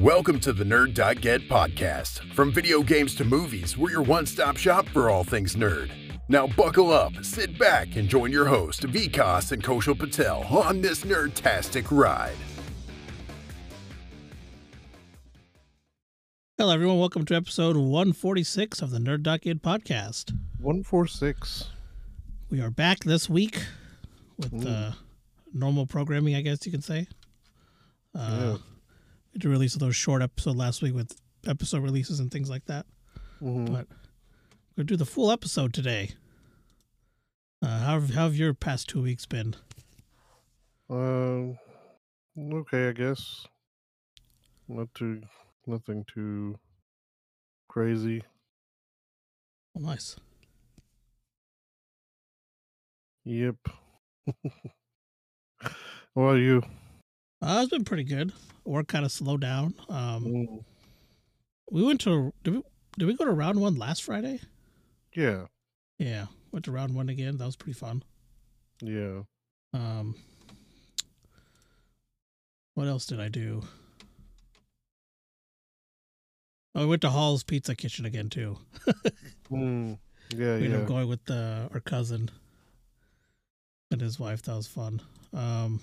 Welcome to the Nerd.get podcast. From video games to movies, we're your one stop shop for all things nerd. Now, buckle up, sit back, and join your host, Vikas and Koshal Patel, on this nerdtastic ride. Hello, everyone. Welcome to episode 146 of the Nerd.get podcast. 146. We are back this week with Ooh. uh, normal programming, I guess you can say. Uh, Yeah. We to release those short episode last week with episode releases and things like that. Mhm. But we're going to do the full episode today. Uh, how, have, how have your past two weeks been? Um, okay, I guess. Not too, nothing too crazy. Oh, nice. Yep. what about you? Uh, it's been pretty good. Work kind of slowed down. Um, Mm, we went to did we did we go to round one last Friday? Yeah, Yeah, went to round one again. That was pretty fun. yeah. Um, what else did I do? Oh, I went to Hall's Pizza Kitchen again too. Mm, yeah, we ended yeah. up going with uh, our cousin and his wife. That was fun. Um,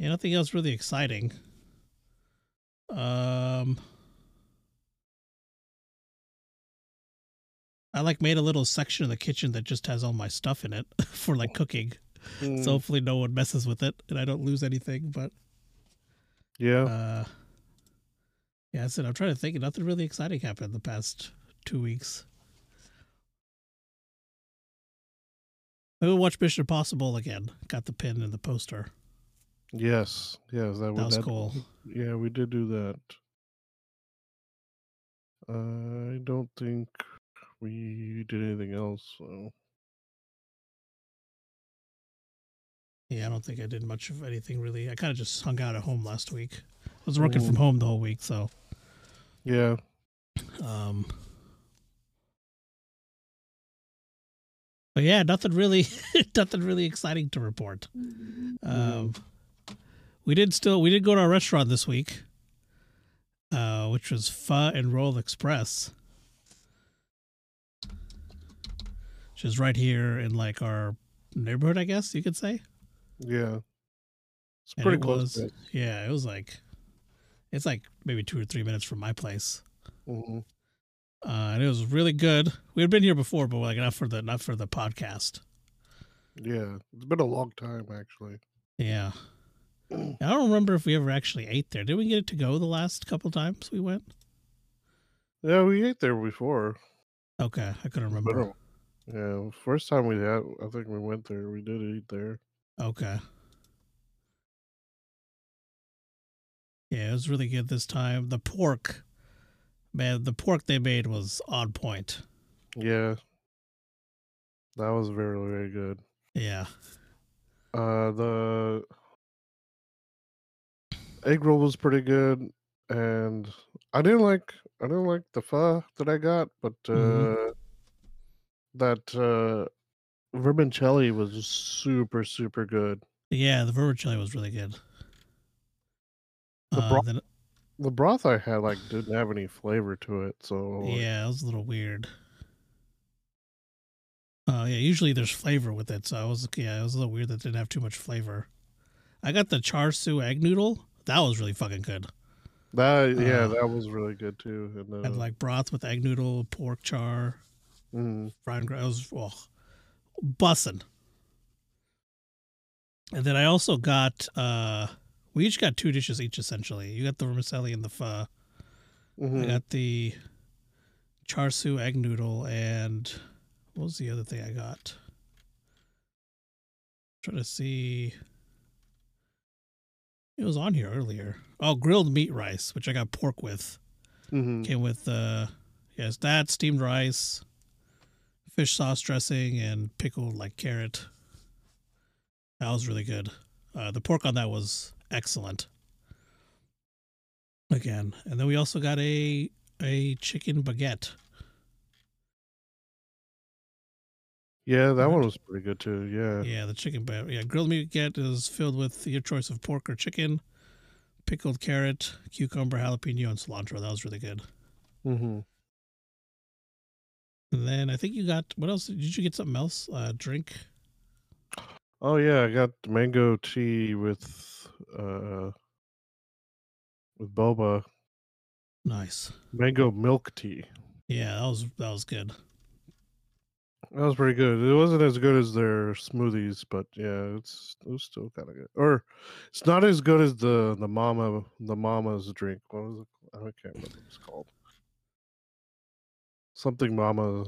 yeah, nothing else really exciting. Um, I like made a little section of the kitchen that just has all my stuff in it for like cooking. Mm, So hopefully no one messes with it and I don't lose anything. But yeah. uh, yeah, I said I'm trying to think. Nothing really exciting happened the past two weeks. I will watch Mission Impossible again. Got the pin and the poster. Yes, yes. That, That was that- cool. Yeah, we did do that. I don't think we did anything else. So. Yeah, I don't think I did much of anything really. I kind of just hung out at home last week. I was working Ooh. from home the whole week, so Yeah. um But yeah, nothing really nothing really exciting to report. Um we did still we did go to a restaurant this week. Uh which was Pho and Roll Express. Which is right here in like our neighborhood, I guess you could say. Yeah. It's pretty it close. was-. Yeah, it was like it's like maybe two or three minutes from my place. Mhm. Uh, and it was really good. We had been here before, but like not for the not for the podcast. Yeah. It's been a long time, actually. Yeah, I don't remember if we ever actually ate there. Did we get it to go the last couple times we went? Yeah, we ate there before. Okay, I couldn't remember. uh, Yeah, first time we had, I think we went there. We did eat there. Okay. Yeah, it was really good this time. The pork, man, the pork they made was on point. Yeah, that was very very good. Yeah, Uh, the egg roll was pretty good, and I didn't like I didn't like the pho that I got, but uh, Mhm. that uh, vermicelli was super super good. yeah, the vermicelli was really good. The Uh, bro- then- The broth I had like didn't have any flavor to it, so Yeah, it was a little weird. Oh yeah, usually there's flavor with it, so I was yeah, it was a little weird that it didn't have too much flavor. I got the char siu egg noodle. That was really fucking good. that yeah Uh, that was really good too. And, uh, Had like broth with egg noodle, pork char, mm, fried. It was oh, bussin'. And then I also got uh, we each got two dishes each essentially. You got the vermicelli and the pho. I mhm. got the char siu egg noodle and what was the other thing I got? trying to see. It was on here earlier. Oh, grilled meat rice, which I got pork with. Mhm. Came with uh yes, that steamed rice, fish sauce dressing, and pickled like carrot. That was really good. Uh, the pork on that was excellent. Again, and then we also got a a chicken baguette. Yeah, that one was pretty good too. Yeah. Yeah, the chicken baguette. Yeah, grilled meat get is filled with your choice of pork or chicken, pickled carrot, cucumber, jalapeno, and cilantro. That was really good. Mm-hmm. And then I think you got what else? Did you get something else? Uh, drink. Oh yeah, I got mango tea with uh with boba. Nice. Mango milk tea. Yeah, that was that was good. That was pretty good. It wasn't as good as their smoothies, but yeah, it's it was still kind of good. Or it's not as good as the the mama the mama's drink. What was it? I can't remember what it's called. Something mama.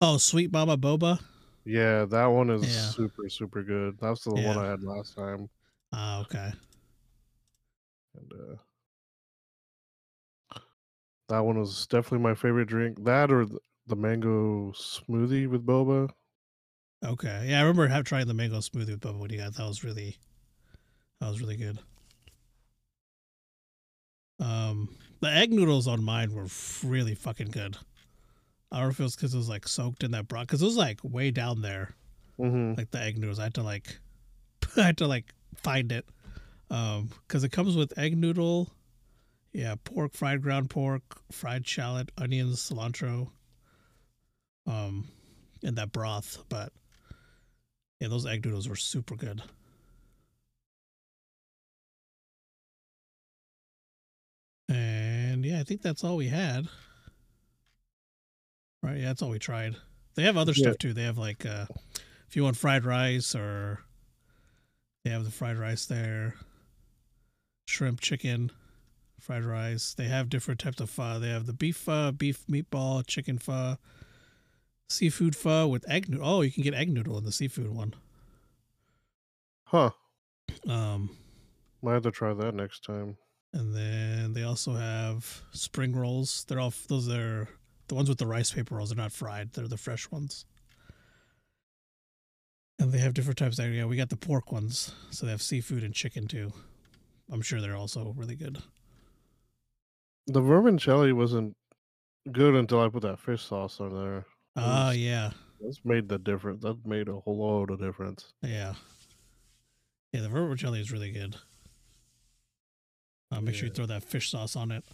Oh, sweet Mama Boba. Yeah, that one is Yeah. super super good. That's the one I had last time. Ah, okay. And uh that one was definitely my favorite drink. That or the, mango smoothie with boba. Okay. Yeah, I remember have trying the mango smoothie with boba when you got that was really that was really good. Um the egg noodles on mine were really fucking good. I don't know if it was because it was like soaked in that broth because it was like way down there, Mm-hmm. like the egg noodles. I had to like I had to like find it. Um because it comes with egg noodle, yeah, pork, fried ground pork, fried shallot, onions, cilantro, um, and that broth. But yeah, those egg noodles were super good. And yeah, I think that's all we had. Right, yeah, that's all we tried. They have other Yeah. stuff too. They have like uh if you want fried rice or they have the fried rice there. Shrimp, chicken, fried rice. They have different types of pho. They have the beef pho, beef meatball, chicken pho, seafood pho with egg noodle. Oh, you can get egg noodle in the seafood one. Huh. Um, Might have to try that next time. and then they also have spring rolls. They're all those are the ones with the rice paper rolls. They're not fried. They're the fresh ones. And they have different types. Of, yeah, we got the pork ones, so they have seafood and chicken too. I'm sure they're also really good. The vermicelli wasn't good until I put that fish sauce on there. Nice. yeah, That's made the difference. That made a whole lot of difference. yeah, yeah. The vermicelli is really good. Uh, make sure you throw that fish sauce on it.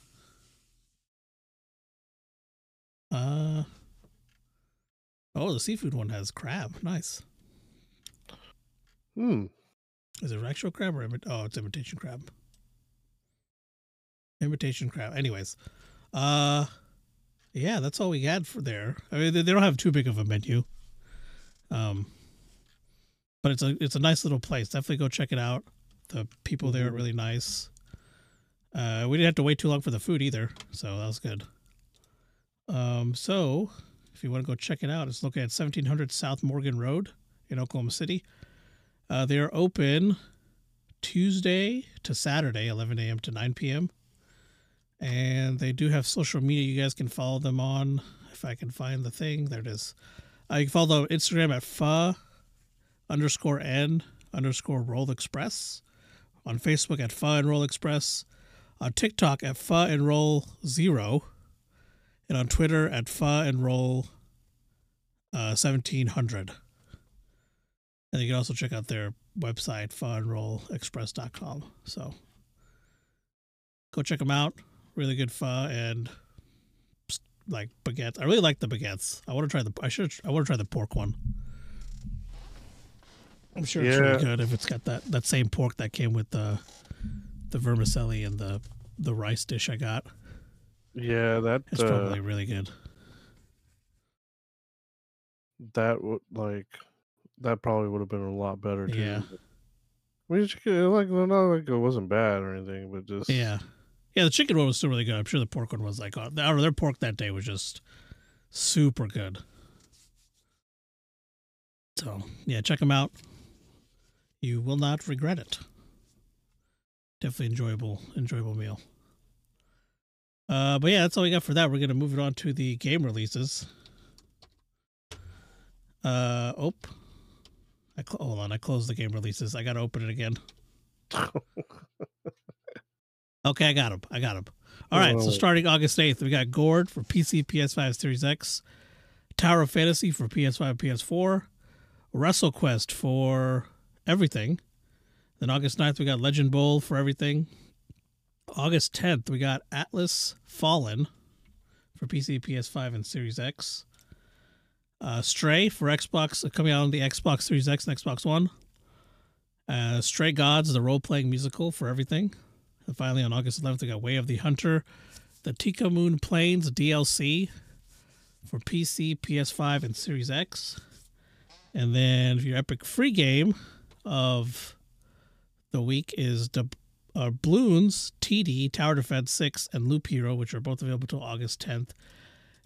Uh oh, the seafood one has crab. Nice. Hmm. Is it actual crab or imi- oh, it's imitation crab. Imitation crab. Anyways, uh, yeah, that's all we had for there. I mean, they, don't have too big of a menu. Um, but it's a it's a nice little place. Definitely go check it out. The people there are Mhm. really nice. Uh, we didn't have to wait too long for the food either, so that was good. Um, so if you want to go check it out, it's located at 1700 South Morgan Road in Oklahoma City. Uh, they are open Tuesday to Saturday, 11 a.m. to 9 p.m. And they do have social media. You guys can follow them on. If I can find the thing, there it is. Uh, you can follow Instagram at pho underscore n underscore roll express. On Facebook at pho and roll express. On TikTok at pho and roll zero. And on Twitter at pho and roll uh, 1700. And you can also check out their website, funrollexpress.com. So go check them out. Really good pho and like baguettes. I really like the baguettes. I want to try the. I should. I want to try the pork one. I'm sure it's really good if it's got that that same pork that came with the the vermicelli and the the rice dish I got. Yeah, that It's uh, probably really good. that would like that probably would have been a lot better too. Yeah. I like not like it wasn't bad or anything, but just Yeah. Yeah, the chicken one was still really good. I'm sure the pork one was like, oh, their pork that day was just super good. So, yeah, check them out. You will not regret it. Definitely enjoyable, enjoyable meal. Uh, but yeah, that's all we got for that. We're gonna move it on to the game releases. Uh, oh, I hold on. I closed the game releases. I gotta open it again. Okay, I got him. I got him. All right, so starting August 8th, we got Gord for PC, PS5, Series X, Tower of Fantasy for PS5, PS4, WrestleQuest for everything. Then August 9th, we got Legend Bowl for everything, August 10th, we got Atlas Fallen for PC, PS5, and Series X. Uh, Stray for Xbox, uh, coming out on the Xbox Series X and Xbox One. Uh, Stray Gods, the role playing musical for everything. And finally, on August 11th, we got Way of the Hunter, the Tikamoon Plains DLC for PC, PS5, and Series X. And then your Epic free game of the week is the uh, Bloons, TD, Tower Defense 6, and Loop Hero, which are both available till August 10th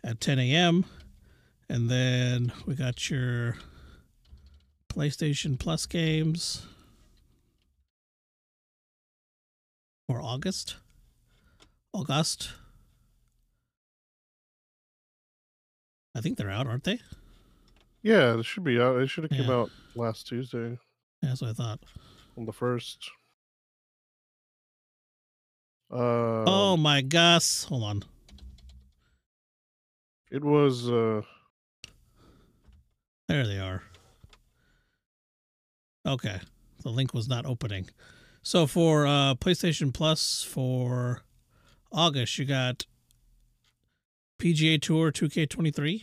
at 10 a.m. And then we got your PlayStation Plus games for August. August. I think they're out, aren't they? Yeah, it should be out. It should have came Yeah. out last Tuesday Yeah, that's what I thought. on the first. Uh, oh my gosh. Hold on. it was uh There they are. Okay. The link was not opening. So for uh, PlayStation Plus for August, you got PGA Tour 2K23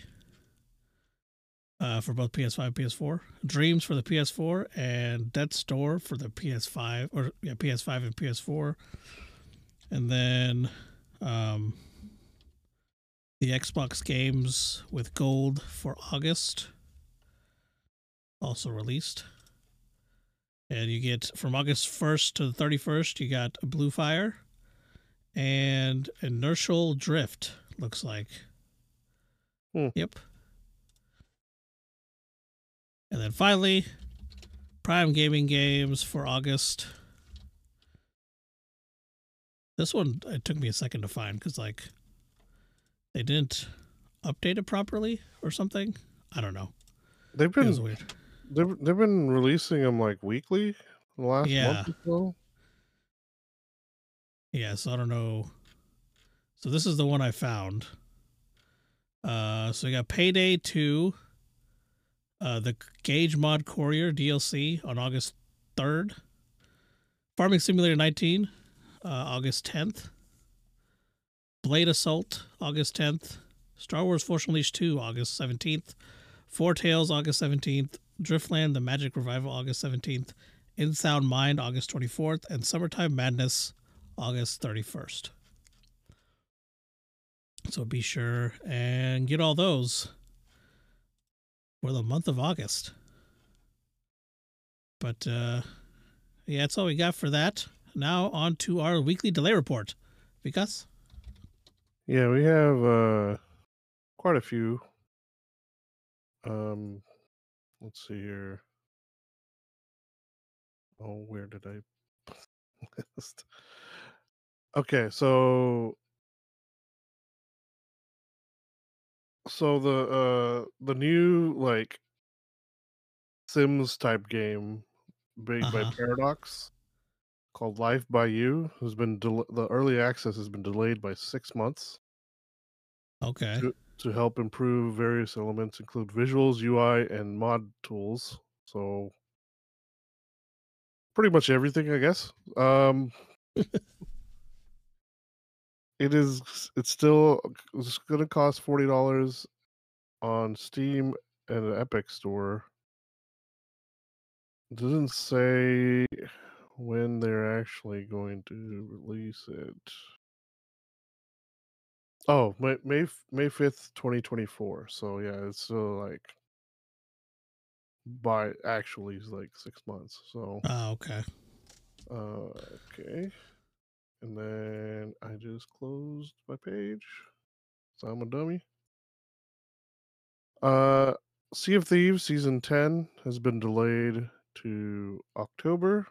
uh, for both PS5 and PS4, Dreams for the PS4, and Death's Door for the PS5 or yeah PS5 and PS4, and then um, the Xbox games with gold for August also released. And you get from August 1st to the 31st, you got a Blue Fire and Inertial Drift, looks like. Hmm. Yep. And then finally, Prime Gaming Games for August. This one, it took me a second to find because, like, they didn't update it properly or something. I don't know. they've It been was weird. They've, they've been releasing them like weekly the last Yeah. month or so. Yeah, so I don't know. So this is the one I found. Uh, so we got Payday 2, uh, the Gage Mod Courier DLC on August 3rd. Farming Simulator 19, uh, August 10th. Blade Assault, August 10th. Star Wars Force Unleashed 2, August 17th. Four Tales, August 17th. Driftland, The Magic Revival, August 17th. In Sound Mind, August 24th. And Summertime Madness, August 31st. So be sure and get all those for the month of August. But uh, yeah, that's all we got for that. Now on to our weekly delay report. Vikas? Yeah, we have uh quite a few. Um let's see here. Oh, where did I list? Okay, so so the uh the new like Sims type game made by Uh-huh. Paradox called Life by You has been del- the early access has been delayed by 6 months Okay. to, to help improve various elements include visuals ui and mod tools. So pretty much everything i guess. Um it is it's still it's going to cost $40 on steam and an epic store. It doesn't say when they're actually going to release it oh may may, may 5th 2024 so yeah it's still like by actually like six months so Oh, okay. uh okay and then i just closed my page so i'm a dummy. Uh sea of thieves season 10 has been delayed to october.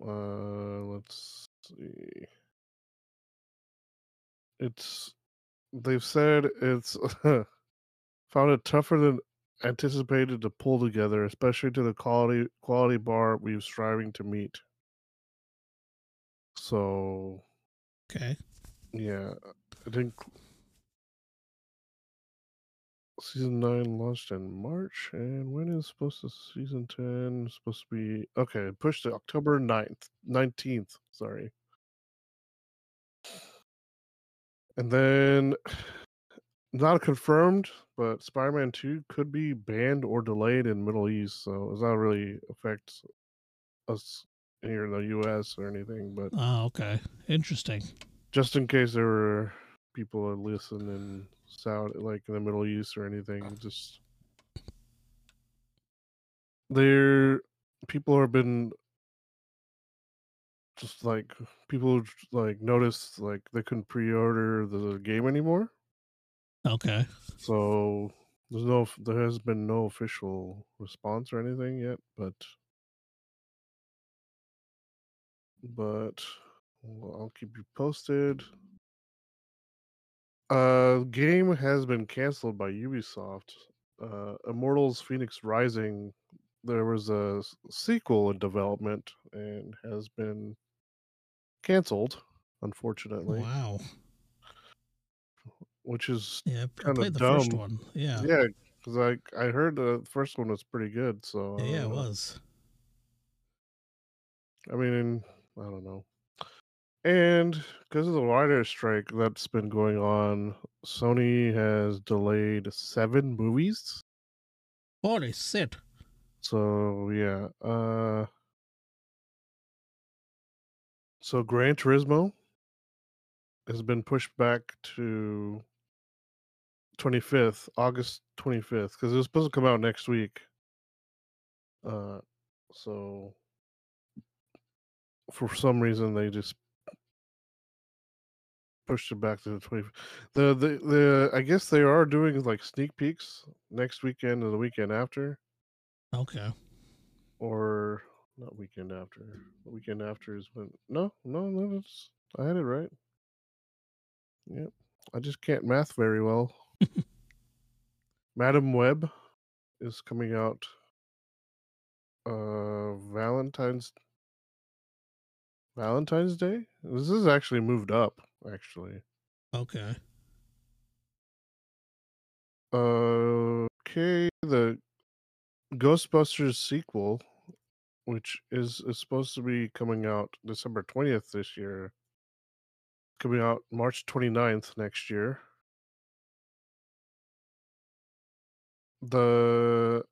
Uh let's see it's they've said it's found it tougher than anticipated to pull together, especially to the quality quality bar we've striving to meet. So Okay. yeah, I think season nine launched in March, and when is supposed to season ten supposed to be? Okay, pushed to October 9th, nineteenth. Sorry, and then not confirmed, but Spider-Man Two could be banned or delayed in Middle East, so it's not really affect us here in the U.S. or anything. But Oh, okay. Interesting. just in case there were people that listen in South, like in the Middle East or anything, just there, people have been just like people like noticed like they couldn't pre-order the game anymore. Okay. So there's no, there has been no official response or anything yet, but but well, I'll keep you posted. Uh, game has been canceled by Ubisoft. Uh, Immortals: Fenyx Rising. There was a sequel in development and has been canceled, unfortunately. Wow. Which is Yeah, Kinda played the first dumb. one. Yeah. yeah, because I I heard the first one was pretty good. So Yeah, yeah, it was. I mean, I don't know. And because of the writer's strike that's been going on, Sony has delayed seven movies. Holy shit. So yeah, uh so Gran Turismo has been pushed back to 25th, August 25th, because it was supposed to come out next week. Uh so for some reason they just pushed it back to the 20th. The the the I guess they are doing like sneak peeks next weekend or the weekend after. Okay. or not weekend after. The weekend after is when no, no, no, that's I had it right. Yep. I just can't math very well. Madame Web is coming out uh Valentine's Valentine's Day? This is actually moved up, actually. Okay. Uh, okay, the Ghostbusters sequel, which is, is supposed to be coming out December 20th this year, coming out March 29th next year. The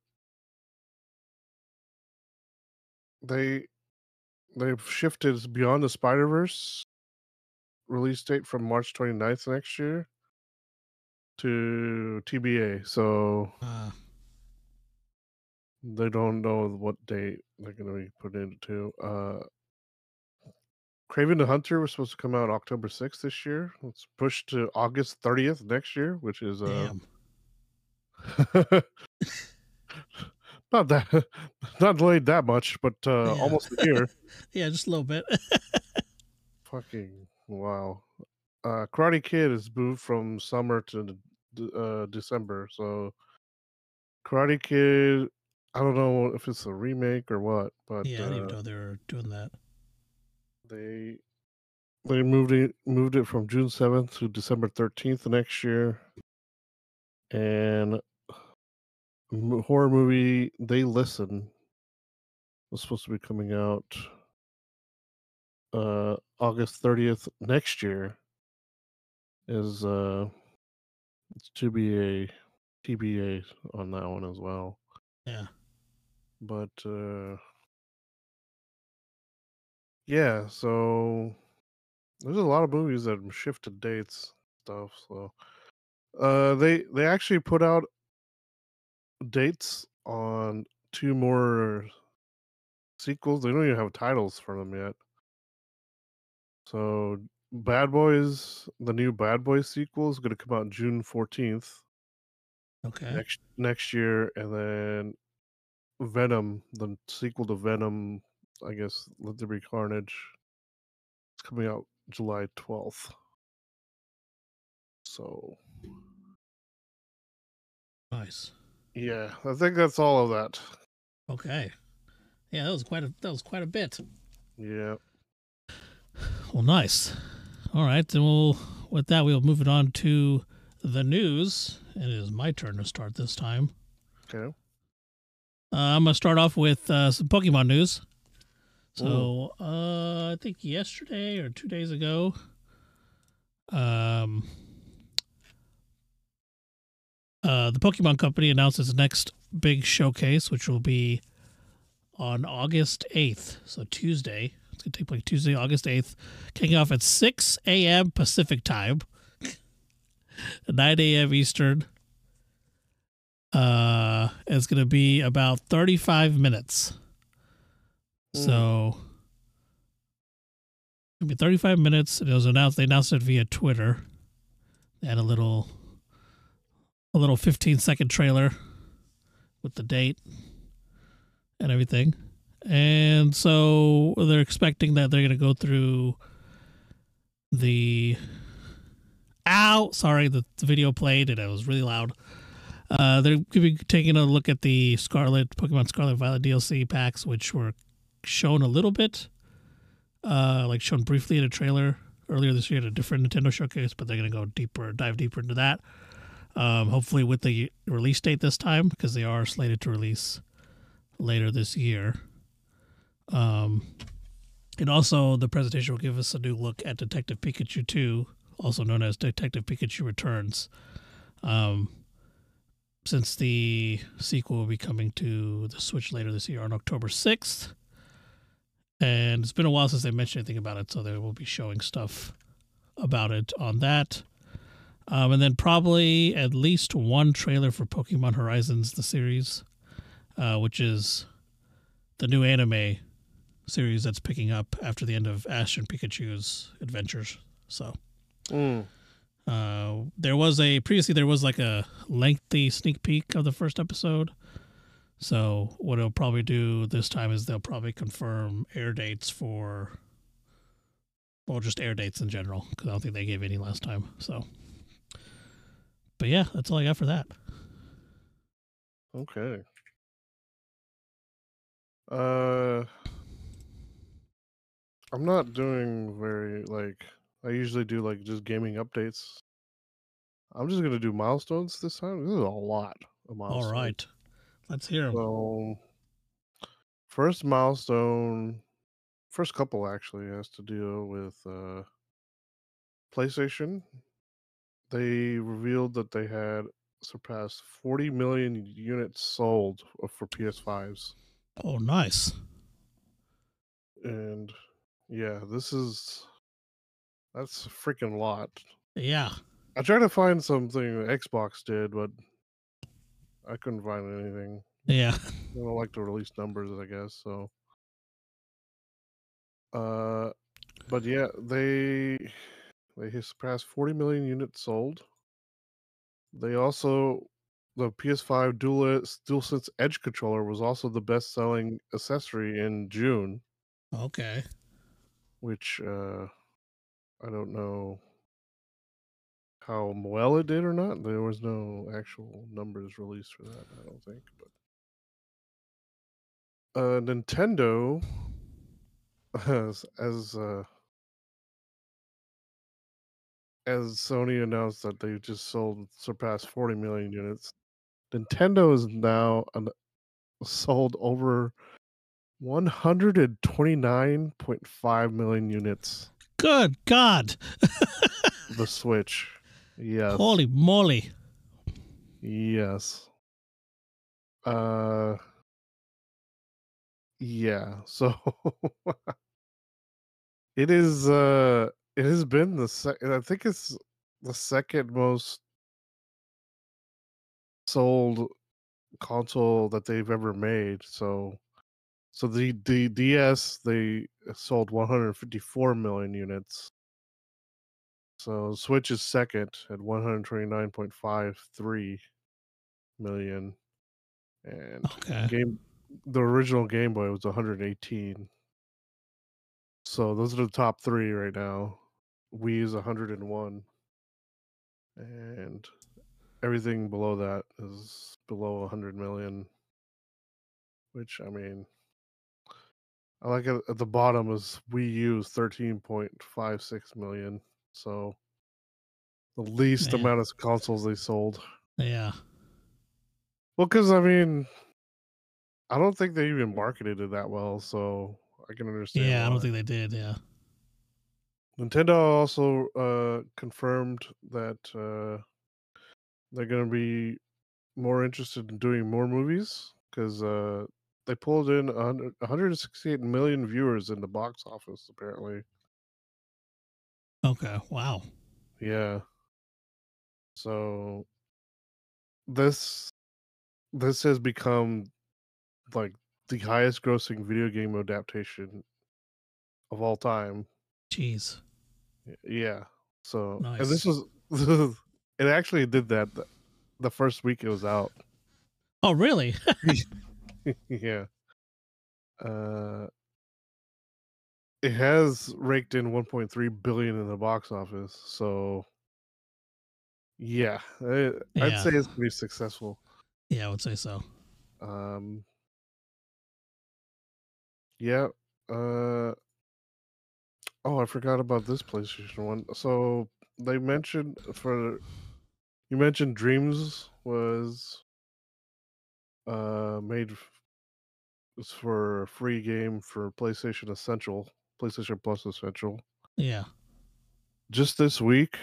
they they've shifted beyond the Spider Verse release date from March 29th next year to TBA. So Uh, they don't know what date they're going to be put into. Uh, Kraven the Hunter was supposed to come out October 6th this year. It's pushed to August 30th next year, which is uh, not that not delayed that much, but uh, Yeah. almost a year. Yeah, just a little bit. Fucking wow. Uh, Karate Kid is moved from summer to uh, December. So Karate Kid, I don't know if it's a remake or what, but yeah, I didn't even uh, know they were doing that. they they moved it moved it from June seventh to December thirteenth next year, and horror movie They Listen was supposed to be coming out uh August thirtieth next year. Is uh it's to be a TBA on that one as well, Yeah. But uh yeah, so there's a lot of movies that shifted dates stuff so uh they they actually put out dates on two more sequels they don't even have titles for them yet so bad boys the new bad boys sequel is going to come out june 14th Okay. next next year and then venom the sequel to venom i guess let there be carnage it's coming out july 12th so Nice. Yeah, I think that's all of that. Okay. Yeah, that was quite a that was quite a bit. Yeah. Well, nice. All right, then we'll with that we'll move it on to the news, and it is my turn to start this time. Okay. Uh, I'm gonna start off with uh, some Pokemon news. So uh, I think yesterday or two days ago, um, uh, the Pokemon Company announced its next big showcase, which will be on August 8th, so Tuesday. It's gonna take place Tuesday, August 8th, kicking off at 6 a.m. Pacific time, 9 a.m. Eastern. Uh, it's gonna be about 35 minutes. Hmm. So it'll be 35 minutes. It was announced. They announced it via Twitter. They had a little, a little 15 second trailer with the date and everything. And so they're expecting that they're going to go through the. Ow! Sorry, the, the video played and it was really loud. Uh, they're going to be taking a look at the Scarlet Pokemon Scarlet Violet DLC packs, which were shown a little bit, uh, like shown briefly in a trailer earlier this year at a different Nintendo showcase, but they're going to go deeper, dive deeper into that. Um, hopefully with the release date this time, because they are slated to release later this year. Um, and also the presentation will give us a new look at Detective Pikachu 2, also known as Detective Pikachu Returns. Um, since the sequel will be coming to the Switch later this year on October 6th. And it's been a while since they mentioned anything about it, so they will be showing stuff about it on that. Um, and then probably at least one trailer for Pokemon Horizons, the series, uh, which is the new anime series that's picking up after the end of Ash and Pikachu's adventures. So Mm. Uh, there was a previously there was like a lengthy sneak peek of the first episode. So what they'll probably do this time is they'll probably confirm air dates for, well, just air dates in general because I don't think they gave any last time. So, but yeah, that's all I got for that. Okay. Uh, I'm not doing very like I usually do like just gaming updates. I'm just gonna do milestones this time. This is a lot of milestones. All right, let's hear 'em. So, first milestone, first couple actually has to deal with uh, PlayStation. They revealed that they had surpassed 40 million units sold for PS5s. Oh, nice. And yeah, this is that's a freaking lot. Yeah. I tried to find something Xbox did, but I couldn't find anything. Yeah. They don't like to release numbers, I guess. So, uh, but yeah, they they surpassed 40 million units sold. They also the PS5 Dual DualSense Edge controller was also the best-selling accessory in June, Okay. which uh, I don't know how well it did or not. There was no actual numbers released for that, I don't think. But uh, Nintendo, as as uh, as Sony announced that they just sold surpassed 40 million units, Nintendo is now an, sold over 129.5 million units. Good God. The Switch, yes. Holy moly. Yes. Uh yeah, so it is uh it has been the sec- I think it's the second most sold console that they've ever made. So so the the DS they uh, sold 154 million units. So Switch is second at 129.53 million, and Okay. game the original Game Boy was 118. So those are the top three right now. Wii is 101, and everything below that is below 100 million. Which I mean, I like it at the bottom is Wii U's 13.56 million. So the least Man. amount of consoles they sold. Yeah. Well, because I mean, I don't think they even marketed it that well, so I can understand. Yeah, I don't think they did. Yeah. Nintendo also uh, confirmed that uh, they're going to be more interested in doing more movies because uh, they pulled in 100 168 million viewers in the box office. Apparently, Okay. Wow. yeah. So this this has become like the highest grossing video game adaptation of all time. Jeez. Yeah. So and Nice. this was it actually did that th- the first week it was out. Oh, really? yeah. Uh it has raked in 1.3 billion in the box office. So yeah, I, I'd say it's pretty successful. yeah, I would say so. Um Yeah. Uh Oh, I forgot about this PlayStation one. So they mentioned for you mentioned Dreams was uh made was for a free game for PlayStation Essential, PlayStation Plus Essential. Yeah. Just this week,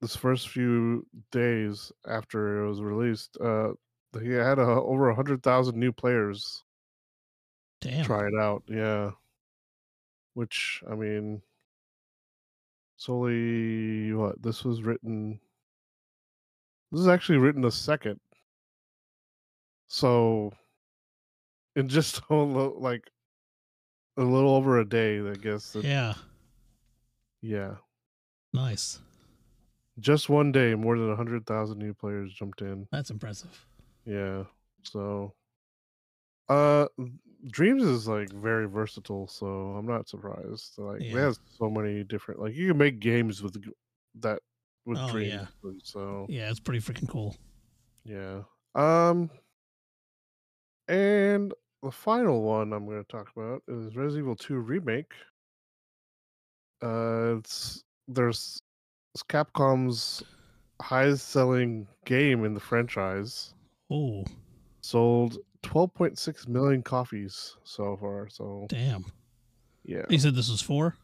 this first few days after it was released, uh he had uh, over a hundred thousand new players Damn. try it out. Yeah. Which I mean, it's only what this was written. This is actually written the second. So, in just a little, like a little over a day, I guess. Yeah. yeah. Nice. Just one day, more than a hundred thousand new players jumped in. That's impressive. Yeah. So, uh, Dreams is like very versatile, so I'm not surprised. Like, Yeah. it has so many different. Like, you can make games with that with Oh, Dreams. yeah. So, Yeah, it's pretty freaking cool. yeah. Um, and the final one I'm going to talk about is Resident Evil 2 remake. Uh, it's there's it's Capcom's highest selling game in the franchise. Oh, sold 12.6 million copies so far. So damn. yeah, You said this was four?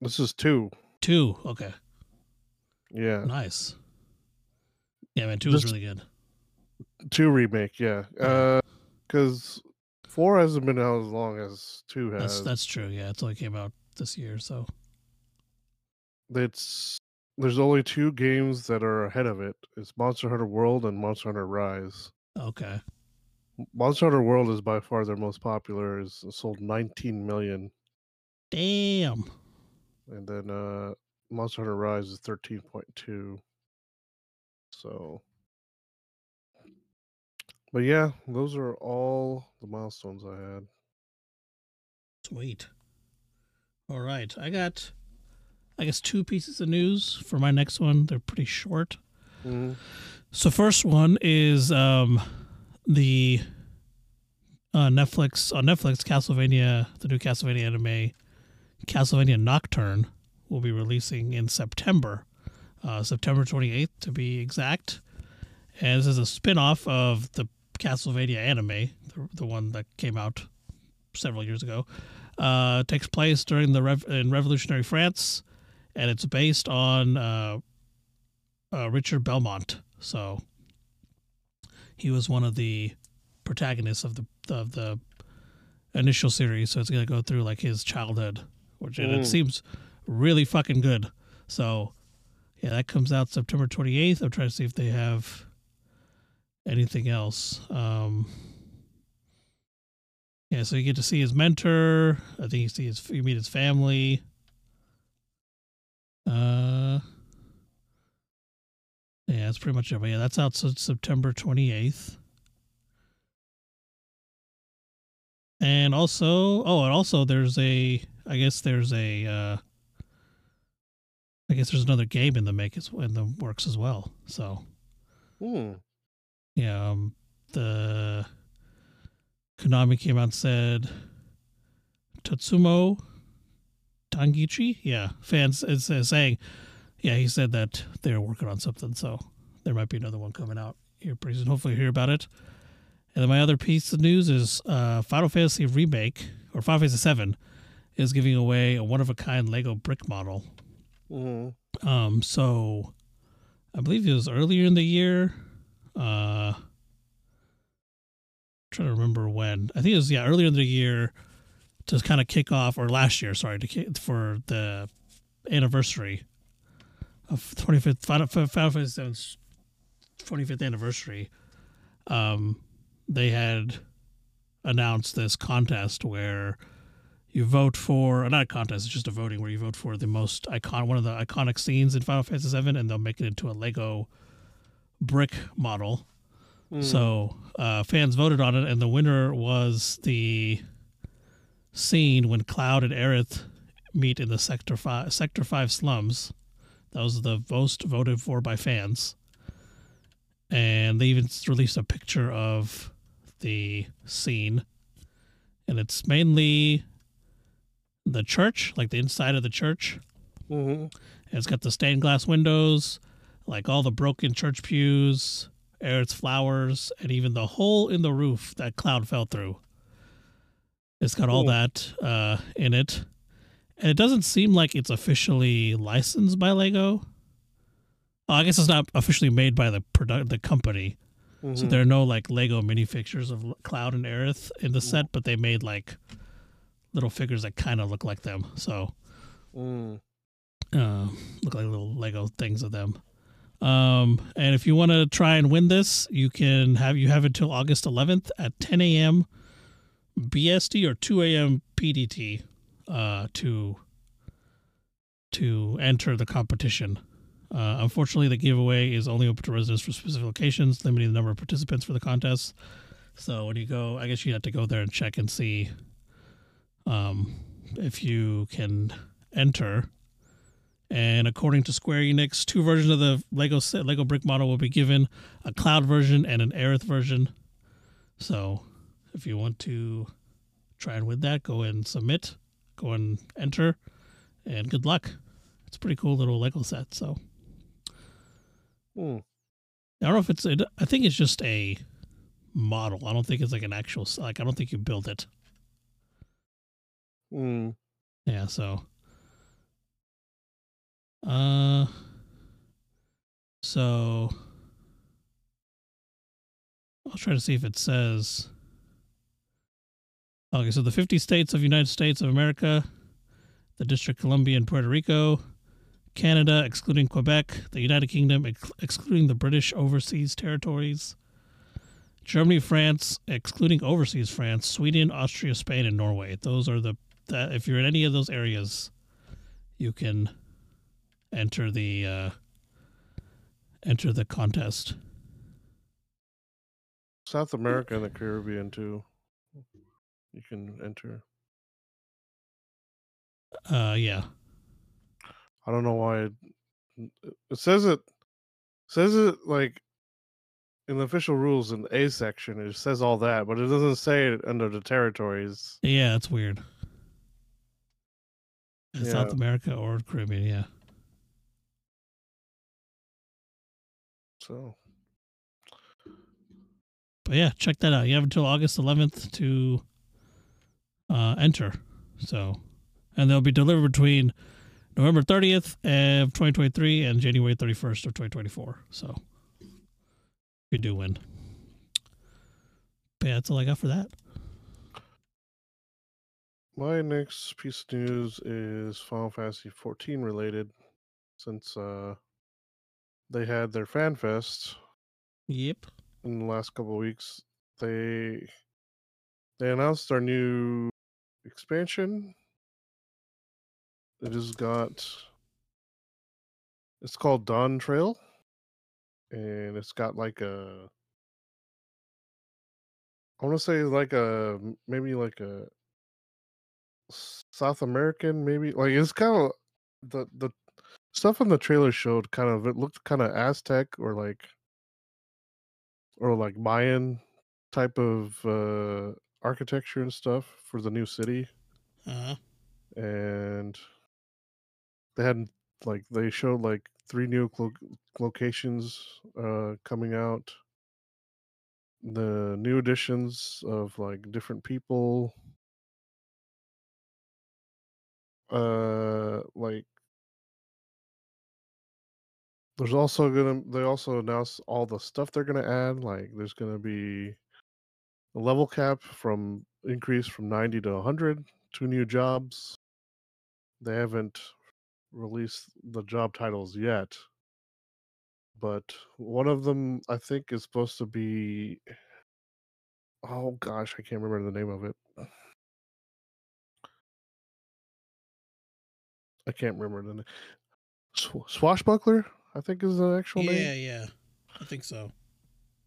this is two. Two. Okay. Yeah, Nice. Yeah, man, two This- really good. Two remake. Yeah, because four hasn't been out as long as two has. That's that's true. Yeah, it's only came out this year, so It's there's only two games that are ahead of it. It's Monster Hunter World and Monster Hunter Rise. okay. Monster Hunter World is by far their most popular. Is sold 19 million, Damn. and then uh Monster Hunter Rise is 13.2. So, but yeah, those are all the milestones I had. Sweet. All right. I got I guess two pieces of news for my next one. They're pretty short. Mhm. So first one is um the uh, Netflix on Netflix Castlevania the new Castlevania anime Castlevania Nocturne will be releasing in September. Uh, September 28th to be exact. And this is a spin-off of the Castlevania anime, the, the one that came out several years ago. Uh, takes place during the rev- in Revolutionary France, and it's based on uh, uh, Richter Belmont. So he was one of the protagonists of the of the initial series. So it's gonna go through like his childhood, which and Mm. it seems really fucking good. So yeah, that comes out September twenty eighth. I'm trying to see if they have anything else. Um, yeah, so you get to see his mentor. I think you see his you meet his family. Uh, yeah, that's pretty much it. But yeah, that's out September twenty eighth. And also, oh, and also there's a, I guess there's a, uh, I guess there's another game in the make as in the works as well. So Hmm. Yeah, um, the Konami came out and said Tatsumo Tangichi, yeah, fans is saying yeah, he said that they're working on something, so there might be another one coming out here pretty soon. Hopefully, you hear about it. And then my other piece of news is uh, Final Fantasy remake or Final Fantasy Seven is giving away a one of a kind Lego brick model. Mm-hmm. Um, so I believe it was earlier in the year. Uh, trying to remember when. I think it was yeah earlier in the year to kind of kick off, or last year, sorry, to for the anniversary of 25th Final, Fantasy VII's 25th anniversary. Um, they had announced this contest where you vote for not a contest it's just a voting where you vote for the most icon one of the iconic scenes in final fantasy 7 and they'll make it into a lego brick model. Mm. so uh, fans voted on it and the winner was the scene when cloud and aerith meet in the sector 5 sector 5 slums. That was the most voted for by fans. And they even released a picture of the scene. And it's mainly the church like the inside of the church. Mm-hmm. and it's got the stained glass windows like all the broken church pews Aerith's flowers and even the hole in the roof that cloud fell through it's got all that uh, in it and it doesn't seem like it's officially licensed by lego oh, i guess it's not officially made by the product the company so Mm-hmm. there are no like Lego minifigures of Cloud and Aerith in the set, but they made like little figures that kind of look like them. So Mm. uh, look like little Lego things of them. Um, and if you want to try and win this, you can have you have until August 11th at 10 a.m. BST or 2 a.m. PDT uh, to to enter the competition. Uh, unfortunately, the giveaway is only open to residents for specific locations, limiting the number of participants for the contest. So when you go, I guess you have to go there and check and see um, if you can enter. And according to Square Enix, two versions of the Lego set, Lego brick model will be given: a cloud version and an Aerith version. So, if you want to try and win that, go and submit, go and enter, and good luck. It's a pretty cool little Lego set. So, Mm. I don't know if it's. It, I think it's just a model. I don't think it's like an actual. Like I don't think you build it. Mm. Yeah. So. Uh. So. I'll try to see if it says. Okay, so the 50 states of United States of America, the District of Columbia and Puerto Rico, Canada, excluding Quebec, the United Kingdom, ex- excluding the British overseas territories, Germany, France, excluding overseas France, Sweden, Austria, Spain, and Norway. Those are the that if you're in any of those areas, you can enter the uh, enter the contest. South America and the Caribbean too. You can enter. Uh, yeah, I don't know why it, it says it says it like in the official rules in the A section. It says all that, but it doesn't say it under the territories. yeah, it's weird. Uh, South America or Caribbean, yeah. So But yeah, check that out. You have until August 11th to uh, enter. So, and they'll be delivered between November 30th of 2023 and January 31st of 2024. So, you do win. But yeah, that's all I got for that. my next piece of news is Final Fantasy 14 related, since uh they had their fan fest Yep. in the last couple of weeks. They they announced our new expansion. It has got it's called Dawn Trail. And it's got like a I want to say like a maybe like a South American maybe like it's kind of the the stuff in the trailer showed kind of it looked kind of Aztec or like or like Mayan type of uh architecture and stuff for the new city. Uh, and they had like they showed like three new lo- locations uh coming out. The new additions of like different people. Uh like there's also gonna they also announced all the stuff they're gonna add like there's gonna be a level cap from increase from 90 to 100 two new jobs. They haven't released the job titles yet. But one of them i think is supposed to be oh gosh i can't remember the name of it. I can't remember the name swashbuckler i think is the actual name Yeah, yeah. I think so.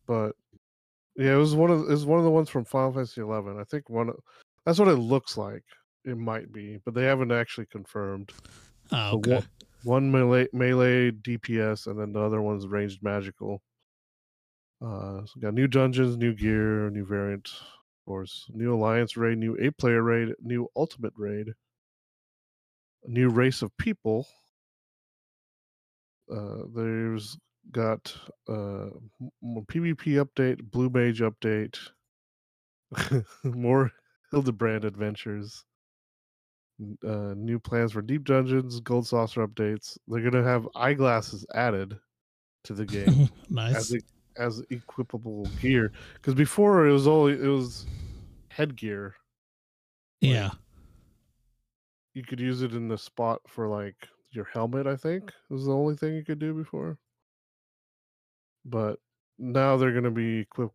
but yeah, it was one of it was one of the ones from Final Fantasy Eleven. I think one. of- That's what it looks like. It might be, but they haven't actually confirmed. Oh, okay. one, one melee, melee DPS, and then the other one's ranged magical. Uh, so we got new dungeons, new gear, new variant, of course, new alliance raid, new eight player raid, new ultimate raid, a new race of people. Uh, there's got uh, PvP update, Blue Mage update, more Hildibrand adventures, uh, new plans for deep dungeons, gold saucer updates. They're gonna have eyeglasses added to the game nice. as as equipable gear because before it was only it was headgear. yeah. You could use it in the spot for like your helmet. I think was the only thing you could do before. But now they're gonna be equip,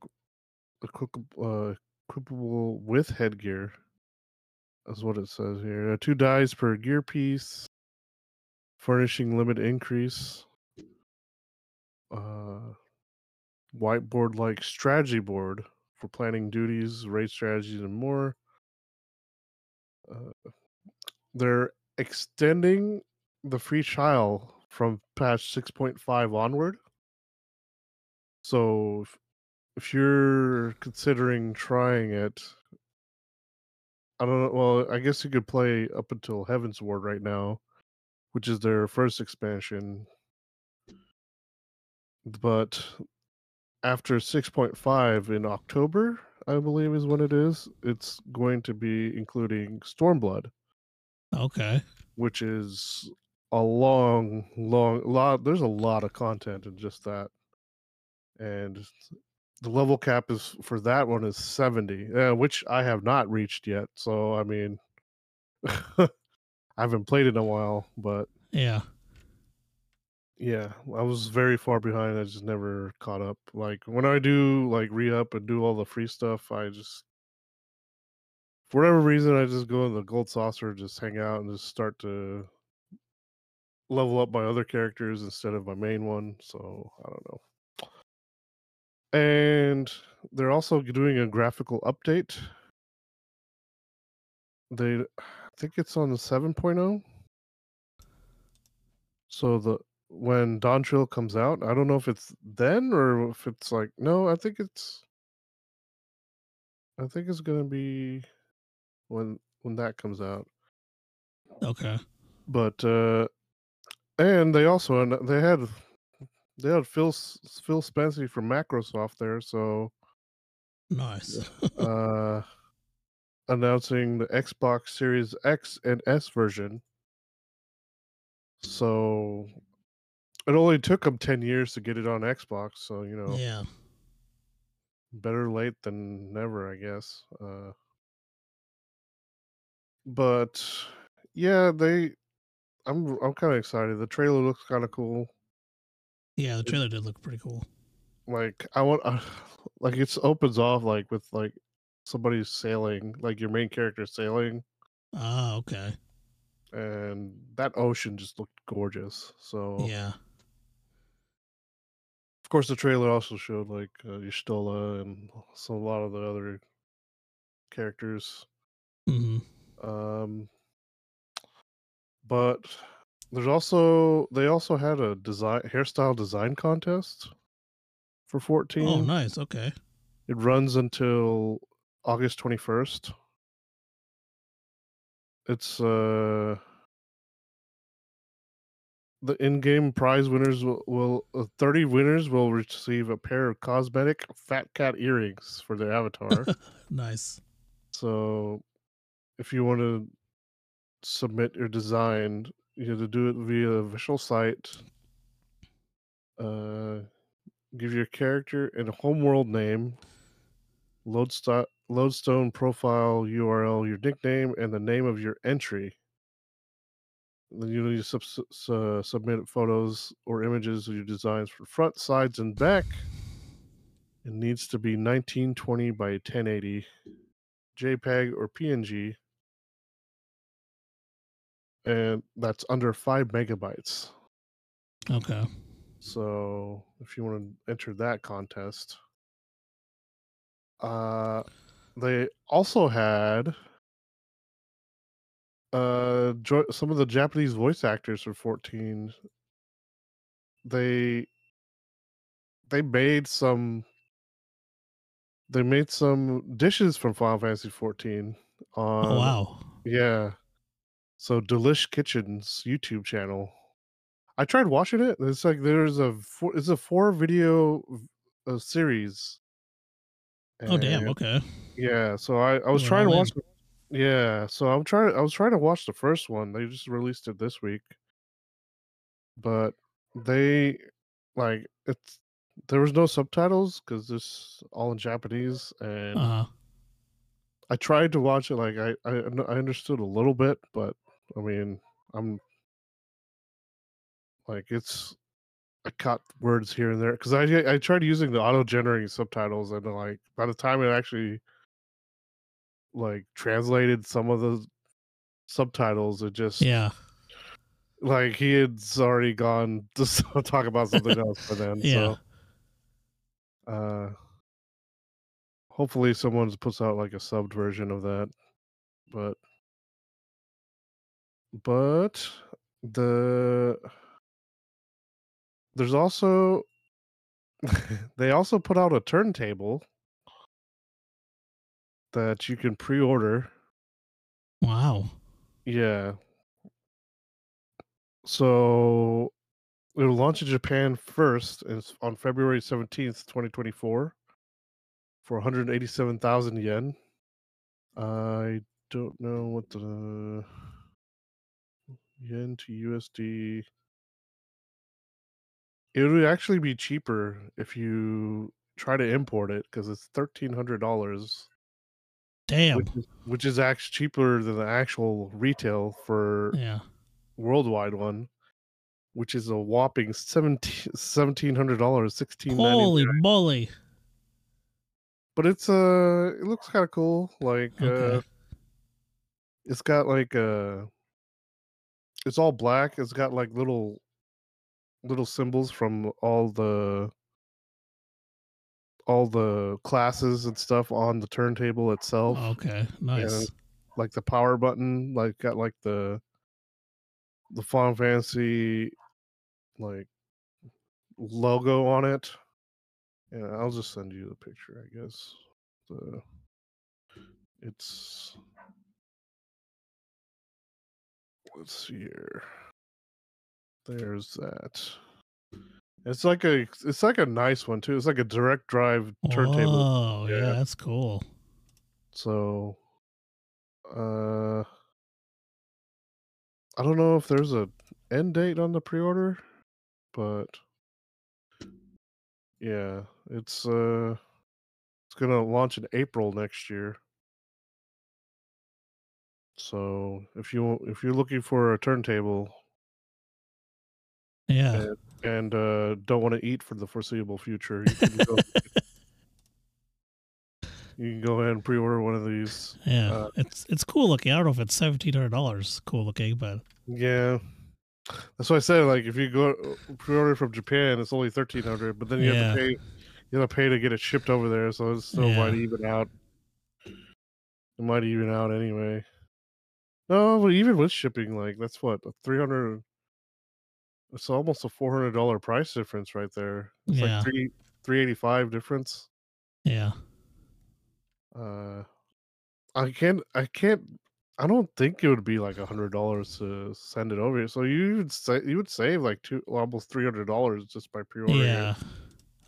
equip, uh, equipable with headgear. That's what it says here. Uh, two dies per gear piece. Furnishing limit increase. Uh, whiteboard like strategy board for planning duties, raid strategies, and more. Uh, they're extending the free trial from patch 6.5 onward. So if, if you're considering trying it, I don't know. Well, I guess you could play up until Heavensward right now, which is their first expansion. But after 6.5 in October, I believe is when it is, it's going to be including Stormblood, Okay. which is a long, long lot. There's a lot of content in just that. And the level cap is for that one is 70, uh, which I have not reached yet. So, I mean, I haven't played in a while, but Yeah. Yeah, I was very far behind. I just never caught up. Like when I do like re up and do all the free stuff, I just for whatever reason I just go in the gold saucer, just hang out and just start to level up my other characters instead of my main one. So I don't know. And they're also doing a graphical update. They I think it's on the 7.0. So the when Dawn Trail comes out, I don't know if it's then or if it's like no, I think it's I think it's gonna be when when that comes out. Okay. But uh and they also they had they had Phil Phil Spencer from Microsoft there, so Nice. uh announcing the Xbox Series X and S version. So it only took them 10 years to get it on Xbox, so you know, yeah. better late than never, I guess. Uh but yeah, they I'm I'm kind of excited. The trailer looks kind of cool. Yeah. The trailer did look pretty cool. Like I want uh, like it's opens off like with like somebody sailing, like your main character sailing Ah, okay. and that ocean just looked gorgeous. So Yeah. of course the trailer also showed like uh, Y'shtola and so a lot of the other characters. hmm Um, but there's also they also had a design hairstyle design contest for 14. Oh, nice. Okay. It runs until August 21st. It's uh the in-game prize winners will, will uh, 30 winners will receive a pair of cosmetic fat cat earrings for their avatar. Nice. so if you want to submit your design, you have to do it via the official site. Uh, give your character and homeworld name, lodestone, lodestone profile URL, your nickname, and the name of your entry. Then you need to sub- submit photos or images of your designs for front, sides, and back. It needs to be 1920 by 1080, JPEG or PNG, and that's under five megabytes. Okay. So if you want to enter that contest, uh, they also had uh jo- some of the Japanese voice actors for 14. They they made some they made some dishes from Final Fantasy 14 on Oh wow. yeah. So Delish Kitchen's YouTube channel. I tried watching it. It's like there's a four, it's a four video uh, series. Oh damn. Okay. Yeah, so I, I was trying to watch. the- Yeah, so I'm trying. I was trying to watch the first one. They just released it this week, but they like it's there was no subtitles because this all in Japanese, and Uh huh. I tried to watch it. Like I, I I understood a little bit, but I mean, I'm like it's I caught words here and there because I I tried using the auto generating subtitles and like by the time it actually like translated some of the subtitles, it just Yeah. like he had already gone to talk about something else by then. Yeah. So uh hopefully someone puts out like a subbed version of that. But but the there's also they also put out a turntable that you can pre-order. Wow. Yeah. So it'll launch in Japan first it's on February 17th, 2024 for 187,000 yen. I don't know what the yen to USD. It would actually be cheaper if you try to import it because it's thirteen hundred dollars, Damn. which is which is actually cheaper than the actual retail for Yeah. worldwide one, which is a whopping seventeen hundred dollars, sixteen. Holy moly. But it's uh, it looks kind of cool. Like uh, it's got like uh, it's all black. It's got like little little symbols from all the all the classes and stuff on the turntable itself. Okay. Nice. like the power button, like got like the the Final Fantasy like logo on it. Yeah, I'll just send you the picture, I guess. The it's let's see here. There's that. It's like a it's like a nice one too. It's like a direct drive turntable. Oh, yeah. Yeah. That's cool. So, uh, I don't know if there's a end date on the pre-order, but yeah, it's uh, it's gonna launch in April next year. So if you if you're looking for a turntable Yeah. and, and uh, don't want to eat for the foreseeable future, you can go. you can go ahead and pre-order one of these. Yeah. uh, it's it's cool looking. I don't know if it's seventeen hundred dollars cool looking, but Yeah, that's why I said like if you go uh, pre-order from Japan, it's only thirteen hundred, but then you have to pay you have to pay to get it shipped over there, so it's still might even out. It might even out anyway. No, but even with shipping, like that's what a three hundred. It's almost a four hundred dollar price difference right there. It's Yeah. like three three eighty five difference. yeah. Uh, I can't I can't I don't think it would be like a hundred dollars to send it over. So you would say you would save like two almost three hundred dollars just by pre-ordering. Yeah.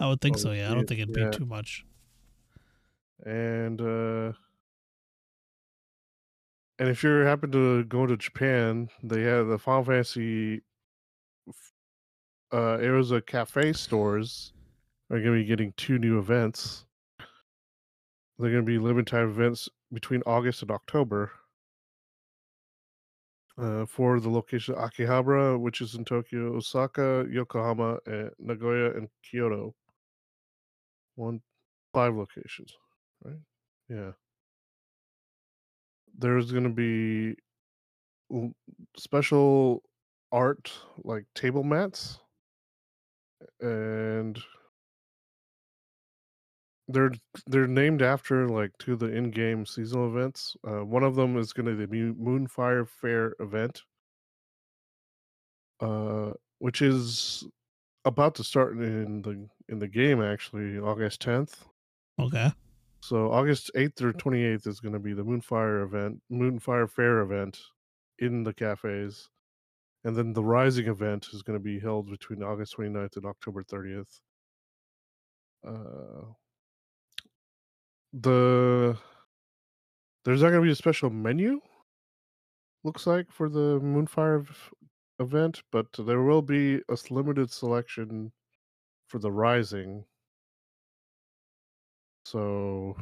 I would think Oh, so. Yeah, I don't think it'd yeah. be too much. And uh and if you happen to go to Japan, they have the Final Fantasy uh Eorzea Cafe stores are gonna be getting two new events. They're gonna be limited time events between August and October. Uh, for the location Akihabara, which is in Tokyo, Osaka, Yokohama, and Nagoya and Kyoto. One five locations, right? Yeah. There's gonna be special art like table mats and they're they're named after like two of the in-game seasonal events. Uh, one of them is going to be the Moonfire Fair event, uh, which is about to start in the in the game actually August 10th. Okay. So August 8th through 28th is going to be the Moonfire event, Moonfire Fair event in the cafes. And then the Rising event is going to be held between August 29th and October 30th. Uh, the there's not going to be a special menu looks like for the Moonfire event, but there will be a limited selection for the Rising. So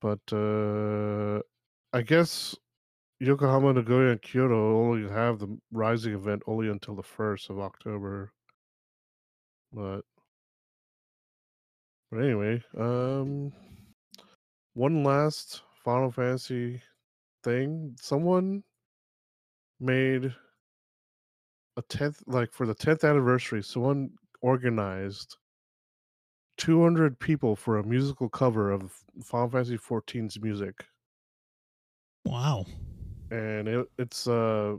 but uh I guess Yokohama, Nagoya, and Kyoto only have the Rising event only until the first of October. But but anyway, um one last Final Fantasy thing. Someone made a tenth like for the tenth anniversary, someone organized 200 people for a musical cover of Final Fantasy 14's music. Wow. and it, it's uh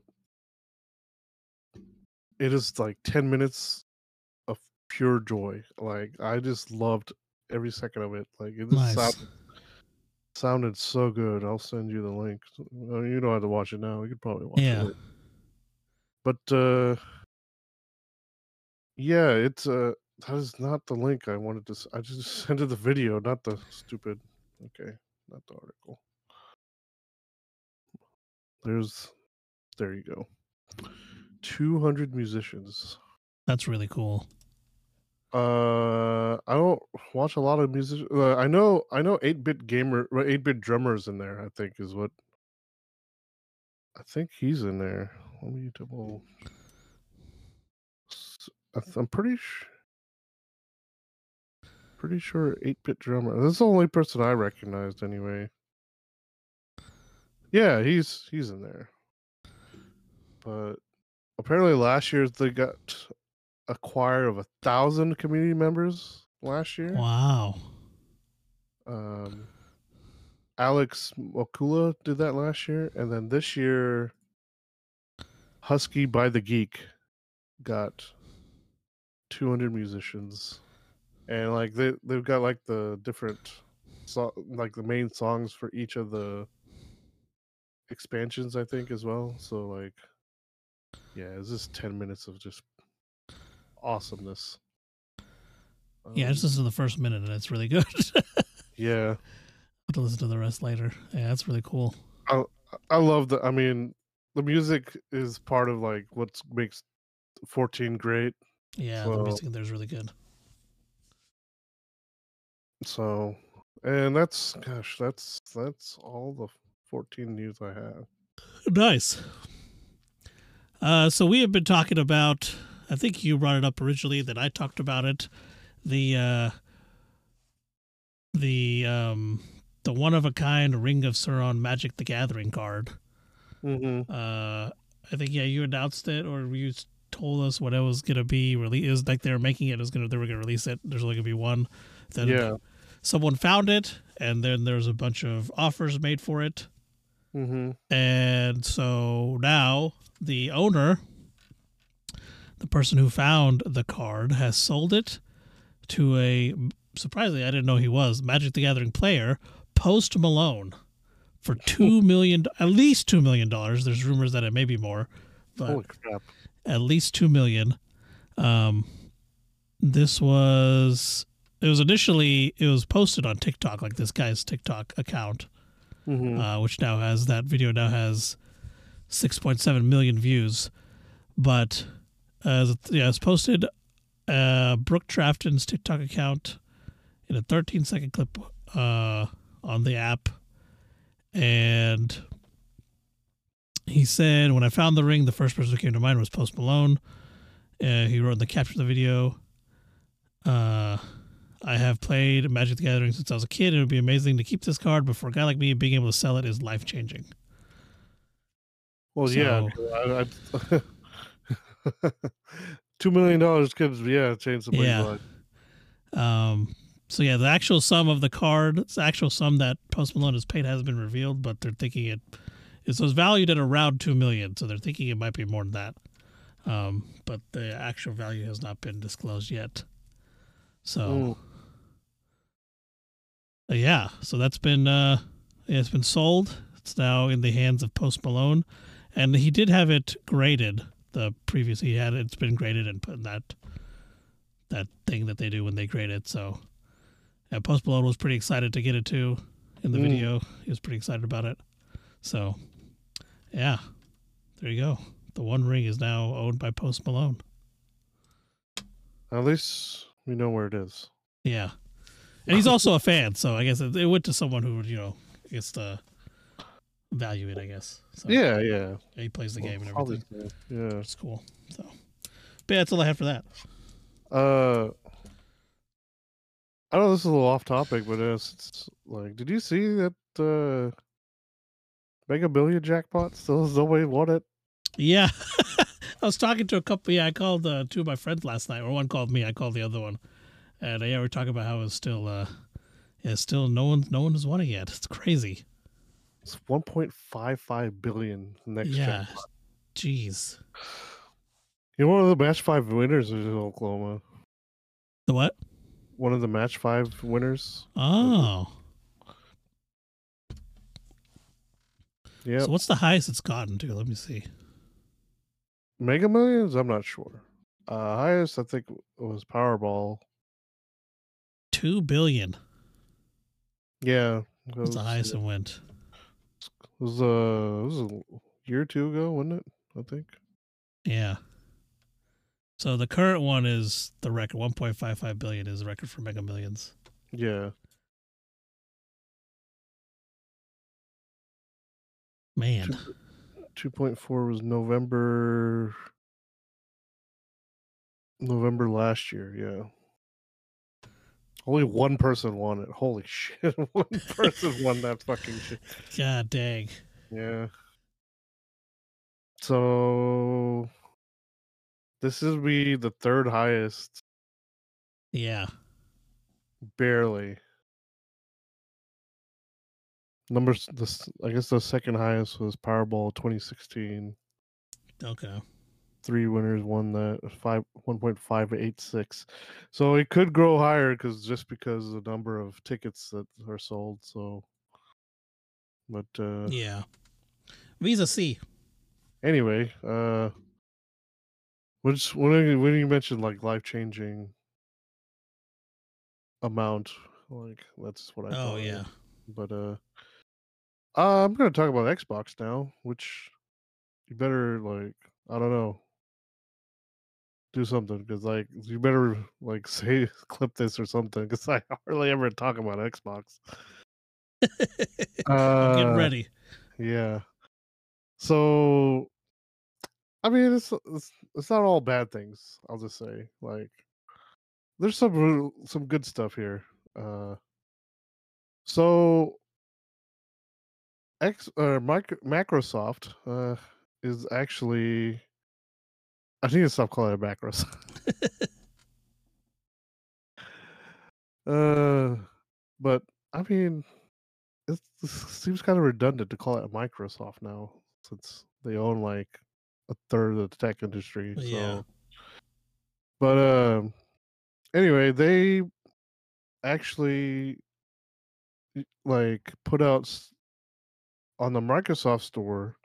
it is like 10 minutes of pure joy like i just loved every second of it like it just Nice. sound, sounded so good i'll send you the link you don't have to watch it now you could probably watch it. Yeah. it but uh yeah it's uh that is not the link i wanted to s- i just sent it the video not the stupid okay not the article. There's there you go. 200 musicians. That's really cool. uh i don't watch a lot of music uh, i know i know 8-bit gamer 8-bit drummers in there i think is what i think he's in there. Let me double s- I th- i'm pretty sure pretty sure 8-bit drummer this is the only person i recognized anyway. Yeah he's he's in there. But apparently last year they got a choir of a thousand community members last year. Wow. um alex Moukala did that last year and then this year husky by the geek got 200 musicians and like they, they've got like the different so, like the main songs for each of the expansions i think as well so like yeah it's just 10 minutes of just awesomeness Yeah, I Um, just listened to the first minute and it's really good. yeah I'll have to listen to the rest later. Yeah, that's really cool. I I love the. I mean, the music is part of like what makes 14 great. Yeah, the So- music in there is really good. So, and that's gosh, that's that's all the 14 news I have. Nice. Uh, so we have been talking about. I think you brought it up originally. That I talked about it. The uh, the um, the one of a kind Ring of Sauron Magic the Gathering card. Mm-hmm. Uh, I think yeah, you announced it or you told us what it was gonna be. Release it was like they were making it. it was gonna they were gonna release it. There's only gonna be one. Then Yeah. Someone found it, and then there's a bunch of offers made for it. Mm-hmm. And so now the owner, the person who found the card, has sold it to a surprisingly, I didn't know he was Magic the Gathering player, Post Malone. for two million, at least two million dollars. There's rumors that it may be more, but Holy crap! at least two million. Um, this was it was initially it was posted on TikTok, like this guy's TikTok account, Mhm. uh, which now has that video now has six point seven million views, but uh, yeah, it's posted uh, Brook Trafton's TikTok account in a 13 second clip uh, on the app, and he said, "When I found the ring, the first person who came to mind was Post Malone." Uh, he wrote in the caption of the video, uh, "I have played Magic the Gathering since I was a kid. It would be amazing to keep this card, but for a guy like me, being able to sell it is life changing." Well, yeah, I, I, two million dollars could yeah change somebody's Yeah. life. Um, so yeah, the actual sum of the card, the actual sum that Post Malone has paid hasn't been revealed, but they're thinking it it was valued at around two million, so they're thinking it might be more than that. Um, but the actual value has not been disclosed yet. So Mm. Uh, yeah, so that's been uh, yeah, it's been sold. It's now in the hands of Post Malone, and he did have it graded. The previous he had it, it's been graded and put in that that thing that they do when they grade it. So, yeah, Post Malone was pretty excited to get it too. In the Mm. video, he was pretty excited about it. So, yeah, there you go. The One Ring is now owned by Post Malone. At least we know where it is. Yeah, and he's also a fan, so I guess it, it went to someone who would you know gets to value it. I guess. So, Yeah, yeah. he plays the game and everything. probably. Yeah. It's cool. So, but yeah, that's all I have for that. Uh, I know this is a little off topic, but it's, it's like, did you see that uh, Mega Billion jackpot still has nobody won it? Yeah. I was talking to a couple. Yeah, I called uh, two of my friends last night, or one called me. I called the other one, and uh, yeah, we are talking about how it's still, uh, yeah, still no one, no one has won it yet. It's crazy. It's 1.55 billion next yeah. jackpot. Jeez. You know, one of the match five winners is Oklahoma. The what? One of the match five winners. Oh. Yeah, So what's the highest it's gotten to? Let me see. Mega Millions. I'm not sure. Uh, highest I think was Powerball. Two billion. Yeah, it That's the was- highest it went. It was, uh, it was a year or two ago, wasn't it? I think. Yeah. So the current one is the record. One point five five billion is the record for Mega Millions. Yeah. Man. 2.4 was November November last year, yeah. Only one person won it. Holy shit. One person won that fucking shit. God dang. Yeah. So this is be the third highest, Yeah. barely. Numbers this I guess the second highest was Powerball 2016. Okay. Three winners won that five one point five eight six. So it could grow higher because just because of the number of tickets that are sold. So, but uh, Yeah. Visa C. anyway, uh, which when you, when you mentioned like life changing amount, like that's what I. Oh thought yeah. But uh, uh, I'm gonna talk about Xbox now, which you better like I don't know do something because like you better like say clip this or something because I hardly ever talk about Xbox. I'm getting Uh, ready. Yeah. So, I mean, it's it's it's not all bad things. I'll just say like there's some some good stuff here. Uh, so X or micro, Microsoft uh, is actually I need to stop calling it Microsoft. uh, but I mean, it seems kind of redundant to call it Microsoft now, since they own like a third of the tech industry. So, Yeah. but um, anyway, they actually like put out on the Microsoft store,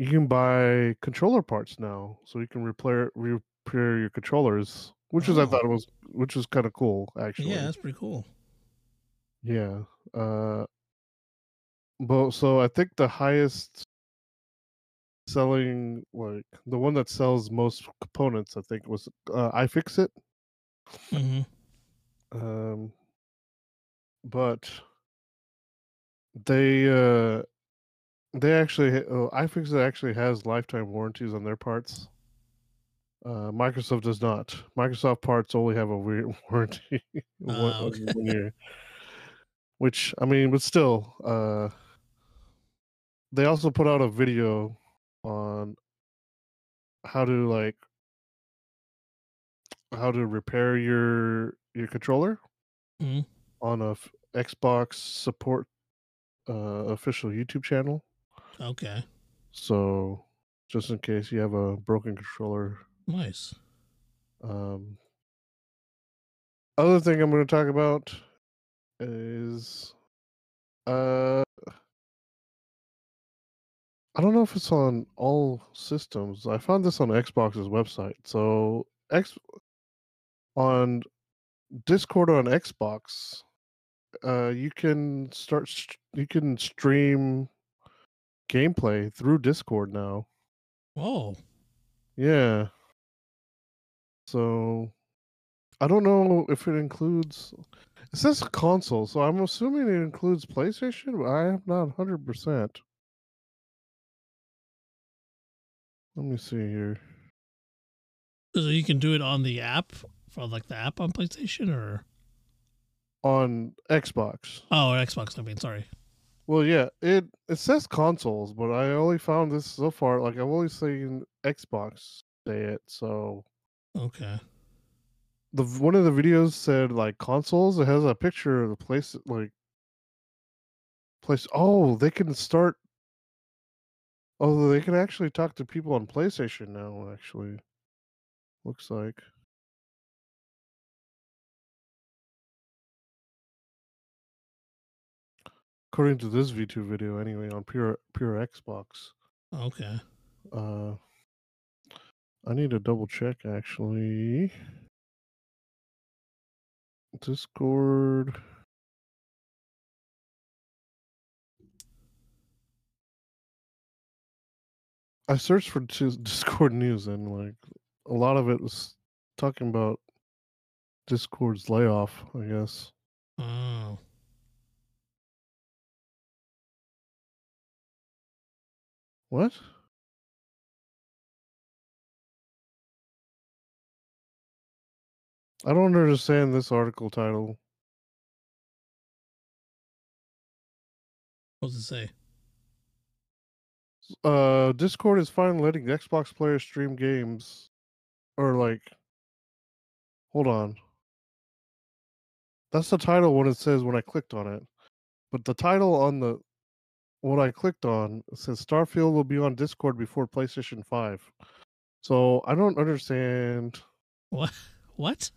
you can buy controller parts now, so you can repair repair your controllers, which is I Oh. thought it was which is kind of cool actually. Yeah, that's pretty cool. Yeah. Uh, but so I think the highest selling, like the one that sells most components, I think was uh, iFixit. hmm Um, but they uh they actually uh, iFixit actually has lifetime warranties on their parts. Uh, Microsoft does not. Microsoft parts only have a weird warranty, one, Ah, uh, okay. one year. Which I mean, but still, uh, they also put out a video on how to like how to repair your your controller Mhm. on a f- Xbox support uh, official YouTube channel. Okay. So just in case you have a broken controller. Nice. Um, other thing I'm going to talk about is uh, I don't know if it's on all systems. I found this on Xbox's website. So X on Discord on Xbox, uh, you can start. You can stream gameplay through Discord now. Whoa. Yeah. So I don't know if it includes. It says console, so I'm assuming it includes PlayStation, but I am not hundred percent. Let me see here. So you can do it on the app for like the app on PlayStation or On Xbox. oh Xbox. I mean, sorry. Well, yeah, it it says consoles, but I only found this so far. Like I've only seen Xbox say it. So Okay. the one of the videos said like consoles. It has a picture of the place, like place. Oh, they can start. Oh, they can actually talk to people on PlayStation now. Actually, looks like. According to this V2 video, anyway, on pure pure Xbox. Okay. Uh, I need to double check actually. Discord. I searched for Discord news and like a lot of it was talking about Discord's layoff, I guess. Oh. What? I don't understand this article title. What does it say? Uh, Discord is finally letting Xbox players stream games, or like, hold on. That's the title when it says when I clicked on it, but the title on the what I clicked on says Starfield will be on Discord before PlayStation Five. So I don't understand. What? What?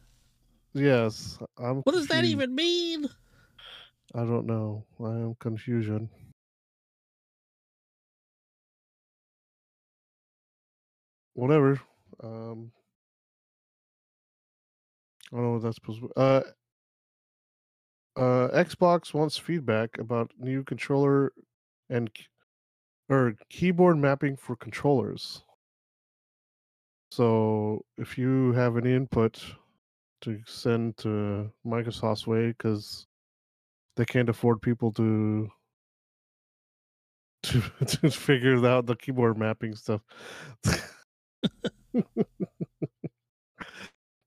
Yes, I'm. What does that even mean? I don't know. I am confusion. Whatever. Um, I don't know what that's supposed to. Uh, uh, Xbox wants feedback about new controller and or keyboard mapping for controllers. So if you have any input to send to Microsoft's way, because they can't afford people to to to figure out the keyboard mapping stuff. they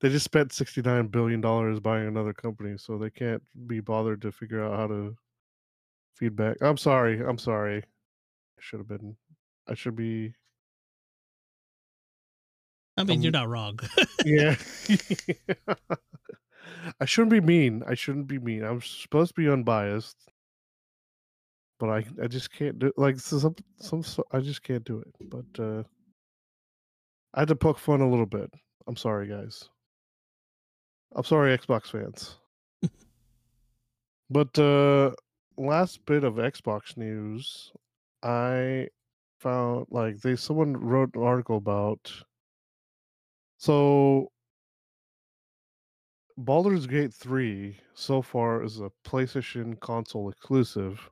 just spent sixty nine billion dollars buying another company, so they can't be bothered to figure out how to feedback. I'm sorry. I'm sorry. I should have been. I should be. I mean, Um, you're not wrong. Yeah. I shouldn't be mean. I shouldn't be mean. I'm supposed to be unbiased, but I I just can't do like some some I just can't do it. But uh I had to poke fun a little bit. I'm sorry, guys. I'm sorry, Xbox fans. but uh last bit of Xbox news, I found like they someone wrote an article about so Baldur's Gate 3 so far is a PlayStation console exclusive,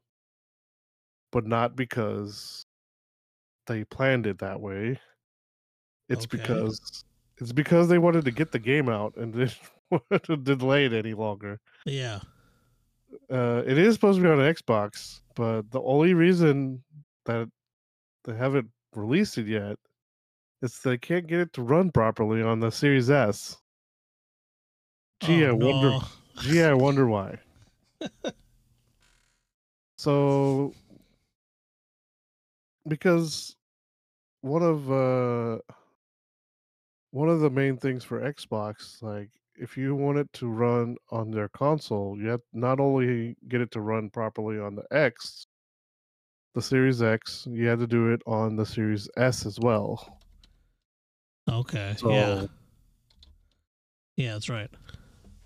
but not because they planned it that way. It's Okay. because it's because they wanted to get the game out and didn't want to delay it any longer. Yeah. Uh, it is supposed to be on Xbox, but the only reason that they haven't released it yet is they can't get it to run properly on the Series S. Gee, Oh, I wonder. Gee, I wonder why. so, because one of uh, one of the main things for Xbox, like if you want it to run on their console, you have not only get it to run properly on the X, the Series X, you had to do it on the Series S as well. Okay. So, yeah. Yeah, that's right.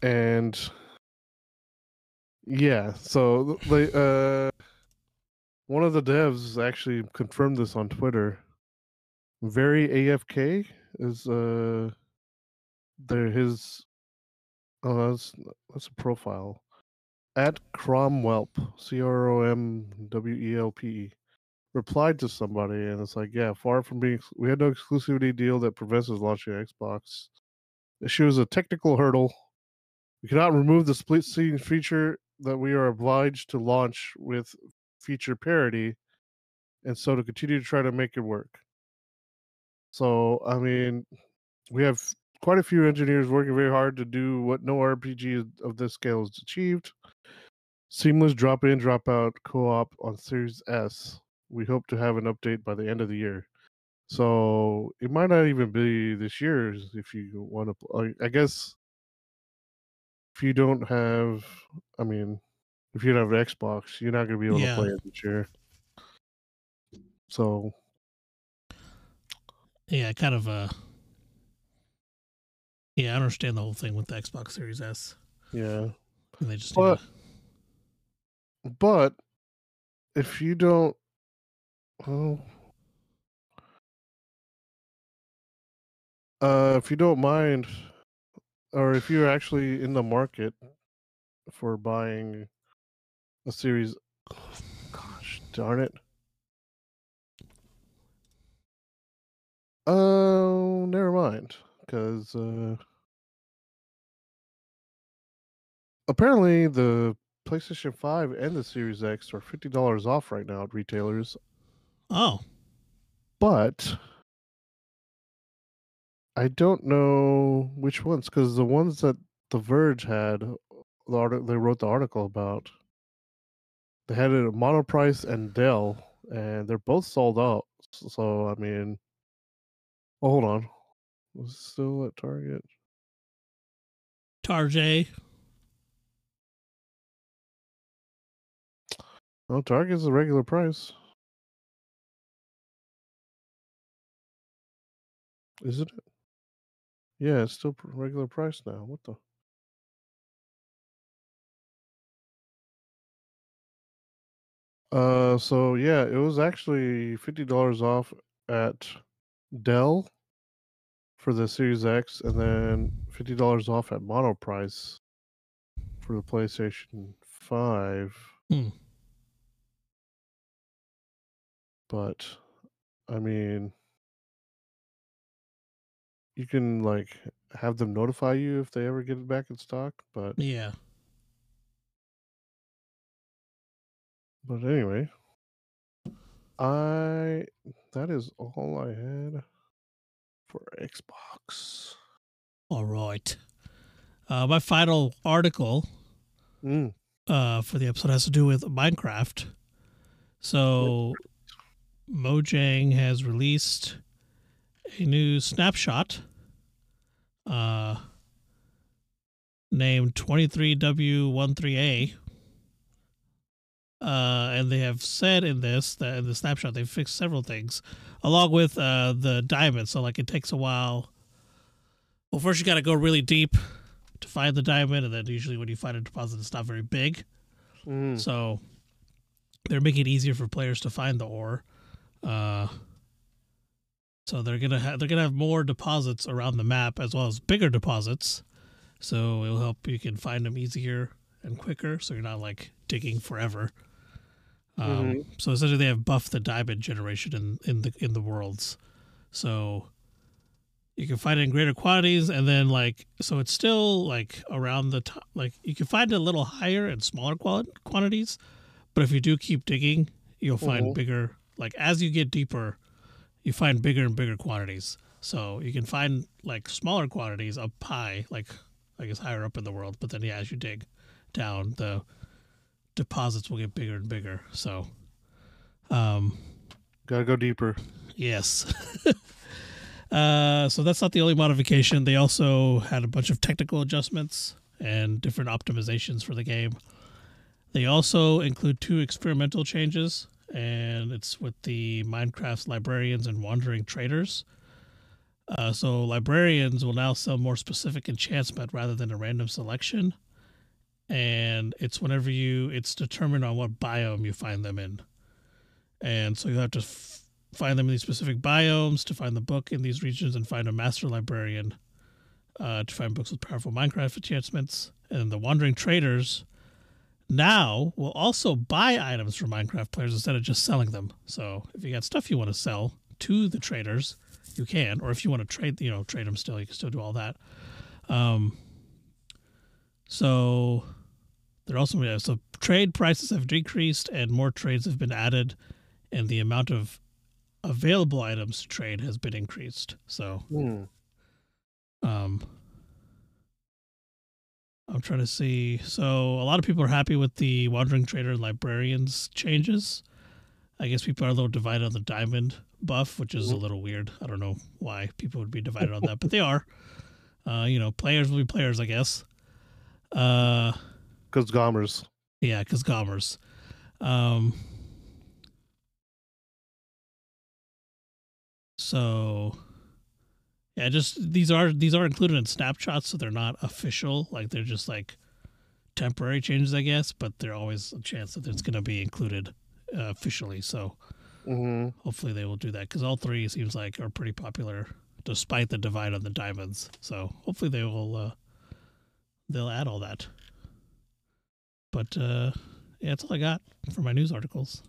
and yeah so they uh one of the devs actually confirmed this on twitter very afk is uh there his oh that's that's a profile. At cromwelp c-r-o-m-w-e-l-p replied to somebody and it's like yeah far from being we had no exclusivity deal that prevents us launching xbox. Issue is a technical hurdle. We cannot remove the split screen feature that we are obliged to launch with feature parity, and so to continue to try to make it work. So, I mean, we have quite a few engineers working very hard to do what no RPG of this scale has achieved seamless drop in, drop out co op on Series S. We hope to have an update by the end of the year. So, it might not even be this year if you want to. I guess if you don't have, I mean, if you don't have an Xbox, you're not going to be able Yeah. to play it this year. So Yeah, kind of uh Yeah, I understand the whole thing with the Xbox Series S. yeah, And they just But- to- but if you don't, well, uh, if you don't mind, or if you're actually in the market for buying a series, gosh darn it. Oh, never mind, because uh, apparently the PlayStation 5 and the Series X are $50 off right now at retailers, Oh, but I don't know which ones because the ones that The Verge had, the article they wrote the article about, they had it at Monoprice and Dell, and they're both sold out. So I mean, oh, hold on, was still at Target? Tarjay. No, Target's the regular price. Isn't it? Yeah, it's still regular price now. What the? Uh, so yeah, it was actually fifty dollars off at Dell for the Series X, and then fifty dollars off at Monoprice for the PlayStation Five. Hmm. But I mean, you can like have them notify you if they ever get it back in stock. But Yeah. but anyway, I that is all I had for Xbox. All right. Uh, my final article Mm. uh, for the episode has to do with Minecraft. So, Mojang has released a new snapshot uh, named 23W13A. Uh, and they have said in this that in the snapshot they fixed several things, along with uh, the diamond. So like it takes a while. Well, first you got to go really deep to find the diamond, and then usually when you find a deposit, it's not very big. Mm. So they're making it easier for players to find the ore. Uh, so they're gonna have they're gonna have more deposits around the map as well as bigger deposits. So it'll help you can find them easier and quicker. So you're not like digging forever. Um, Mhm. So essentially, they have buffed the diamond generation in in the in the worlds. So you can find it in greater quantities, and then like so it's still like around the top. Like you can find it a little higher and smaller qual- quantities, but if you do keep digging, you'll find Mhm. bigger. Like as you get deeper, you find bigger and bigger quantities. So you can find like smaller quantities up high, like I guess higher up in the world. But then yeah, as you dig down, the deposits will get bigger and bigger. So, um, Gotta go deeper. yes. uh, so that's not the only modification. They also had a bunch of technical adjustments and different optimizations for the game. They also include two experimental changes, and it's with the Minecraft librarians and wandering traders. Uh, so librarians will now sell more specific enchantment rather than a random selection, and it's whenever you it's determined on what biome you find them in, and so you have to f- find them in these specific biomes to find the book in these regions and find a master librarian uh, to find books with powerful Minecraft enchantments, and the wandering traders now will also buy items for Minecraft players instead of just selling them. So if you got stuff you want to sell to the traders, you can, or if you want to trade, you know, trade them still, you can still do all that. Um, so they're also yeah, so trade prices have decreased and more trades have been added, and the amount of available items to trade has been increased. So Hmm. um, I'm trying to see. So a lot of people are happy with the Wandering Trader and Librarians changes. I guess people are a little divided on the Diamond buff, which is a Mhm. little weird. I don't know why people would be divided on that, but they are. Uh, you know, players will be players, I guess. Uh, Cause Gomers. yeah, because Gomers. Um, so yeah, just these are these are included in snapshots, so they're not official. Like they're just like temporary changes, I guess. But there's always a chance that it's going to be included uh, officially. So hmm hopefully they will do that because all three seems like are pretty popular, despite the divide on the diamonds. So hopefully they will uh, they'll add all that. But uh, yeah, that's all I got for my news articles.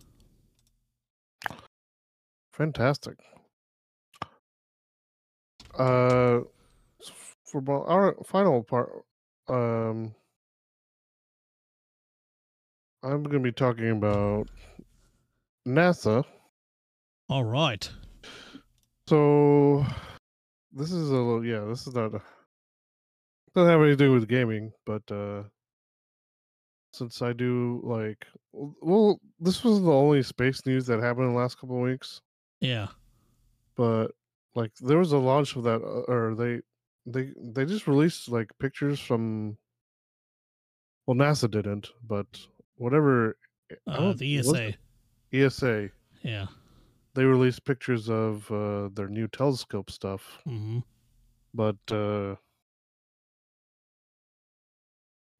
Fantastic. Uh, for our final part, um, I'm going to be talking about NASA. All right. So, this is a little, yeah, this is not, a, doesn't have anything to do with gaming, but uh, since I do like, well, this was the only space news that happened in the last couple of weeks. Yeah. but like there was a launch of that uh, or they they they just released like pictures from well nasa didn't but whatever I Uh, the ESA. esa Yeah. they released pictures of uh, their new telescope stuff hmm but uh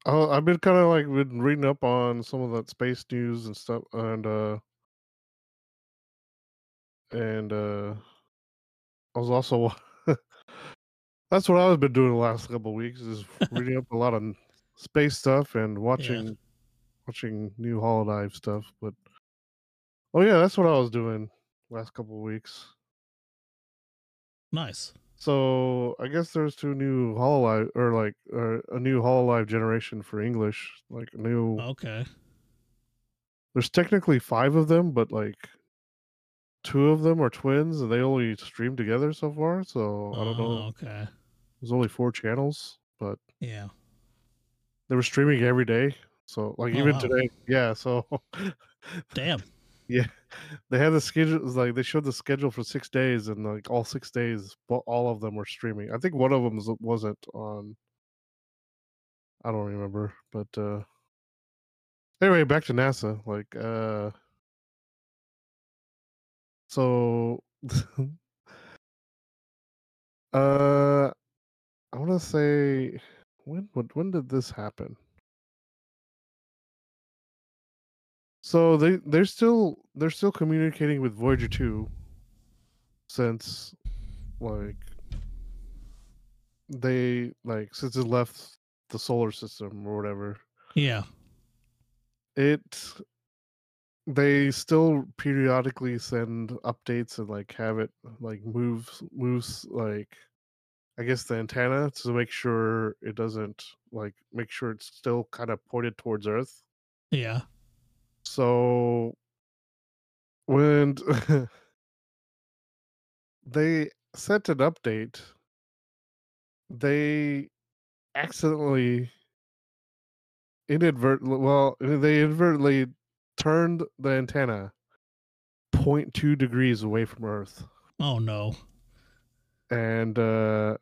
oh, i've been kind of like been reading up on some of that space news and stuff and uh and uh i was also that's what i've been doing the last couple of weeks is reading up a lot of space stuff and watching watching new hololive stuff but oh yeah that's what i was doing last couple of weeks Nice. So i guess there's two new hololive or like uh, a new hololive generation for english like a new Okay. there's technically five of them but like two of them are twins and they only stream together so far so i don't Oh, know Okay. there's only four channels but Yeah. they were streaming every day so like Oh, even wow. today yeah so Damn. they had the schedule it was like they showed the schedule for six days and like all six days all of them were streaming. I think one of them was, wasn't on. I don't remember but uh anyway back to nasa like uh so uh i want to say when when did this happen So they they're still they're still communicating with Voyager two. Since, like, they like since it left the solar system or whatever, Yeah. it they still periodically send updates and like have it like moves moves like I guess the antenna to make sure it doesn't like make sure it's still kind of pointed towards Earth. Yeah. So when they sent an update, they accidentally inadvertently well they inadvertently turned the antenna 0.2 degrees away from Earth. Oh no. And uh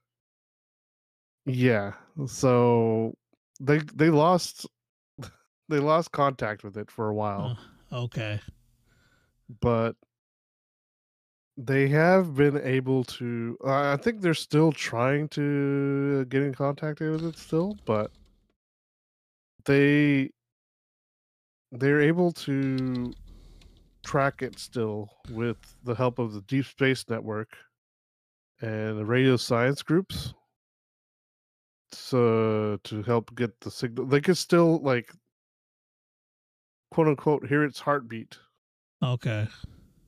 yeah, so they they lost they lost contact with it for a while. Uh, okay. but they have been able to uh, i think they're still trying to get in contact with it still but they they're able to track it still with the help of the deep space network and the radio science groups so to help get the signal they can still like quote unquote hear its heartbeat Okay.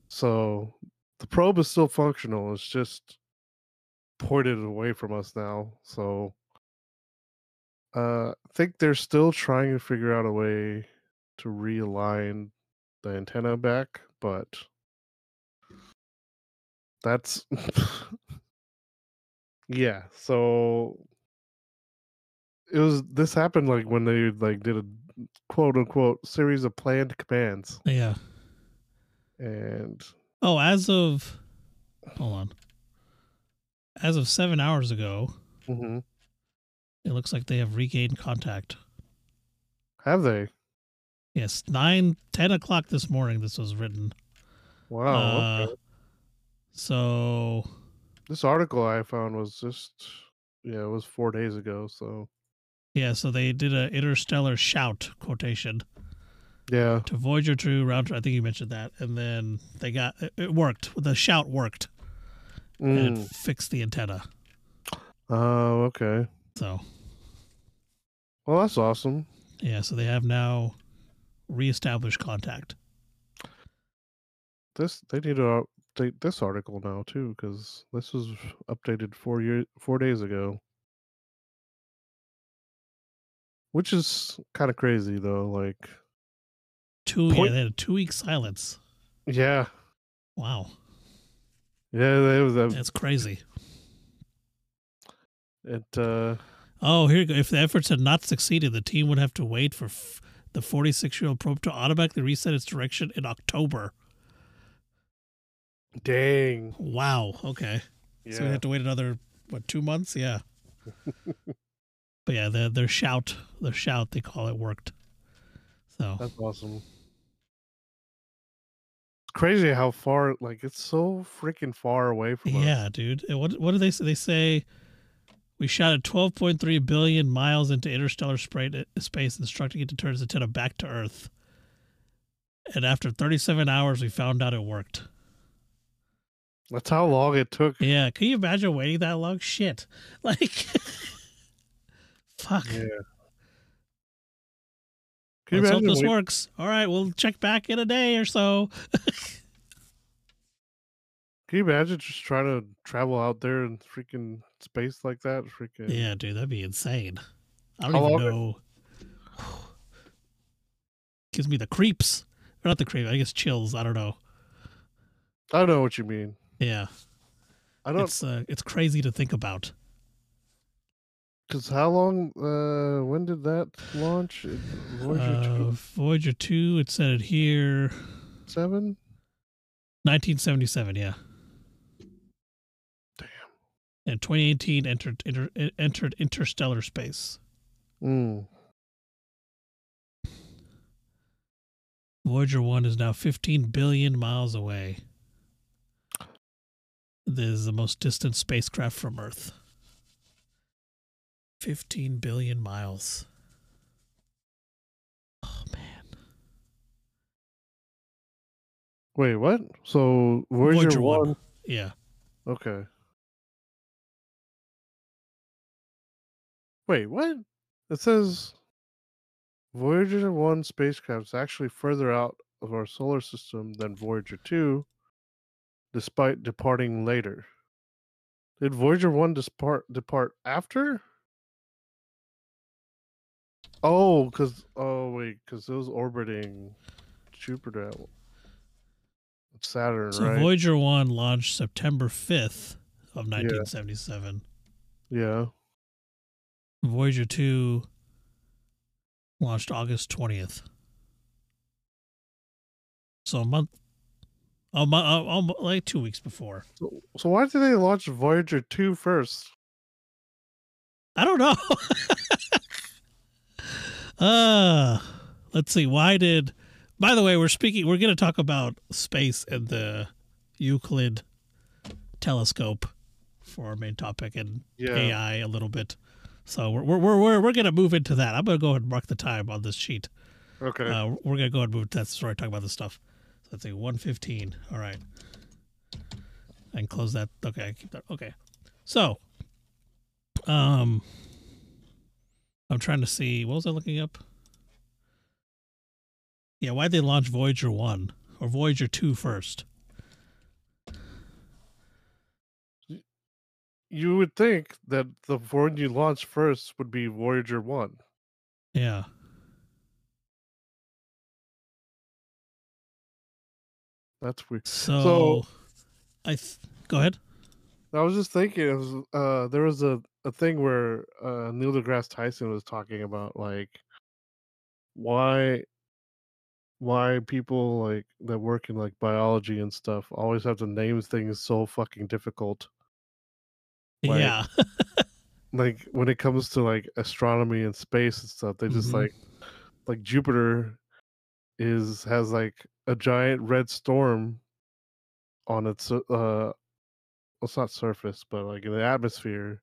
So the probe is still functional. It's just pointed away from us now. So uh, I think they're still trying to figure out a way to realign the antenna back, but that's yeah. So it was this happened like when they like did a quote unquote series of planned commands Yeah. and Oh, as of hold on. As of seven hours ago, Mhm. it looks like they have regained contact. have they? Yes, nine, ten o'clock this morning. This was written. Wow. Uh, okay. So This article I found was just yeah, it was four days ago. So yeah, so they did a interstellar shout quotation yeah, to Voyager two round. I think you mentioned that, and then they got it, worked. The shout worked, and it Mm. fixed the antenna. Oh, okay. So Well, that's awesome. yeah, so they have now reestablished contact. This they need to update this article now too, because this was updated four year four days ago. Which is kind of crazy though. Like, Two yeah, they had a two week silence. yeah, Wow, yeah, they was a, that's crazy. it. Uh, Oh, here you go. If the efforts had not succeeded, the team would have to wait for f- the 46 year old probe to automatically reset its direction in October. dang. Wow. Okay. Yeah. So we have to wait another what two months? Yeah. but yeah, their their shout, their shout, they call it worked. So That's awesome. It's crazy how far, like, it's so freaking far away from us. yeah, dude. What what do they say? They say we shot at 12.3 billion miles into interstellar space, instructing it to turn its antenna back to Earth. And after 37 hours, we found out it worked. That's how long it took. Yeah, can you imagine waiting that long? Shit. Like, fuck. Yeah. Can you Let's hope this wait- works. All right, we'll check back in a day or so. Can you imagine just trying to travel out there in freaking space like that? Freaking Yeah, dude, that'd be insane. I don't How even know. Gives me the creeps. Or not the creep, I guess chills. I don't know. I don't know what you mean. Yeah, I don't it's uh, it's crazy to think about. Because how long? Uh, when did that launch? Voyager Uh, two, Voyager two, it said it here, seven. 1977. Yeah. Damn. And 2018 entered inter, entered interstellar space. Mm. Voyager 1 is now 15 billion miles away. This is the most distant spacecraft from Earth. 15 billion miles. Oh, man. Wait, what? So Voyager, Voyager one. one. Yeah. Okay. Wait, what? It says Voyager 1 spacecraft is actually further out of our solar system than Voyager 2, despite departing later. Did Voyager 1 depart depart after? Oh, because oh wait, because it was orbiting Jupiter, at Saturn, So right? Voyager one launched September fifth of nineteen seventy seven. yeah. Voyager two launched August twentieth. So a month, a month, like two weeks before. So, so why did they launch Voyager 2 first? I don't know. uh let's see. Why did by the way, we're speaking we're gonna talk about space and the Euclid telescope for our main topic and Yeah. AI a little bit. So we're we're we're we're, we're gonna move into that. I'm gonna go ahead and mark the time on this sheet. Okay. Uh, we're gonna go ahead and move to that story, talk about this stuff. So let's see, one fifteen. All right, and close that. Okay, I keep that. Okay, so, um, I'm trying to see what was I looking up. Yeah, why'd they launch Voyager one or Voyager two first? you would think that the one you launched first would be Voyager 1. Yeah, That's weird. so, I th- go ahead. I was just thinking, it was, uh, there was a, a thing where uh, Neil deGrasse Tyson was talking about like why why people like that work in like biology and stuff always have to name things so fucking difficult. Like- yeah, Like when it comes to like astronomy and space and stuff, they just Mhm. like like Jupiter is has like a giant red storm on its uh well, it's not surface but like in the atmosphere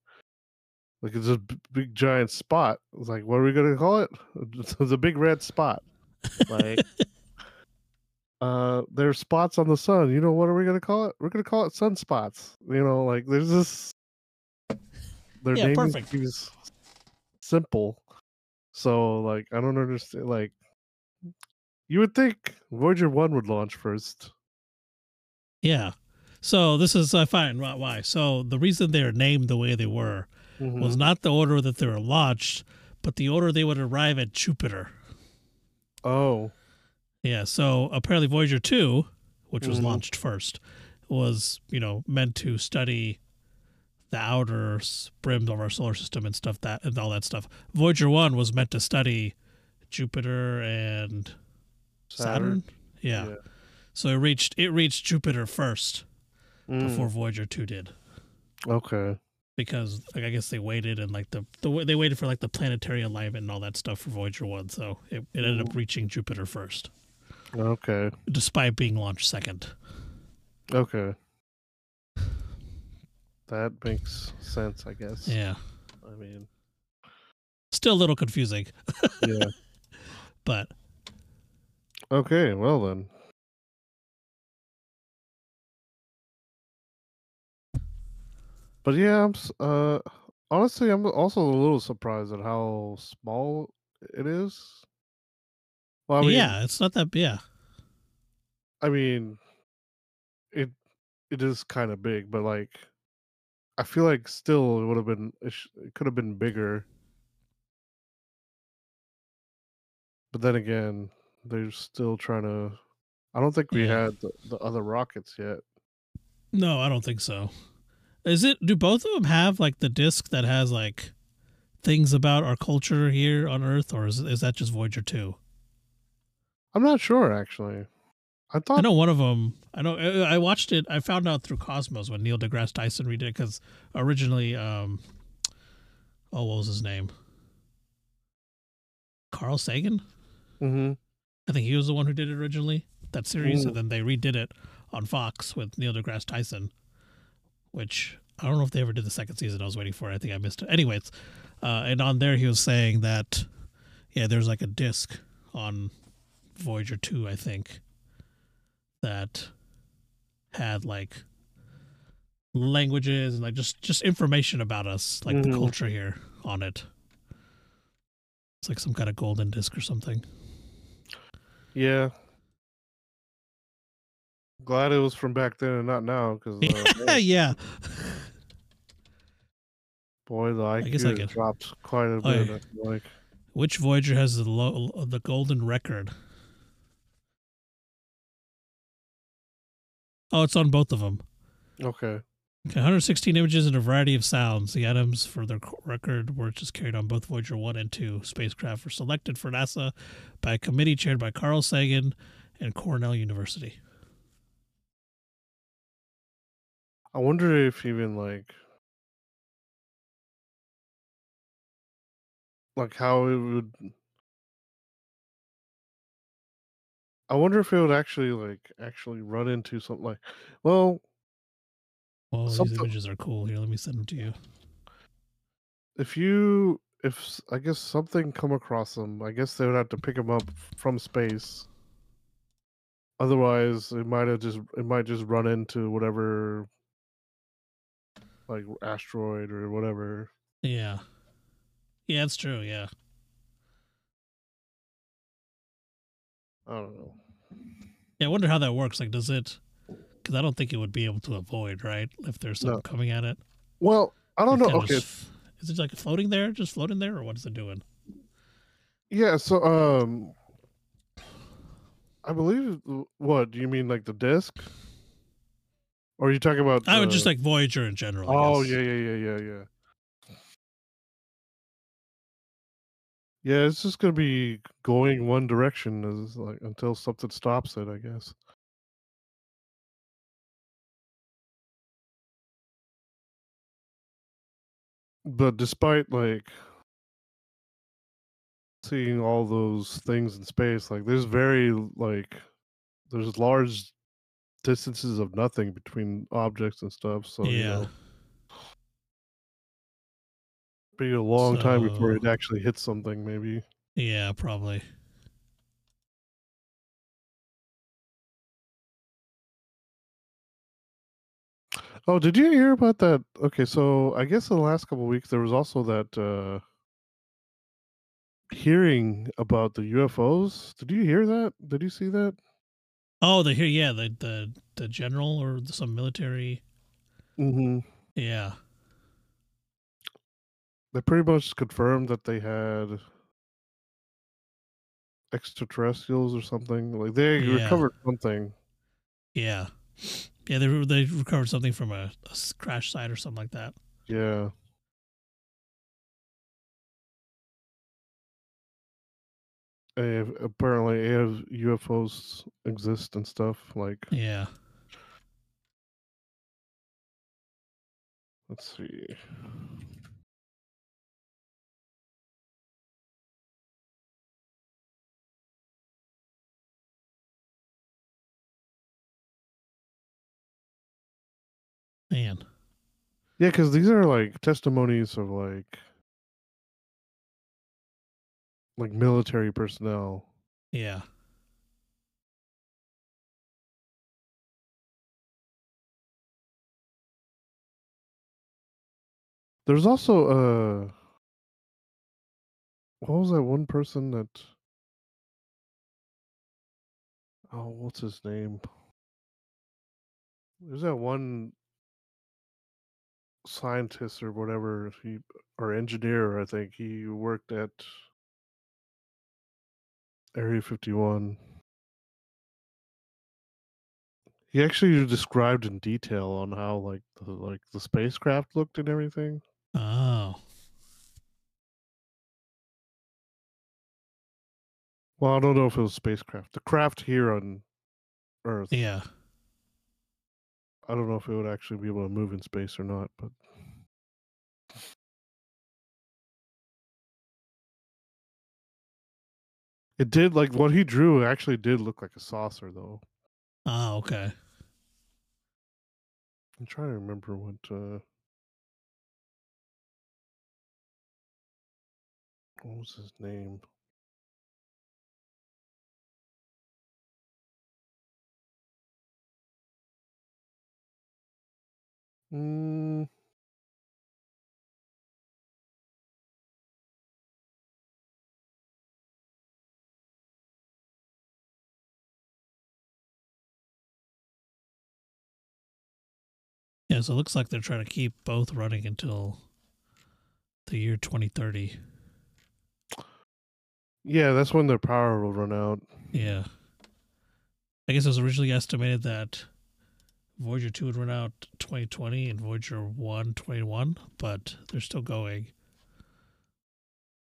like it's a big giant spot. It's like what are we gonna call it? It's a big red spot. Like uh there's spots on the sun. You know what are we gonna call it? We're gonna call it sunspots you know like there's this their Yeah, perfect. is simple. So like i don't understand like you would think voyager 1 would launch first. Yeah. So this is I find why-. So the reason they're named the way they were was Mhm. not the order that they were launched, but the order they would arrive at Jupiter. oh Yeah, so apparently Voyager 2, which was Mhm. launched first, was, you know, meant to study the outer brims of our solar system and stuff that and all that stuff. Voyager 1 was meant to study Jupiter and Saturn. Yeah. Yeah. So it reached it reached Jupiter first Mm, before Voyager 2 did. okay because like, I guess they waited and like the, the way- they waited for like the planetary alignment and all that stuff for Voyager one, so it, it ended up reaching Jupiter first, okay despite being launched second. Okay. That makes sense, I guess. Yeah, I mean, still a little confusing, yeah. but okay, well then. But yeah, I'm s- uh honestly I'm also a little surprised at how small it is. Well, I mean, yeah, it's not that yeah. I mean, it it is kind of big, but like, I feel like still it would have been it, sh- it could have been bigger. But then again, they're still trying to. I don't think we Yeah. had the, the other rockets yet. No, I don't think so. Is it? Do both of them have like the disc that has like things about our culture here on Earth, or is is that just Voyager two? I'm not sure actually. I thought I know one of them. I know. I I watched it. I found out through Cosmos when Neil deGrasse Tyson redid it because originally, um, oh, what was his name? Carl Sagan. hmm I think he was the one who did it originally. That series, and then they redid it on Fox with Neil deGrasse Tyson, which I don't know if they ever did the second season. I was waiting for it. I think I missed it. Anyways, uh, and on there he was saying that, yeah, there's like a disc on Voyager two, I think, that had like languages and like just just information about us, like the Mhm. culture here on it. It's like some kind of golden disc or something. Yeah. Glad it was from back then and not now, because uh, yeah. boy, the IQ guess I has could- dropped quite a Oh, bit. yeah. Like Which Voyager has the low, the golden record? Oh, it's on both of them. okay, Okay, 116 images and a variety of sounds. The items for their record were just carried on both Voyager 1 and 2 spacecraft were selected for NASA by a committee chaired by Carl Sagan and Cornell University. I wonder if even like like how it would. I wonder if it would actually like actually run into something like, well, Well, these Something- images are cool. Here, let me send them to you. if you if I guess something come across them, I guess they would have to pick them up from space. Otherwise, it might have just it might just run into whatever like asteroid or whatever. Yeah. Yeah, it's true. Yeah. I don't know. Yeah, I wonder how that works. Like, does it? Because I don't think it would be able to avoid, right? If there's No. something coming at it. Well, I don't It know. Okay, just- is it like floating there, just floating there, or what is it doing? yeah. So, um, I believe. What do you mean, like the disc? Or are you talking about? I would just like Voyager in general. Oh yeah, yeah, yeah, yeah, yeah. Yeah, it's just gonna be going one direction as like until something stops it, I guess. But despite like seeing all those things in space, like there's very like there's large distances of nothing between objects and stuff. So you yeah. know, be a long time before it actually hits something, maybe. Yeah, probably. Oh, did you hear about that? Okay, so I guess in the last couple of weeks there was also that uh hearing about the UFOs. Did you hear that? Did you see that? Oh, the here, yeah, the the the general or some military. Mm-hmm. Yeah. They pretty much confirmed that they had extraterrestrials or something. Like they Yeah. recovered something. Yeah. Yeah, they they recovered something from a crash site or something like that. Yeah. Apparently, UFOs exist and stuff. Like, Yeah. let's see. Man. Yeah, because these are like testimonies of like like military personnel. Yeah. There's also uh what was that one person that oh what's his name? There's that one scientist or whatever he or engineer I think he worked at Area 51. He actually described in detail on how like the like the spacecraft looked and everything. Oh. Well, I don't know if it was spacecraft. The craft here on Earth. Yeah. I don't know if it would actually be able to move in space or not, but It did like what he drew actually did look like a saucer though. Ah, okay. I'm trying to remember what uh what was his name? Mm. Yeah, so it looks like they're trying to keep both running until the year 2030. yeah, that's when their power will run out. Yeah. I guess it was originally estimated that Voyager 2 would run out 2020 and Voyager 1 21, but they're still going.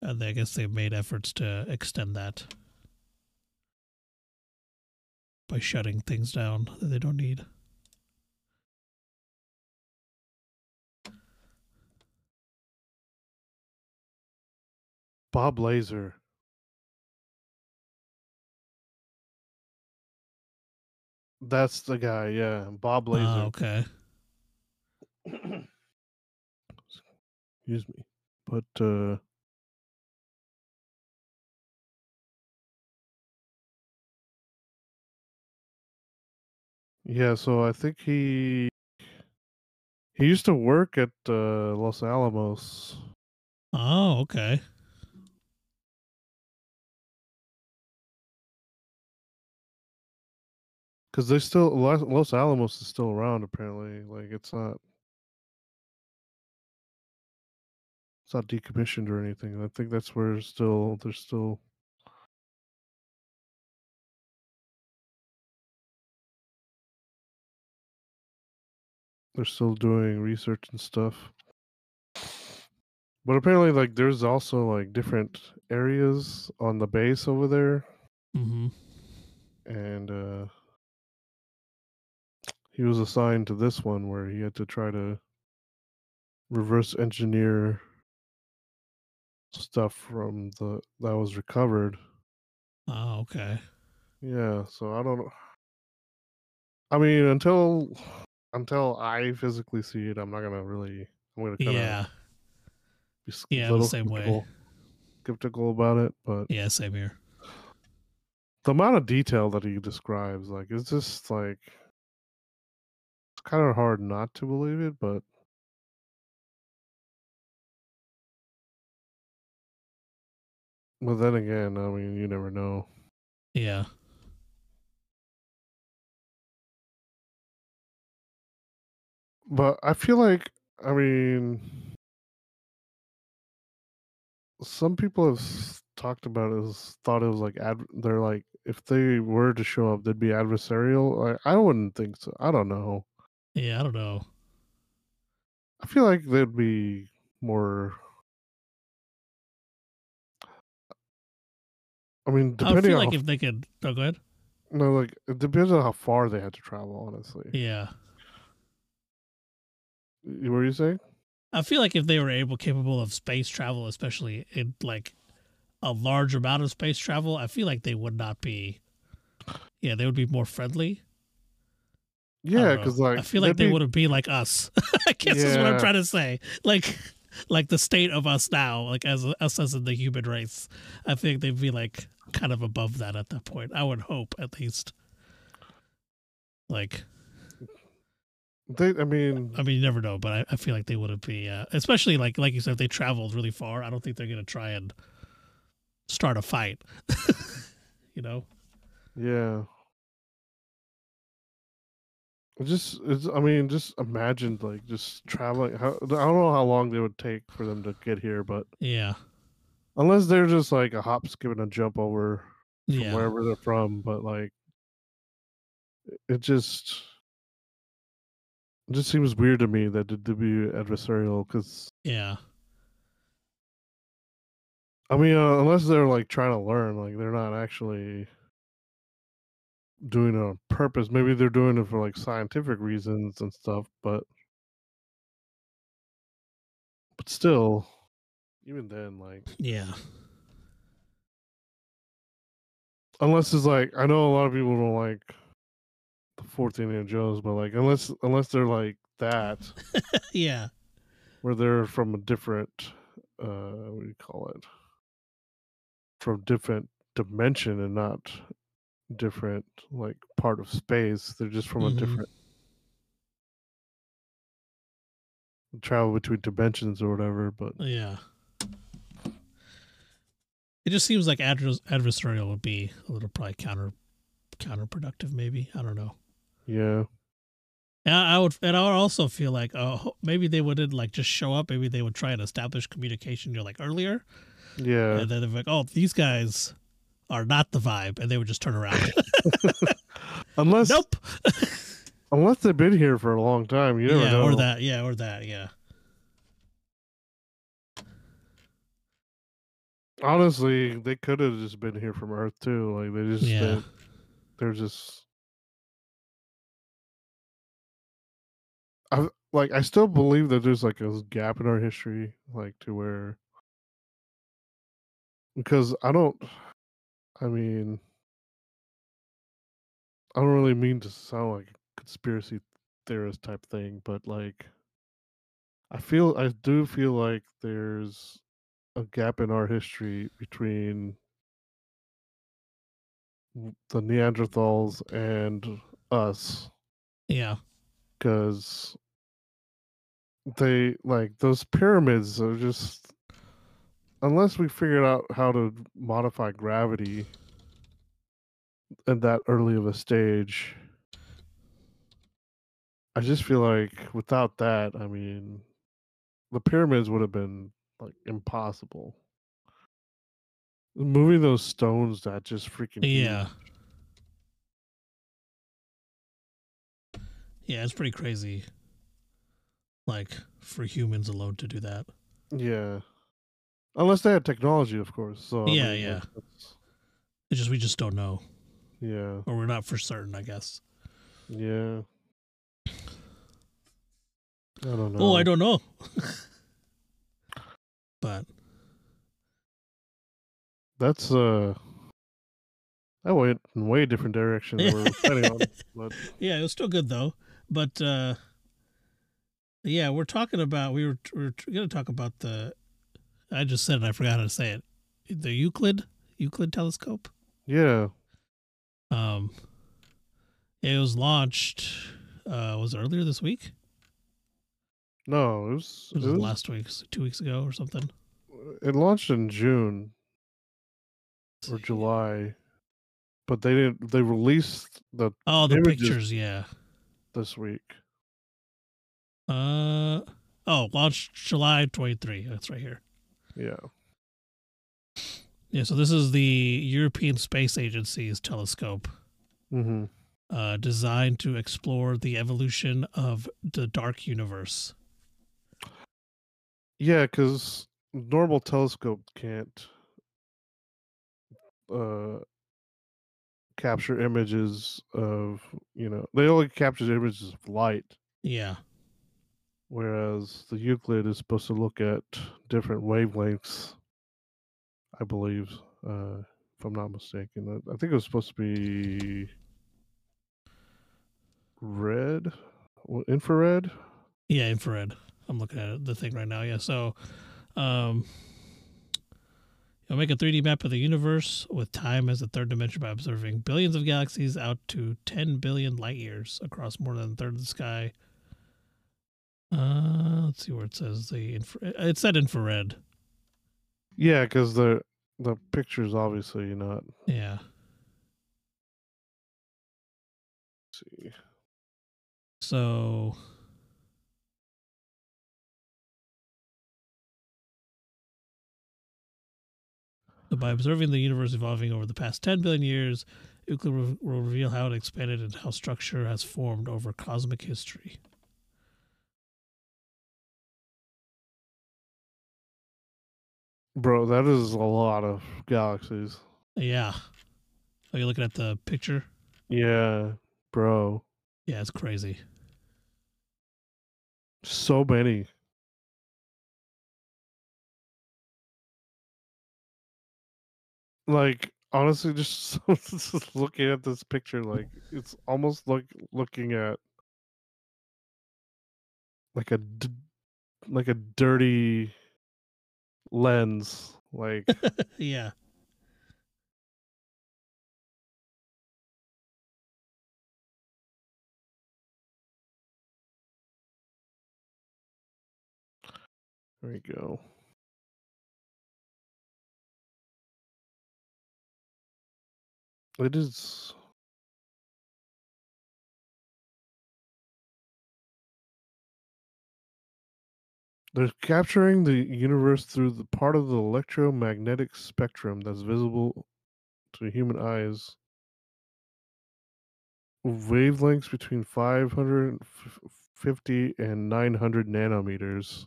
And I guess they've made efforts to extend that by shutting things down that they don't need. Bob Lazar. That's the guy, yeah. Bob Lazar. Ah, okay. Excuse me. But uh Yeah, so I think he he used to work at uh, Los Alamos. Oh, okay. Because they still Los, Los Alamos is still around apparently. Like it's not it's not decommissioned or anything. I think that's where still there's still they're still doing research and stuff. But apparently like there's also like different areas on the base over there mm-hmm. and uh he was assigned to this one where he had to try to reverse engineer stuff from the that was recovered Oh, okay. yeah so i don't know i mean until until i physically see it i'm not gonna really i'm gonna kind of Yeah. be Yeah, the same way. skeptical, skeptical about it but Yeah, same here. the amount of detail that he describes like it's just like kind of hard not to believe it but but then again i mean you never know. Yeah. but i feel like i mean some people have talked about it as thought it was like ad they're like if they were to show up they'd be adversarial? I, I wouldn't think so. I don't know Yeah, I don't know. I feel like they'd be more. I mean, I depending feel on like if they could. Oh, go ahead. no, like it depends on how far they had to travel. Honestly, Yeah. What were you saying? I feel like if they were able, capable of space travel, especially in like a large amount of space travel, I feel like they would not be. Yeah, they would be more friendly. Yeah, because like I feel like they be- wouldn't be like us. I guess is what I'm trying to say. Like, like the state of us now, like as us as in the human race. I think they'd be like kind of above that at that point. I would hope at least. Like, They, I mean, I mean, you never know, but I, I feel like they wouldn't be, uh, especially like like you said, if they traveled really far. I don't think they're gonna try and start a fight. you know? yeah. It Just, it's, I mean, just imagine like just traveling. How, I don't know how long they would take for them to get here, but Yeah, unless they're just like a hop, skip, and a jump over from yeah, wherever they're from, but like it- it just it just seems weird to me that it'd be adversarial because yeah, I mean uh, unless they're like trying to learn, like they're not actually doing it on purpose. Maybe they're doing it for like scientific reasons and stuff, but but still, even then, like yeah, unless it's like I know a lot of people don't like the fourth Indiana Jones, but like unless unless they're like that, yeah, where they're from a different uh what do you call it? From different dimension and not different like part of space. They're just from Mhm. a different travel between dimensions or whatever. But Yeah. It just seems like advers- adversarial would be a little probably counter counterproductive. Maybe I don't know. yeah, And I I would, and I would also feel like, oh, maybe they wouldn't like just show up. Maybe they would try and establish communication, you know, like earlier, yeah. and then they're like, oh, these guys are not the vibe, and they would just turn around. Unless nope. unless they've been here for a long time, you never yeah, know. or that. Yeah, or that. Yeah. Honestly, they could have just been here from Earth too. Like they just Yeah. they, they're just. I like. I still believe that there's like a gap in our history, like to where. Because I don't. I mean. I don't really mean to sound like a conspiracy theorist type thing, but like. I feel. I do feel like there's a gap in our history between the Neanderthals and us Yeah. because they like those pyramids are just unless we figured out how to modify gravity at that early of a stage i just feel like without that i mean the pyramids would have been like impossible moving those stones that just freaking. Yeah. Yeah, it's pretty crazy. Like for humans alone to do that. Yeah. Unless they had technology, of course. So I Yeah, mean, yeah. that's- It's just we just don't know, yeah, or we're not for certain, I guess. yeah. I don't know. Oh, I don't know. but That's uh, that went in way different direction than we we're planning on. But yeah, it was still good though. But uh yeah, we're talking about we were we are going to talk about the I just said it, I forgot how to say it. The Euclid Euclid telescope. yeah, Um it was launched uh was it earlier this week? no, it was It it, was was, last week, 2 weeks ago or something. it launched in June or July, but they didn't. They released the Oh, the pictures, yeah. this week. Uh oh, launched July 23. That's right here. Yeah, Yeah, so this is the European Space Agency's telescope mm-hmm. uh, designed to explore the evolution of the dark universe. Yeah, because normal telescope can't uh capture images of you know they only capture images of light, Yeah. Whereas the Euclid is supposed to look at different wavelengths. I believe, uh, if I'm not mistaken, I, think it was supposed to be red, infrared. Yeah, infrared. I'm looking at the thing right now. Yeah, so um you'll make a 3D map of the universe with time as a third dimension by observing billions of galaxies out to 10 billion light years across more than a third of the sky. Uh, let's see where it says the infra- it said infrared. Yeah, because the the picture's obviously not. Yeah. let's see. So by observing the universe evolving over the past 10 billion years, Euclid will reveal how it expanded and how structure has formed over cosmic history. Bro, that is a lot of galaxies. Yeah. Are you looking at the picture? Yeah, bro. Yeah, it's crazy. So many. Like honestly, just, just looking at this picture, like it's almost like looking at like a like a dirty lens. Like yeah. There we go. It is. They're capturing the universe through the part of the electromagnetic spectrum that's visible to human eyes. Wavelengths between 550 and 900 nanometers.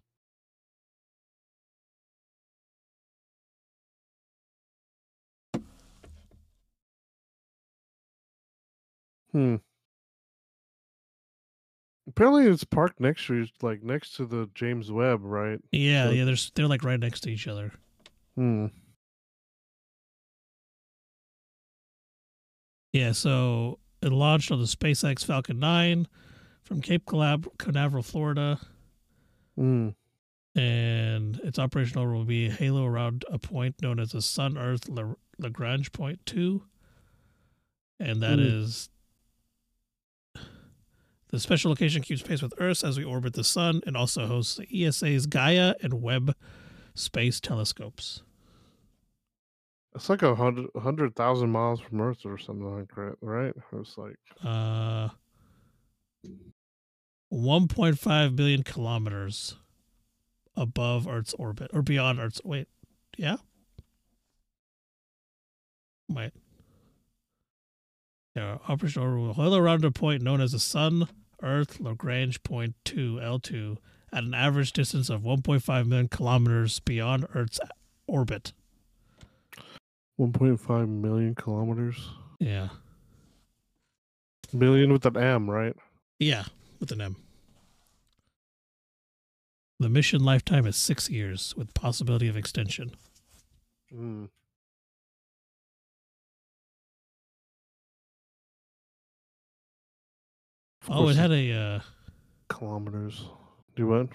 Hmm. Apparently, it's parked next to like next to the James Webb, right? Yeah, So- yeah. They're they're like right next to each other. Hmm. Yeah, so it launched on the SpaceX Falcon 9 from Cape Canaveral, Florida, Hmm. and its operational will be a halo around a point known as the Sun Earth La- Lagrange Point 2. And that Hmm. is the special location keeps pace with Earth as we orbit the Sun and also hosts the ESA's Gaia and Webb space telescopes. It's like a hundred hundred thousand miles from Earth or something like that, right? It's like Uh, 1.5 billion kilometers above Earth's orbit or beyond Earth's. Wait, yeah. Wait. Yeah, operational orbit will around a point known as the Sun Earth Lagrange Point 2 L2 at an average distance of 1.5 million kilometers beyond Earth's orbit. one point five million kilometers. Yeah. Million with an M, right? Yeah, with an M. The mission lifetime is six years with possibility of extension. Hmm. Oh, it had a uh, kilometers. Do what?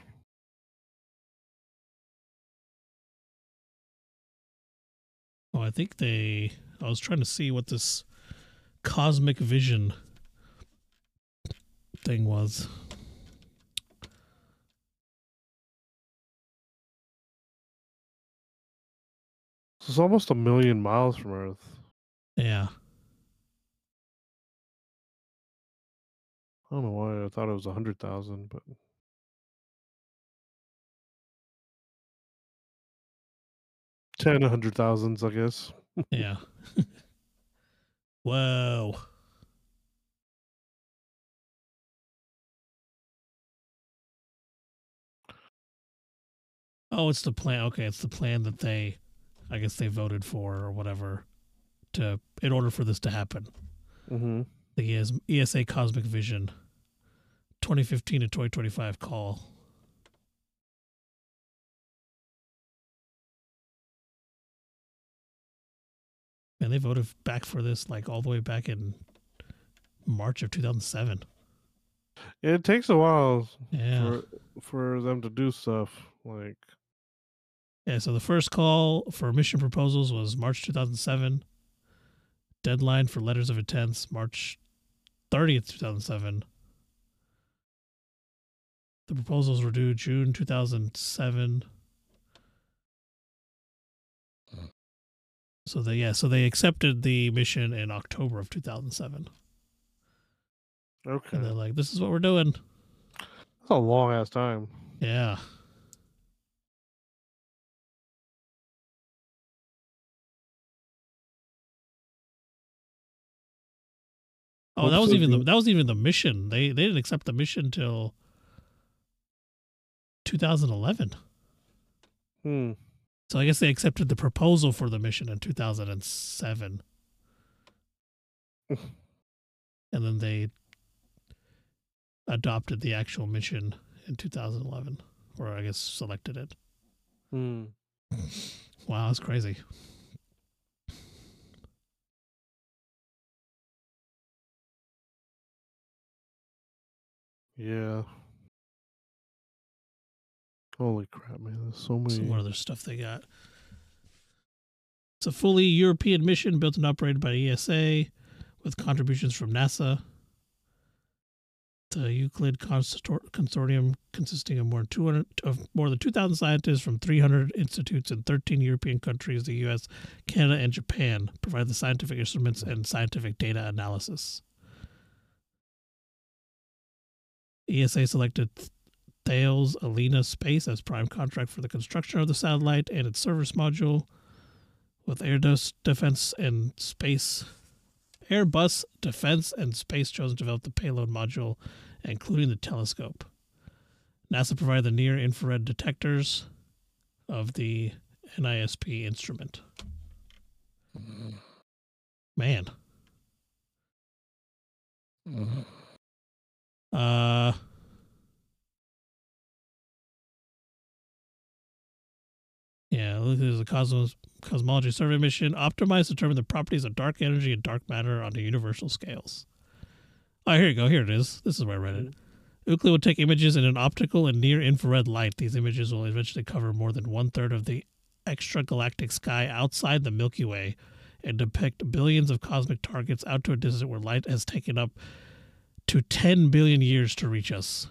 oh, I think they I was trying to see what this cosmic vision thing was. It's almost a million miles from Earth. Yeah. I don't know why I thought it was a hundred thousand, but ten a hundred thousands, I guess. Yeah. Whoa. Oh, it's the plan. Okay, it's the plan that they, I guess they voted for or whatever, to in order for this to happen. Mm-hmm. The ES, ESA Cosmic Vision, 2015 to 2025 call. And they voted back for this like all the way back in March of 2007. It takes a while Yeah. for for them to do stuff. Like Yeah, so the first call for mission proposals was March 2007. Deadline for letters of intent March 30th, 2007. The proposals were due June 2007. So they yeah, so they accepted the mission in October of 2007. okay, And they're like, "This is what we're doing." that's a long ass time. Yeah. Oh, that was even the that was even the mission. They they didn't accept the mission till 2011. Hmm. So I guess they accepted the proposal for the mission in 2007. and then they adopted the actual mission in 2011 or I guess selected it. Hmm. Wow, that's crazy. Yeah. Holy crap, man! There's so many. Some other stuff they got. It's a fully European mission built and operated by ESA with contributions from NASA. the Euclid Consor- Consortium, consisting of more than 200 of more than 2,000 scientists from 300 institutes in 13 European countries, the U.S., Canada, and Japan, provide the scientific instruments and scientific data analysis. ESA selected Thales Alenia Space as prime contract for the construction of the satellite and its service module, with Airbus Defense and Space Airbus Defense and Space chosen to develop the payload module, including the telescope. NASA provided the near infrared detectors of the NISP instrument. Man. Uh Yeah, look, there's a cosmos cosmology survey mission optimized to determine the properties of dark energy and dark matter on the universal scales. Oh, here you go. Here it is. This is where I read it. Mm-hmm. Euclid will take images in an optical and near infrared light. These images will eventually cover more than one third of the extragalactic sky outside the Milky Way and depict billions of cosmic targets out to a distance where light has taken up to 10 billion years to reach us.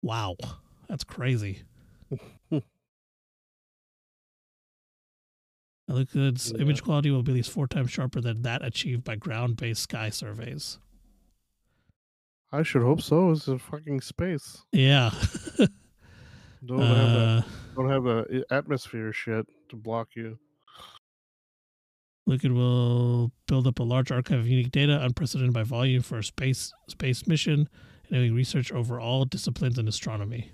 Wow. That's crazy. Euclid's Yeah. image quality will be at least four times sharper than that achieved by ground based sky surveys. I should hope so. It's a fucking space. Yeah. Don't have a uh, don't have a i- atmosphere shit to block you. Euclid will build up a large archive of unique data, unprecedented by volume, for a space space mission, enabling research over all disciplines in astronomy.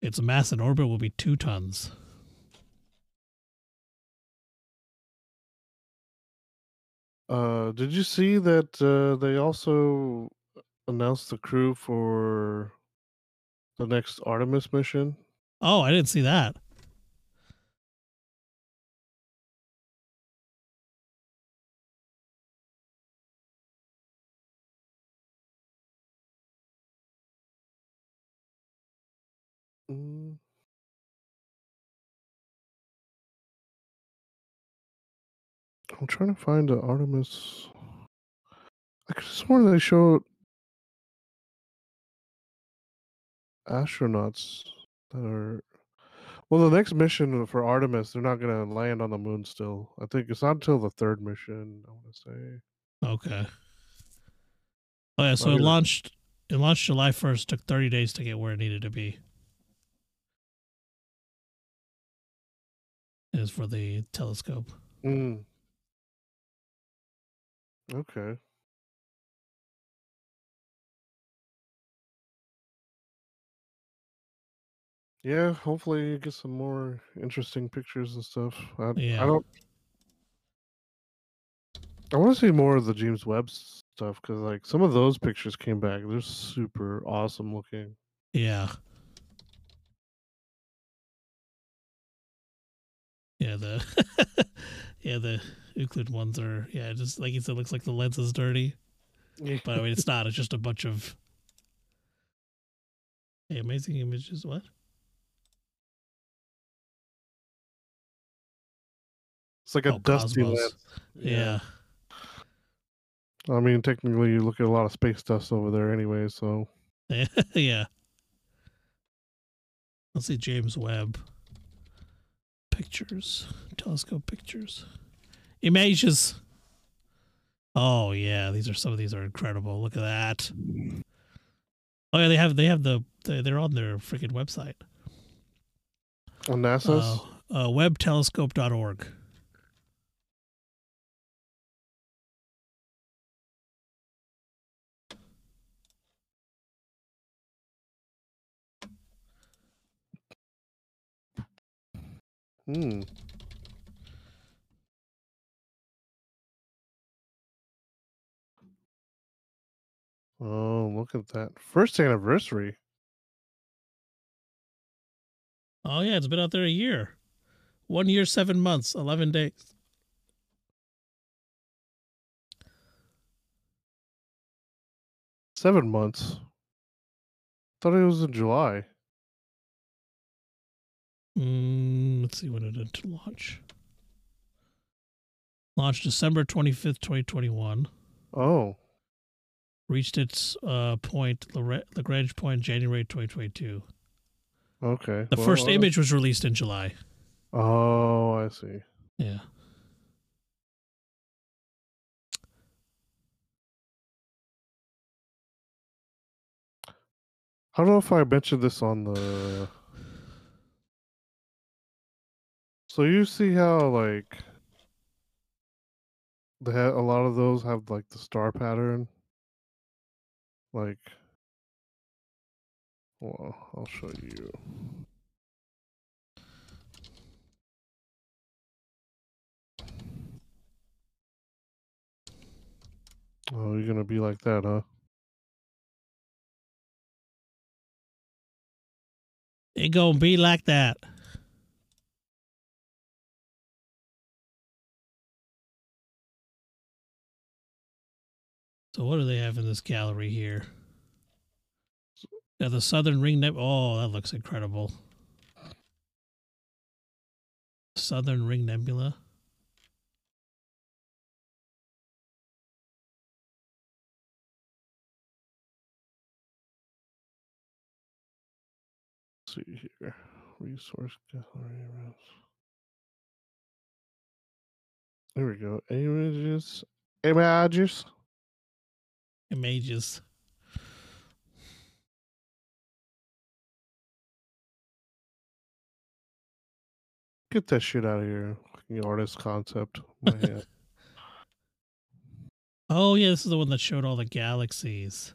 Its mass in orbit will be two tons. Uh, did you see that uh, they also announced the crew for the next Artemis mission? Oh, I didn't see that. I'm trying to find the Artemis. I could have sworn they showed astronauts that are. Well, the next mission for Artemis, they're not going to land on the moon still. I think it's not until the third mission, I want to say. Okay. Oh yeah, so it launched it launched July first, took thirty days to get where it needed to be. Is for the telescope. Mm. Okay. Yeah, hopefully you get some more interesting pictures and stuff. I, Yeah. I don't. I want to see more of the James Webb stuff because, like, some of those pictures came back. They're super awesome looking. Yeah. Yeah, the yeah, the Euclid ones are yeah, just like you said, looks like the lens is dirty. Yeah. But I mean it's not, it's just a bunch of Hey, amazing images, what? It's like a Oh, dusty Cosmos. lens. Yeah. I mean, technically, you look at a lot of space dust over there anyway. So Yeah. yeah. Let's see James Webb pictures, telescope pictures, images. Oh yeah, these are some of these are incredible. Look at that. Oh yeah, they have they have the they- they're on their freaking website. on NASA's. Uh, uh, webtelescope.org. Hmm. Oh, look at that. First anniversary. Oh yeah, it's been out there a year. One year, seven months, eleven days. Seven months. Thought it was in July. Mm, let's see when it did to launch. Launched December 25th, 2021. Oh, Reached its uh, point, Lagrange point, January 2022. okay. The Well, first uh, image was released in July. Oh, I see. Yeah. I don't know if I mentioned this on the. So you see how like they ha- a lot of those have like the star pattern. Like, well, I'll show you. Oh, you're gonna be like that, huh? It gonna be like that. So what do they have in this gallery here? Yeah, the Southern Ring Nebula. Oh, that looks incredible. Southern Ring Nebula. see here. Resource gallery. There we go. Images. Images. Images. Get that shit out of here. Fucking artist concept. Oh yeah, this is the one that showed all the galaxies.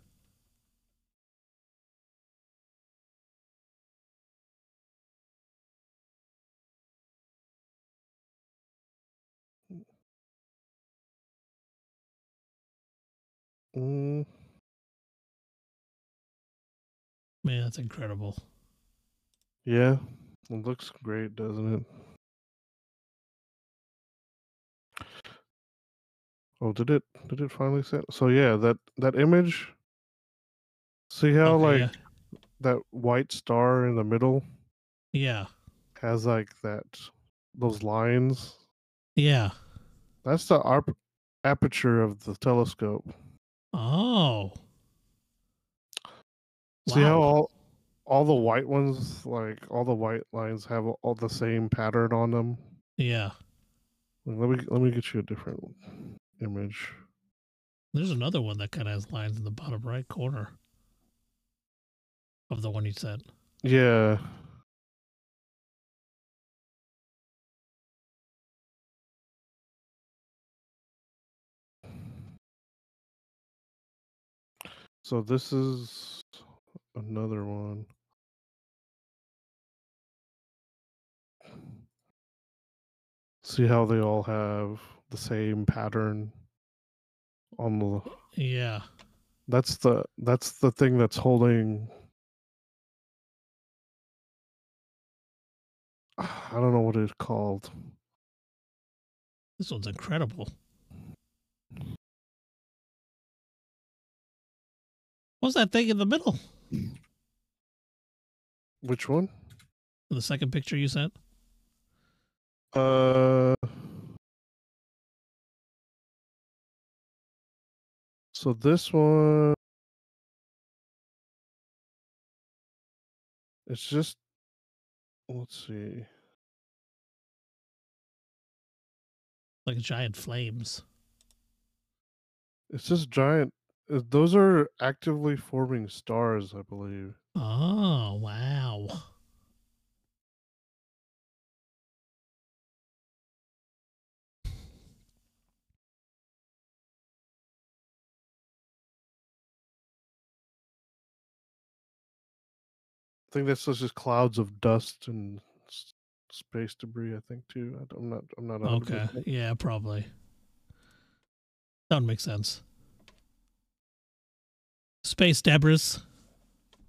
Mm, Man, that's incredible. yeah. It looks great, doesn't it? Oh, did it? Did it finally set? So yeah, that that image. See how Okay, like yeah. that white star in the middle yeah. has like that those lines. Yeah. That's the arp- aperture of the telescope. Oh. See how all all the white ones, like all the white lines, have all the same pattern on them. Yeah. Let me let me get you a different image. There's another one that kind of has lines in the bottom right corner of the one you said. Yeah. So this is another one. See how they all have the same pattern on the Yeah. that's the that's the thing that's holding I don't know what it's called. This one's incredible. What's that thing in the middle? Which one? The second picture you sent? Uh So this one it's just let's see. Like giant flames. It's just giant uh, those are actively forming stars, I believe. Oh, wow. I think that's just clouds of dust and s- space debris, I think too. I, am not I'm not 100%. Okay. Yeah, probably. That would make sense. Space debris.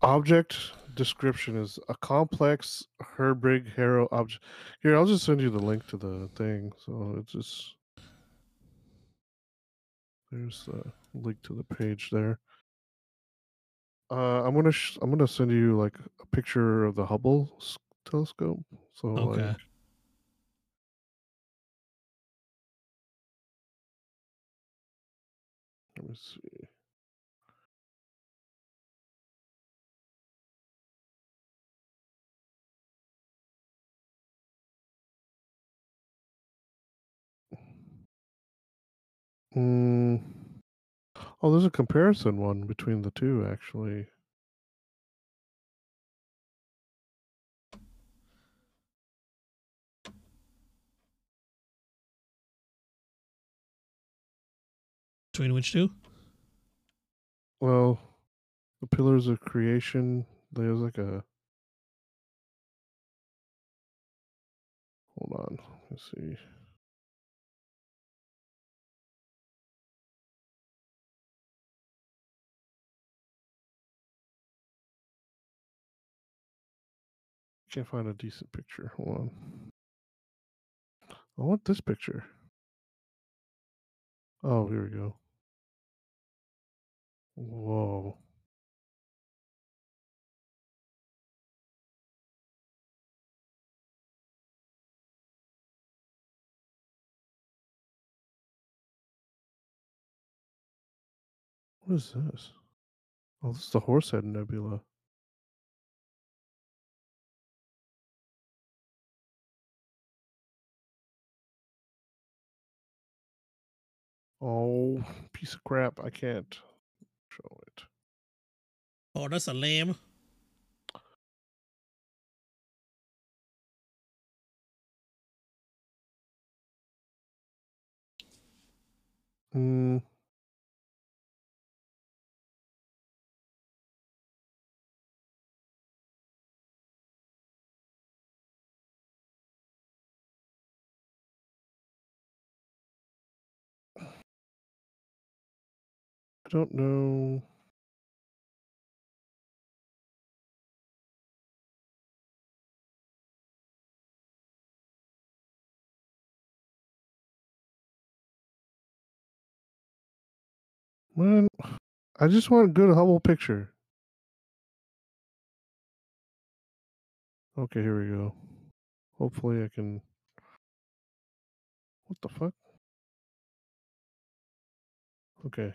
Object description is a complex Herbig Haro object. Here, I'll just send you the link to the thing. So it's just there's a link to the page there. Uh, I'm gonna sh- I'm gonna send you like a picture of the Hubble s- telescope. So Okay. like, Let me see. Mm. Oh, there's a comparison one between the two, actually. Between which two? Well, the pillars of creation, there's like a. Hold on. Let's see. Can't find a decent picture. Hold on. I want this picture. Oh, here we go. Whoa. What is this? Oh, this is the Horsehead Nebula. Oh, piece of crap. I can't show it. Oh, that's a lamb. Mm. Don't know. Man, I just want a good Hubble picture. Okay, here we go. Hopefully I can. What the fuck? Okay.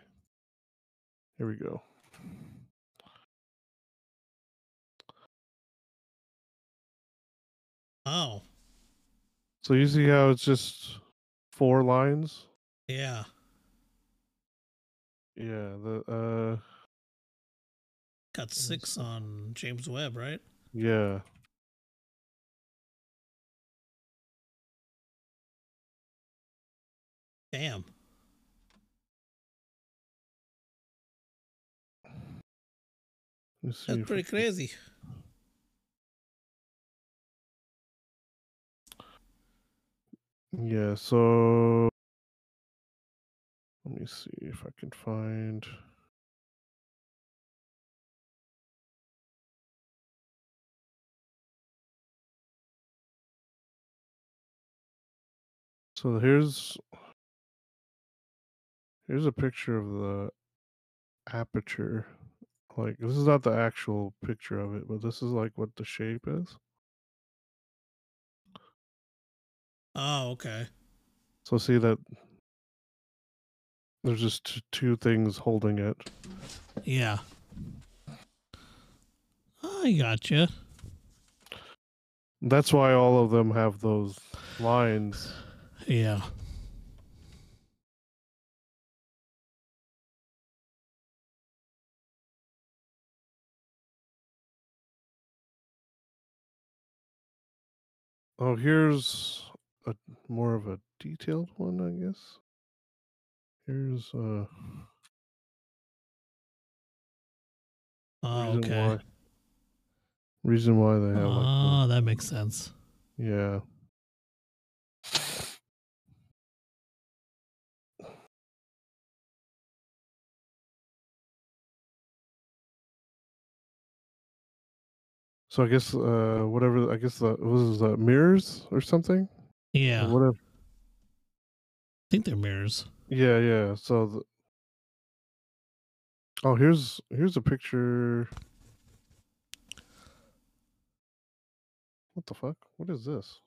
Here we go. Oh, So you see how it's just four lines? yeah. Yeah, the uh Got six on James Webb, right? yeah. Damn. That's pretty can- crazy. Yeah, so let me see if I can find So here's here's a picture of the aperture. Like this is not the actual picture of it, but this is like what the shape is. Oh, okay. So see that there's just two things holding it. Yeah. I gotcha. That's why all of them have those lines. Yeah. Oh, here's a more of a detailed one, I guess. Here's uh Oh, reason okay. why reason why they have like Oh, that makes sense. yeah. So I guess uh whatever I guess the was mirrors or something? Or Yeah. I Whatever. think they're mirrors. Yeah, yeah. So the Oh, here's here's a picture. What the fuck? What is this?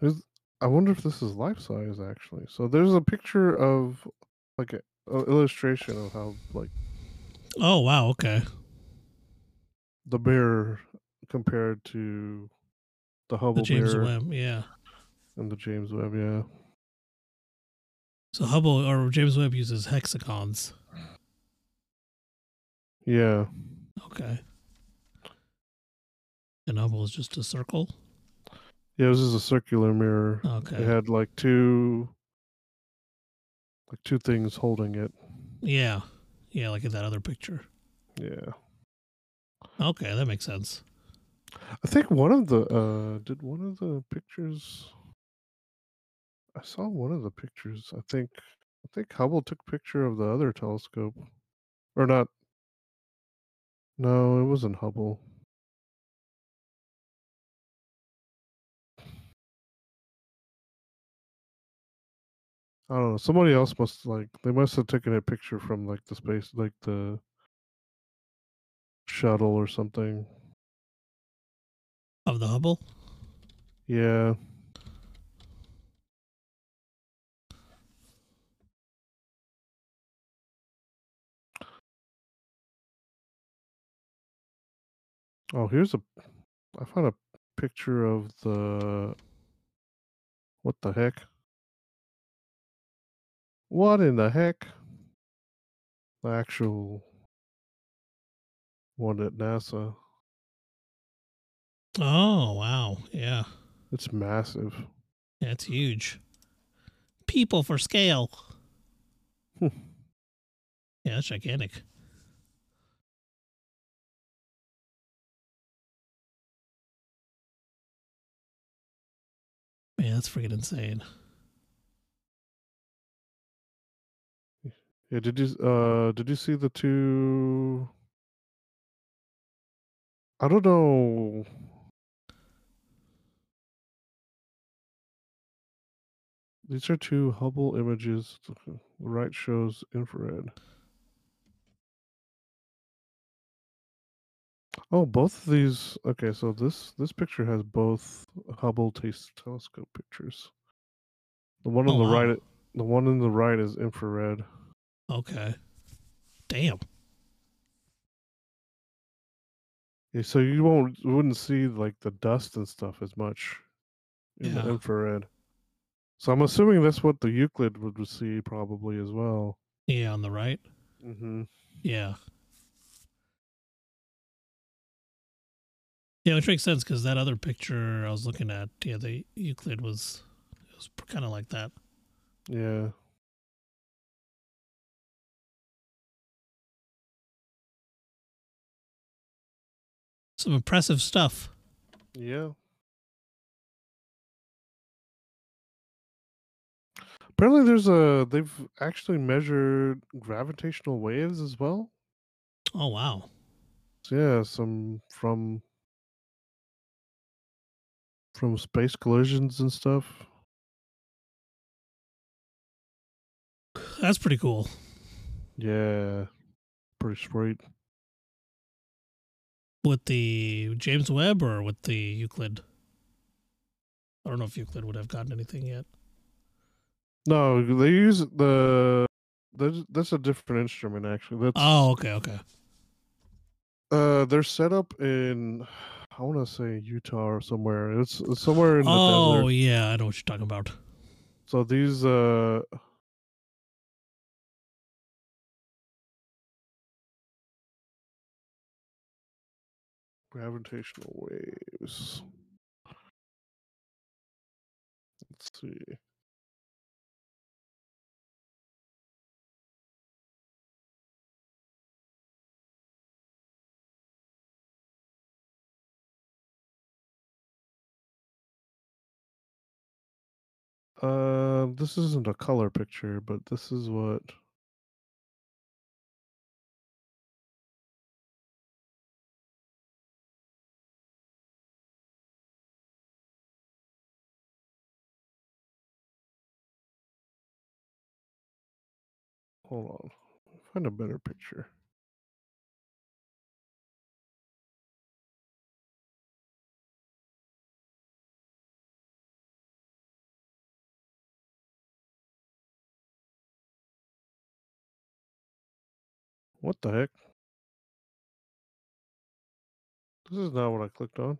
Here's I wonder if this is life size actually. So there's a picture of like a illustration of how like Oh wow, okay. the bear compared to the Hubble The James bear Webb, yeah. and the James Webb. Yeah, So Hubble or James Webb uses hexagons. yeah. Okay. And Hubble is just a circle. Yeah, this is a circular mirror. Okay. It had like two, like two things holding it. Yeah. Yeah, like in that other picture. Yeah, Okay, that makes sense. I think one of the uh did one of the pictures. I saw one of the pictures. I think I think Hubble took picture of the other telescope, or not. No, it wasn't Hubble. I don't know. Somebody else must like they must have taken a picture from like the space, like the shuttle or something. Of the Hubble? Yeah. Oh, here's a. I found a picture of the. What the heck? What in the heck? The actual one at NASA. Oh wow. Yeah. It's massive. Yeah, it's huge. People for scale. Hmm. yeah, that's gigantic. Man, that's freaking insane. Yeah, did you uh did you see the two I don't know. These are two Hubble images. The right shows infrared. Oh, both of these. Okay, so this this picture has both Hubble taste telescope pictures. The one on Oh, the wow. right, the one on the right is infrared. Okay. Damn. Yeah, so you won't wouldn't see like the dust and stuff as much in Yeah. the infrared. So I'm assuming that's what the Euclid would see probably as well. Yeah, on the right. Mm-hmm. Yeah. Yeah, which makes sense because that other picture I was looking at, yeah, the Euclid was it was kind of like that. Yeah. Some impressive stuff. Yeah. Apparently, there's a they've actually measured gravitational waves as well. Oh wow. So yeah, some from from space collisions and stuff. That's pretty cool. Yeah, pretty sweet. With the James Webb or with the Euclid? I don't know if Euclid would have gotten anything yet. No, they use the. That's that's a different instrument actually. That's Oh, okay, okay. uh, they're set up in. I want to say Utah or somewhere. It's, it's somewhere in the Oh, desert. yeah, I know what you're talking about. So these uh gravitational waves. Let's see. Uh, this isn't a color picture, but this is what. Hold on. Find a better picture. What the heck? This is not what I clicked on.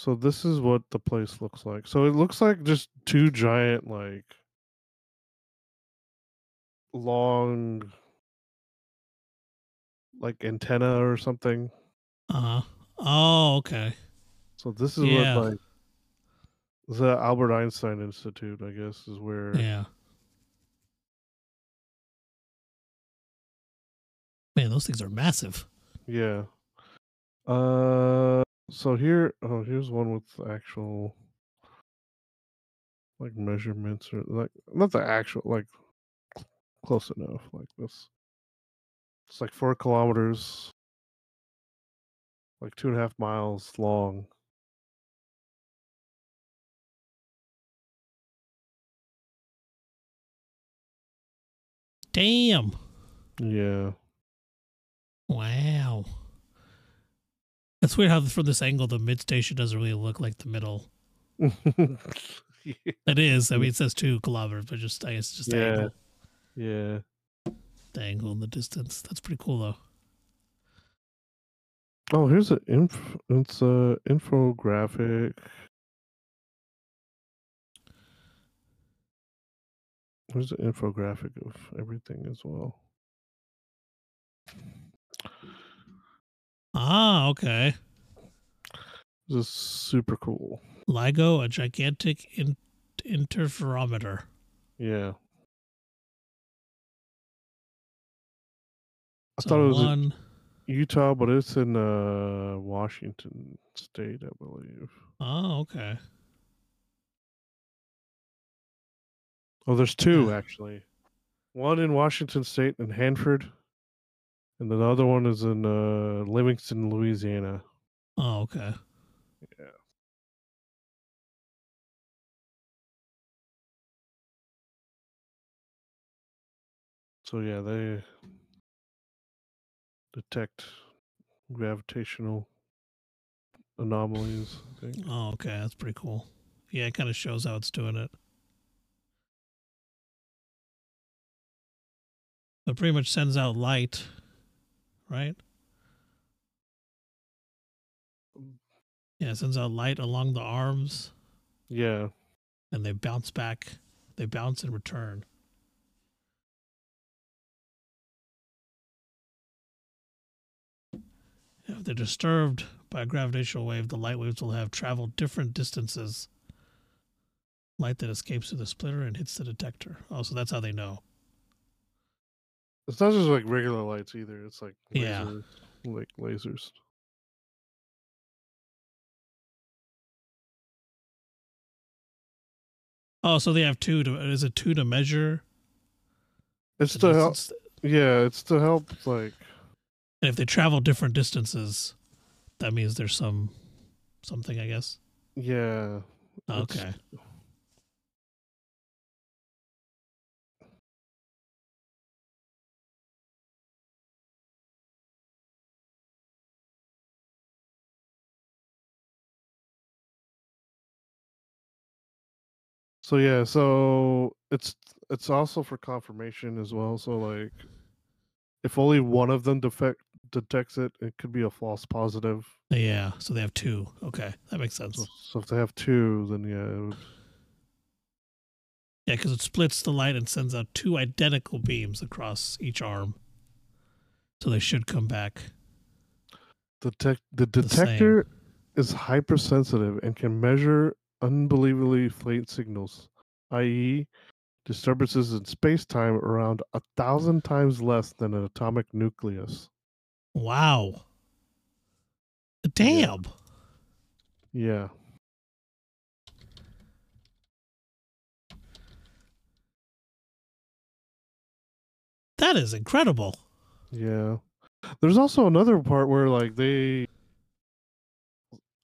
So this is what the place looks like. So it looks like just two giant like long like antenna or something. Uh huh. Oh, okay. So this is Yeah. what like the Albert Einstein Institute, I guess, is where Yeah. Man, those things are massive. Yeah. Uh so here oh here's one with actual like measurements or like not the actual like close enough like this. It's like four kilometers, like two and a half miles long. Damn. Yeah. Wow. That's weird how from this angle the mid station doesn't really look like the middle. It is. I mean, it says two kilometers, but just I guess just the Yeah. angle, yeah. the angle in the distance. That's pretty cool though. Oh, here's an inf it's a infographic. There's an infographic of everything as well. Ah, okay. This is super cool. LIGO, a gigantic in- interferometer. Yeah. I thought it was in one. Utah, but it's in uh Washington State, I believe. Oh, okay. Oh, there's two actually. One in Washington State in Hanford, and the other one is in uh Livingston, Louisiana. Oh, okay. Yeah. So yeah, they detect gravitational anomalies. Oh, okay. That's pretty cool. Yeah, it kind of shows how it's doing it. It pretty much sends out light, right? Yeah, it sends out light along the arms Yeah, and they bounce back. They bounce in return. If they're disturbed by a gravitational wave, the light waves will have traveled different distances. Light that escapes through the splitter and hits the detector. Oh, so that's how they know. It's not just like regular lights either. It's like Yeah. lasers, like lasers. Oh, so they have two to is it two to measure It's to help. Yeah, it's to help. Like And if they travel different distances, that means there's some something, I guess. yeah, It's- So yeah, so it's it's also for confirmation as well. So like, if only one of them defect detects it, it could be a false positive. Yeah. So they have two. Okay, that makes sense. so if they have two, then yeah, it would, Yeah, because it splits the light and sends out two identical beams across each arm. So they should come back. the tech the The detector is hypersensitive and can measure unbelievably faint signals, i.e., disturbances in space time around a thousand times less than an atomic nucleus. Wow. Damn. Yeah. That is incredible. Yeah. There's also another part where like they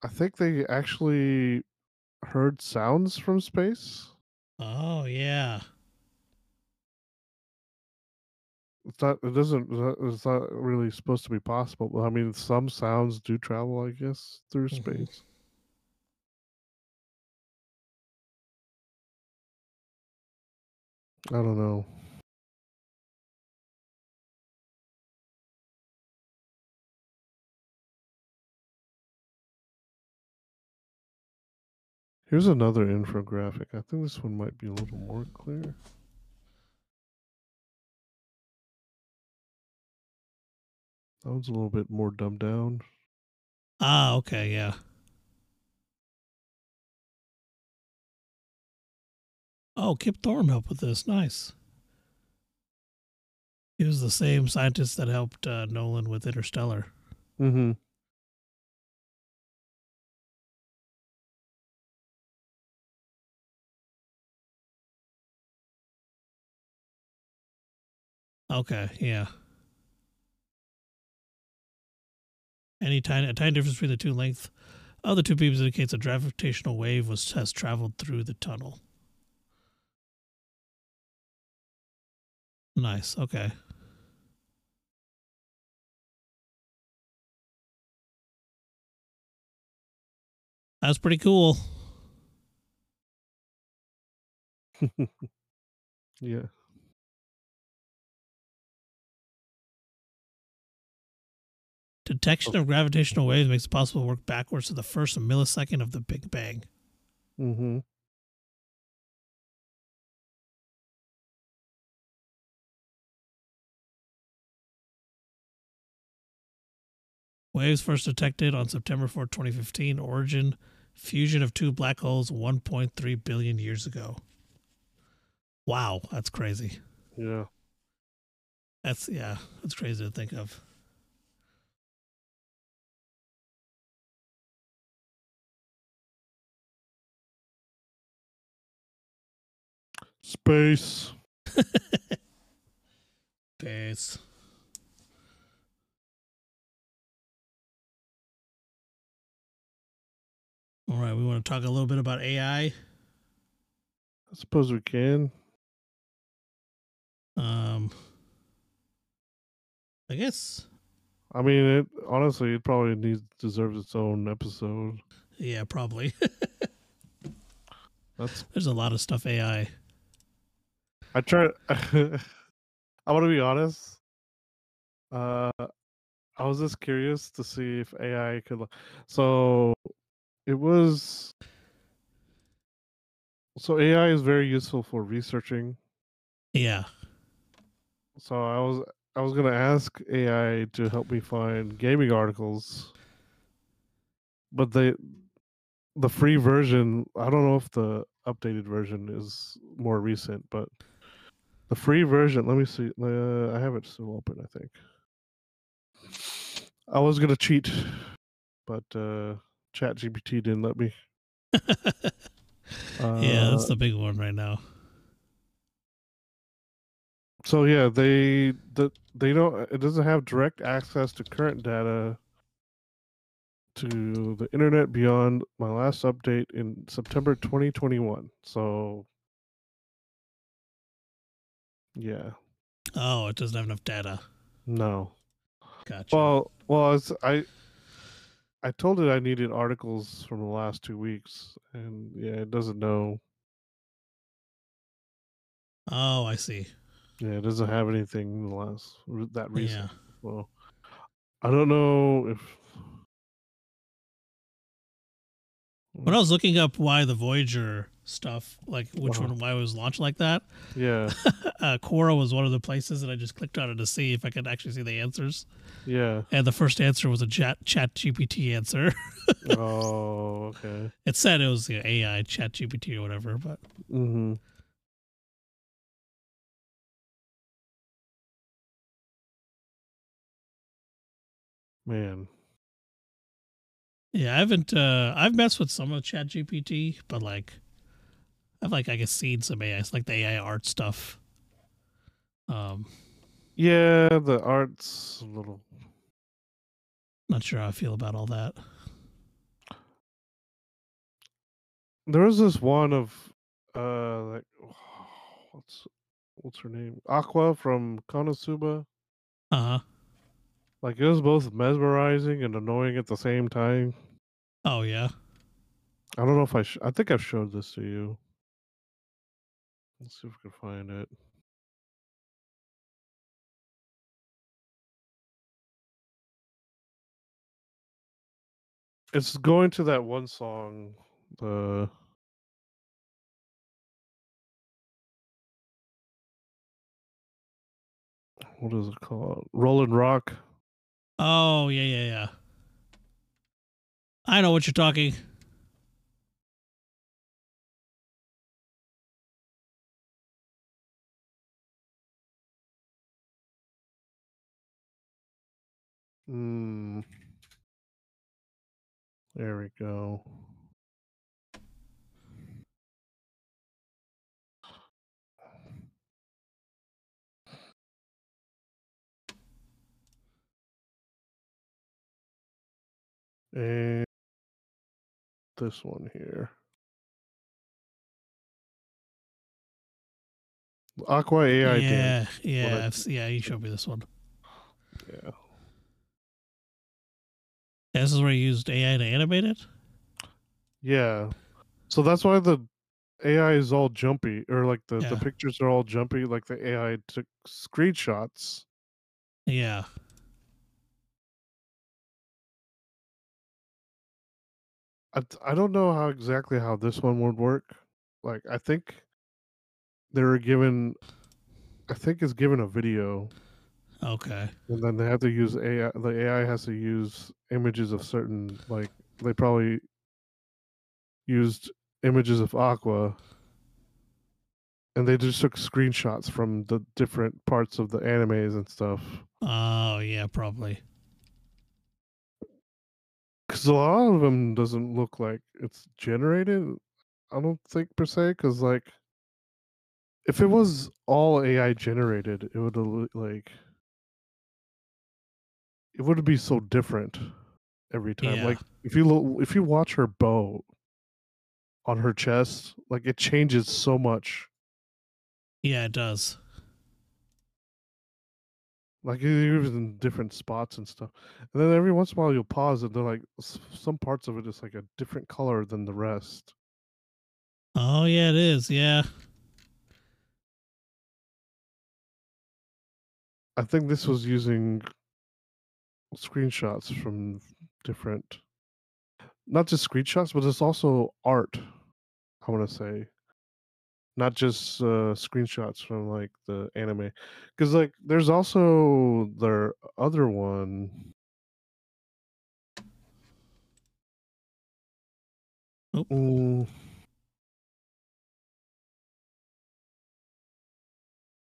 I think they actually heard sounds from space. Oh yeah. It's not. It doesn't. It's not really supposed to be possible. But I mean, some sounds do travel, I guess, through mm-hmm. space. I don't know. Here's another infographic. I think this one might be a little more clear. That one's a little bit more dumbed down. Ah, okay, yeah. Oh, Kip Thorne helped with this. Nice. He was the same scientist that helped uh, Nolan with Interstellar. Mm-hmm. Okay, yeah. Any tiny, a tiny difference between the two length of the two beams indicates a gravitational wave was has traveled through the tunnel. Nice. Okay. That's pretty cool. yeah. Detection of gravitational waves makes it possible to work backwards to the first millisecond of the Big Bang. Mm-hmm. Waves first detected on September 4, 2015. Origin fusion of two black holes 1.3 billion years ago. Wow, that's crazy. Yeah. That's yeah, that's crazy to think of. Space. Space. All right, we want to talk a little bit about AI. I suppose we can. Um, I guess, I mean, it honestly, it probably needs deserves its own episode. yeah, probably. That's There's a lot of stuff AI. I try. I want to be honest. Uh, I was just curious to see if AI could. So, it was. So AI is very useful for researching. Yeah. So I was I was gonna ask AI to help me find gaming articles, but they the free version. I don't know if the updated version is more recent, but the free version. Let me see. Uh, I have it still open. I think. I was gonna cheat, but uh, ChatGPT didn't let me. yeah, that's Uh, the big one right now. So yeah, they the they don't it doesn't have direct access to current data to the internet beyond my last update in September 2021. So yeah, Oh, it doesn't have enough data. no. Gotcha. Well, well, it's, I I told it I needed articles from the last 2 weeks and yeah, it doesn't know. oh, I see. Yeah, it doesn't have anything in the last that recent. Yeah. Well, I don't know if When I was looking up why the Voyager stuff, like which one, why it was launched like that, yeah, uh, Quora was one of the places that I just clicked on it to see if I could actually see the answers. yeah. And the first answer was a chat chat GPT answer. oh, okay. it said it was you know, AI chat GPT or whatever, but Mm-hmm. Man, yeah, I haven't. Uh, I've messed with some of chat GPT, but like, I've like I guess seen some AI, it's like the AI art stuff. Um, yeah, the art's a little. not sure how I feel about all that. There was this one of, uh, like, what's what's her name? Aqua from Konosuba. Uh huh. Like it was both mesmerizing and annoying at the same time. Oh yeah. I don't know if I. Sh- I think I've showed this to you. Let's see if we can find it. It's going to that one song. The what is it called? Rolling Rock. Oh yeah, yeah, yeah. I know what you're talking. Mm. There we go. And this one here. Aqua AI yeah, did. yeah, I- yeah. You showed me this one. Yeah. Yeah, this is where you used AI to animate it. Yeah. So that's why the AI is all jumpy, or like the, the pictures are all jumpy, like the AI took screenshots. Yeah, I, I don't know how exactly how this one would work. Like I think they were given I think it's given a video okay. and then they have to use AI the AI has to use images of certain like they probably used images of aqua and they just took screenshots from the different parts of the animes and stuff Oh yeah, probably. Because a lot of them doesn't look like it's generated i don't think per se because like if it was all ai generated it would like it would be so different every time Yeah. like if you lo- if you watch her bow on her chest like it changes so much Yeah, it does. Like even in different spots and stuff and then every once in a while you'll pause and they're like some parts of it is like a different color than the rest Oh yeah, it is. Yeah. I think this was using screenshots from different, not just screenshots, but it's also art. I want to say, not just uh, screenshots from like the anime, because like there's also their other one. Oop. Mm.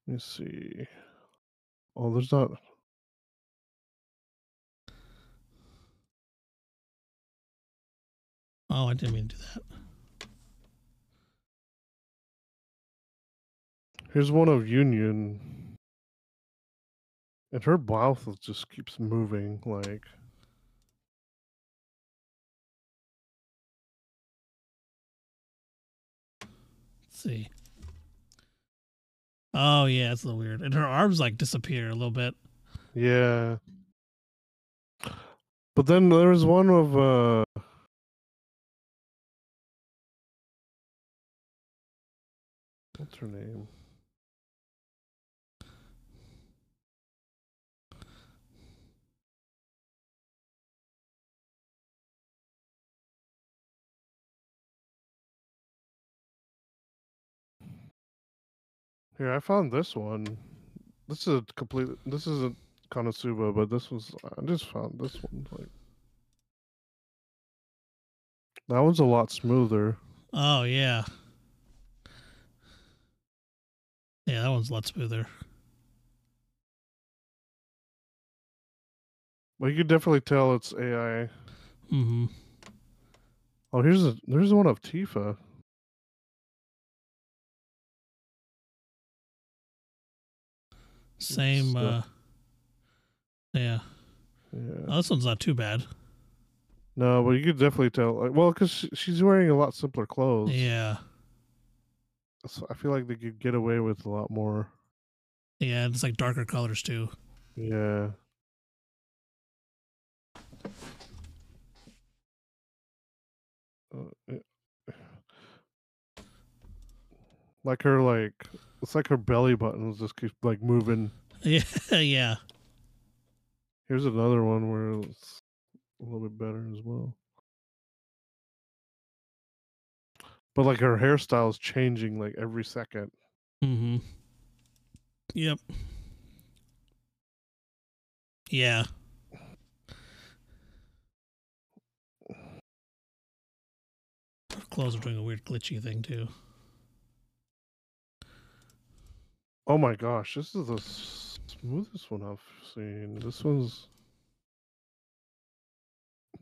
Let me see. Oh, there's not. Oh, I didn't mean to do that. Here's one of Yunyun. And her mouth just keeps moving like Let's see. Oh yeah, it's a little weird. And her arms like disappear a little bit. yeah. But then there was one of uh what's her name? Here, I found this one. This is a complete. This isn't Konosuba, but this was. I just found this one. Like that one's a lot smoother. Oh yeah. Yeah, that one's a lot smoother. But you could definitely tell it's AI. Mm-hmm. Oh, here's a. There's one of Tifa. Same. uh, uh Yeah. Yeah. Oh, this one's not too bad. No, but you could definitely tell. Like, well, because she's wearing a lot simpler clothes. Yeah. So I feel like they could get away with a lot more. Yeah, and it's like darker colors too. Yeah. Uh, yeah. Like her like it's like her belly buttons just keep like moving. Yeah, yeah. Here's another one where it's a little bit better as well. But like her hairstyle is changing like every second. Mm-hmm. Yep. Yeah. Her clothes are doing a weird glitchy thing too. Oh my gosh, this is the smoothest one I've seen. This one's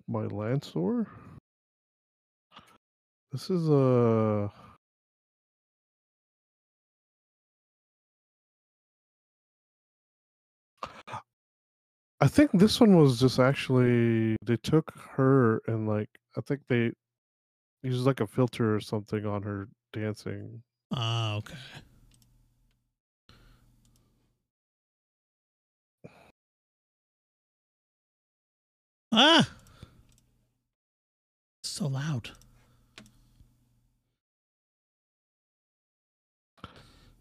my Lancer. This is a. I think this one was just actually they took her and like I think they used like a filter or something on her dancing. Ah, okay. Ah! So loud.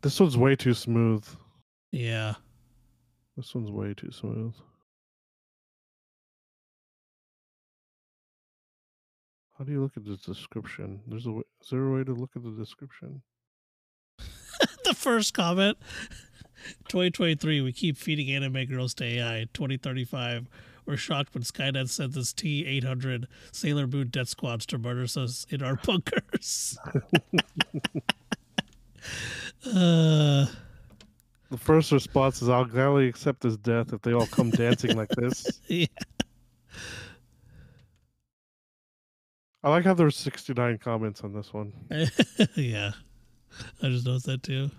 This one's way too smooth. Yeah. This one's way too smooth. How do you look at the description? There's a way, is there a way to look at the description? the first comment 2023 we keep feeding anime girls to ai 2035 we're shocked when skynet sends this t-800 sailor moon death squads to murder us in our bunkers uh The first response is I'll gladly accept his death if they all come dancing like this. yeah. I like how there's 69 comments on this one. yeah i just noticed that too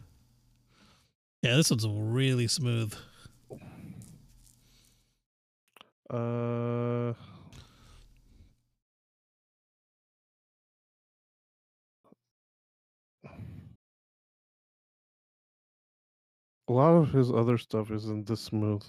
yeah this one's really smooth Uh A lot of his other stuff isn't this smooth.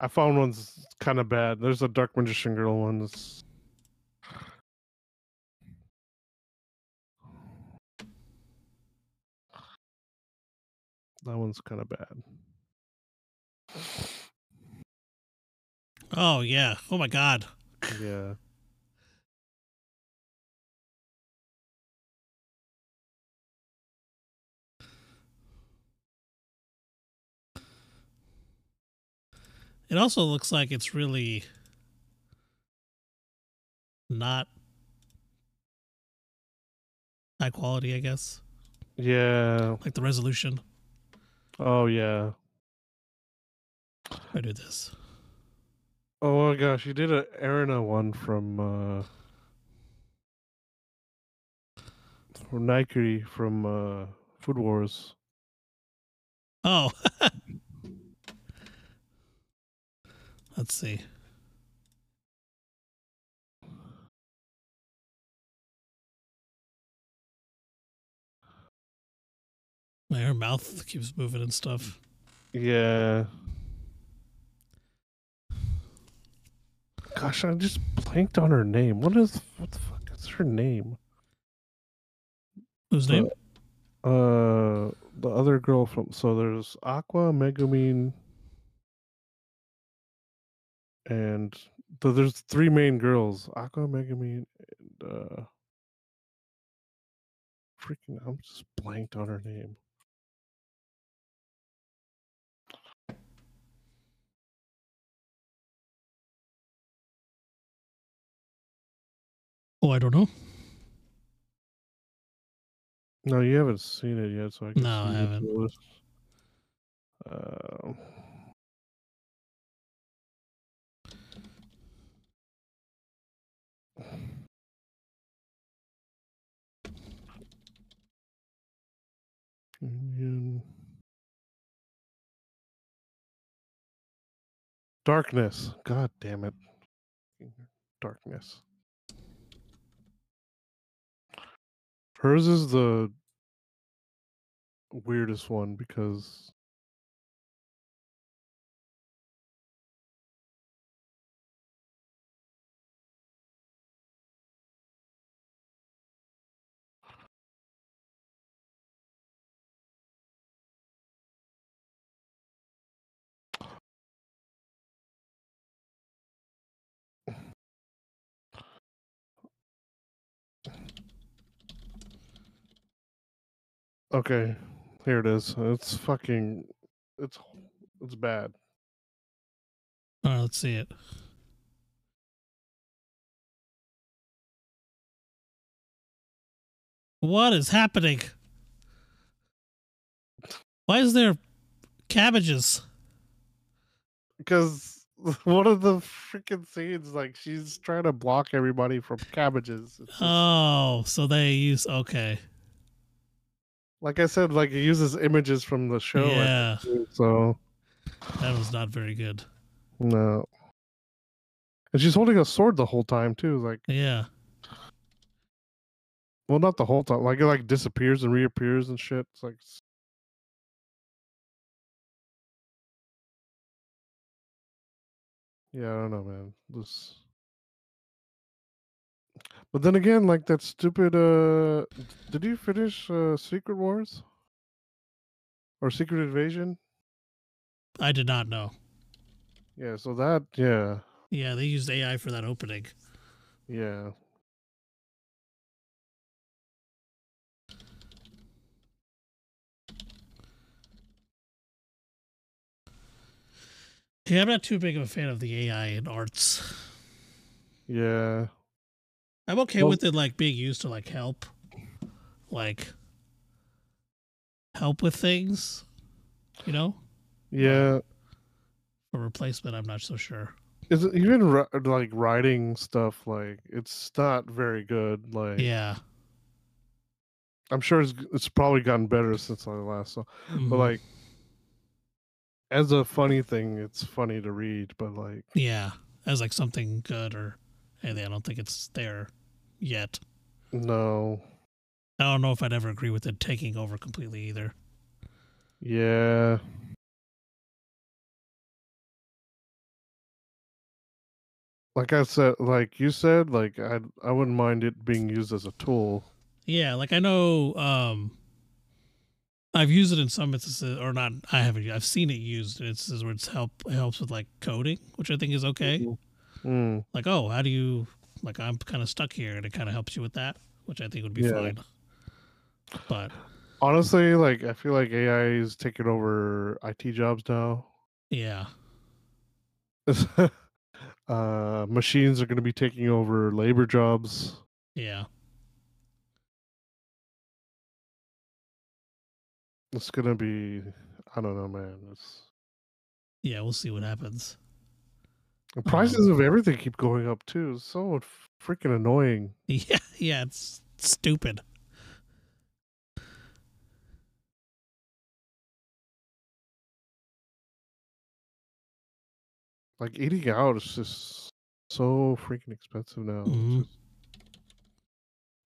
I found one's kind of bad. There's a Dark Magician Girl one that's that one's kind of bad. oh yeah oh my god Yeah. It also looks like it's really not high quality, I guess. Yeah. Like the resolution. Oh yeah. I do this. Oh my gosh, you did an Erina one from uh from Nike from uh Food Wars. Oh. Let's see. My her mouth keeps moving and stuff. Yeah. Gosh, I just blanked on her name. What is what the fuck is her name? Whose name? Uh the other girl from so there's Aqua, Megumin, and th- there's three main girls. Aqua, Megami, and uh freaking I'm just blanked on her name. Oh, I don't know. No, you haven't seen it yet, so I can No, I haven't. Um, Yunyun. Darkness. God damn it. Darkness. Hers is the weirdest one because okay, here it is. It's fucking it's it's bad. All right, let's see it. What is happening? Why is there cabbages? Because one of the freaking scenes, like she's trying to block everybody from cabbages. Just- Oh, so they use okay. Like I said, like it uses images from the show. Yeah, think, So that was not very good. no. And she's holding a sword the whole time too. Like, Yeah, well, not the whole time. Like it like disappears and reappears and shit. It's like, yeah, I don't know, man. This. But then again, like that stupid. uh Did you finish uh Secret Wars or Secret Invasion? I did not know. Yeah. So that, yeah, Yeah, they used AI for that opening. yeah. Yeah, I'm not too big of a fan of the AI in arts. Yeah. I'm okay Well- with it like being used to like help, like help with things, you know. Yeah. For replacement, I'm not so sure. Is it even like writing stuff like it's not very good. Like Yeah, I'm sure it's it's probably gotten better since I last saw. But Mhm. like as a funny thing, it's funny to read. But like yeah, as like something good or anything. I don't think it's there yet. no, I don't know if I'd ever agree with it taking over completely either. yeah, like I said, like you said, like I I wouldn't mind it being used as a tool. Yeah, like I know um I've used it in some instances or not I haven't I've seen it used in instances where it's help it helps with like coding, which I think is okay. Mhm. Mm, Like, oh, how do you like I'm kind of stuck here and it kind of helps you with that, which I think would be Yeah. fine. But honestly, like I feel like AI is taking over IT jobs now. yeah. uh, machines are going to be taking over labor jobs. Yeah. It's going to be, I don't know, man. It's, Yeah, we'll see what happens. The prices of everything keep going up too. So freaking annoying. Yeah, yeah, it's stupid. Like eating out is just so freaking expensive now. Mhm. just-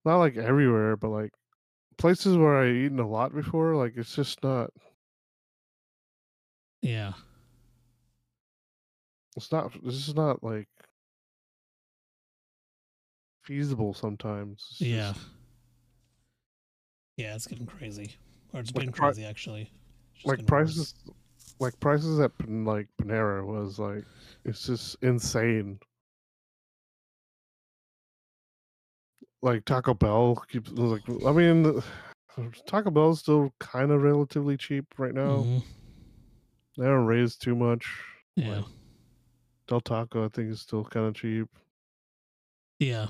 not like everywhere, but like places where I eaten a lot before, like it's just not. Yeah. It's not. This is not like feasible sometimes. It's Yeah. just- Yeah, it's getting crazy. Or it's Like been pri- crazy actually. Like getting worse. prices like prices at like Panera was like it's just insane. Like Taco Bell keeps like I mean the- Taco Bell's still kind of relatively cheap right now. Mhm. They don't raise too much. Yeah. Like Del Taco I think is still kind of cheap. Yeah.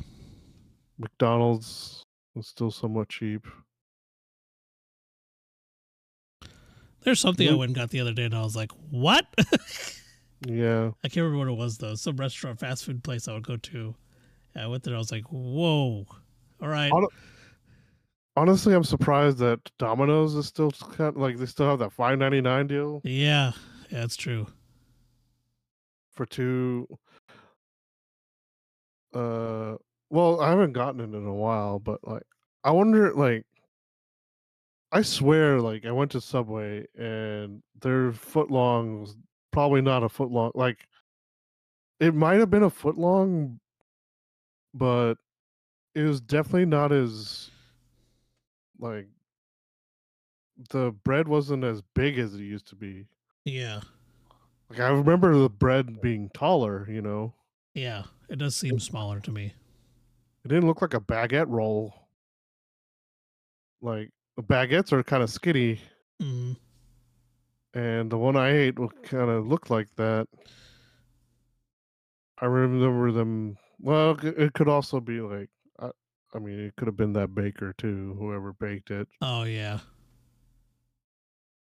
McDonald's is still somewhat cheap. There's something I went and got the other day and I was like, what? Yeah. I can't remember what it was though. Some restaurant, fast food place I would go to. And I went there. I was like, "Whoa, all right." Hon- Honestly, I'm surprised that Domino's is still kind of, like they still have that 5.99 deal. Yeah, yeah, it's true. For two uh well i haven't gotten it in a while but like i wonder like I swear, like I went to Subway and their foot long was probably not a foot long. Like it might have been a foot long, but it was definitely not as like the bread wasn't as big as it used to be. Yeah. Like I remember the bread being taller, you know. Yeah. It does seem smaller to me. It didn't look like a baguette roll. Like the baguettes are kind of skinny, hmm and the one I ate kind of looked like that. I remember them. Well, it it could also be like, I, I mean, it could have been that baker too, whoever baked it. Oh yeah.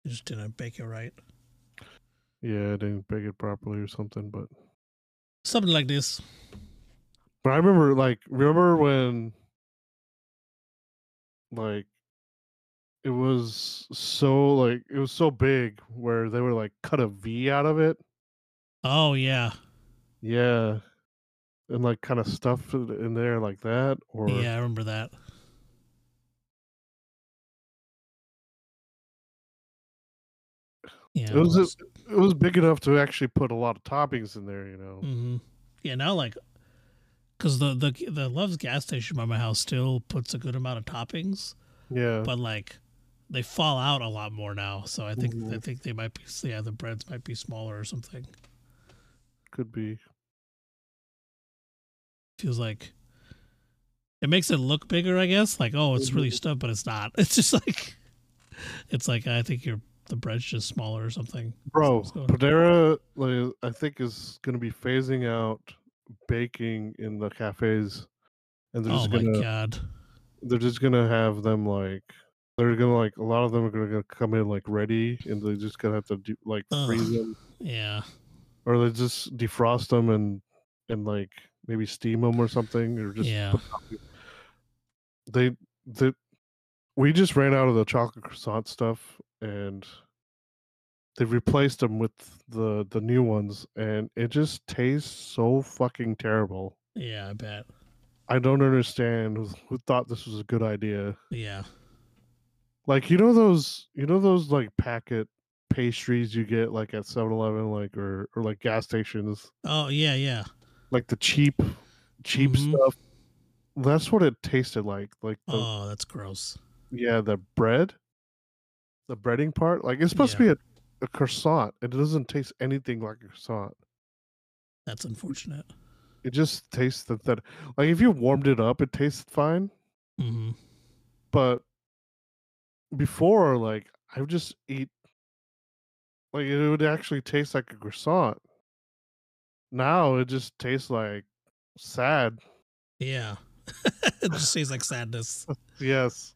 You just didn't bake it right. Yeah, I didn't bake it properly or something. But Something like this. but I remember like remember when like it was so like it was so big where they were like cut a V out of it. Oh yeah. Yeah. And like kind of stuff it in there like that or Yeah, I remember that. Yeah. it was a- it was big enough to actually put a lot of toppings in there, you know. hmm Yeah, now like, because the the the Love's gas station by my house still puts a good amount of toppings, Yeah. but like, they fall out a lot more now. So I think I Mhm. think they might be yeah the breads might be smaller or something. Could be. Feels like it makes it look bigger. I guess like oh it's really Mhm. stuffed, but it's not. It's just like it's like I think your the bread's just smaller or something. Bro, going. Panera like I think is gonna be phasing out baking in the cafes. And they're Oh just my gonna god. they're just gonna have them like they're gonna like a lot of them are gonna come in like ready and they're just gonna have to do like freeze them Yeah. or they just defrost them and and like maybe steam them or something or just Yeah. they the we just ran out of the chocolate croissant stuff and they replaced them with the the new ones and it just tastes so fucking terrible Yeah, I bet. i don't understand who, who thought this was a good idea Yeah. like you know those you know those like packet pastries you get like at 7-eleven like or or like gas stations Oh yeah, yeah. like the cheap cheap Mhm. stuff that's what it tasted like like the, Oh, that's gross. yeah the bread the breading part like it's supposed to be a, a croissant it doesn't taste anything like a croissant. That's unfortunate. it just tastes that, that like if you warmed it up it tastes fine. Hmm but before like i would just eat like it would actually taste like a croissant. Now it just tastes like sad. Yeah. it just tastes like sadness. yes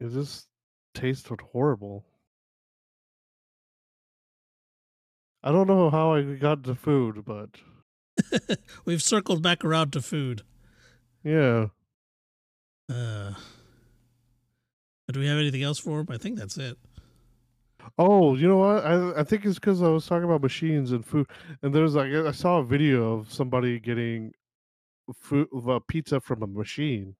it just tasted horrible i don't know how i got to food but We've circled back around to food. yeah Uh, do we have anything else for him? I think that's it. Oh, you know what? I I think it's because I was talking about machines and food, and there's like I saw a video of somebody getting food, a pizza from a machine.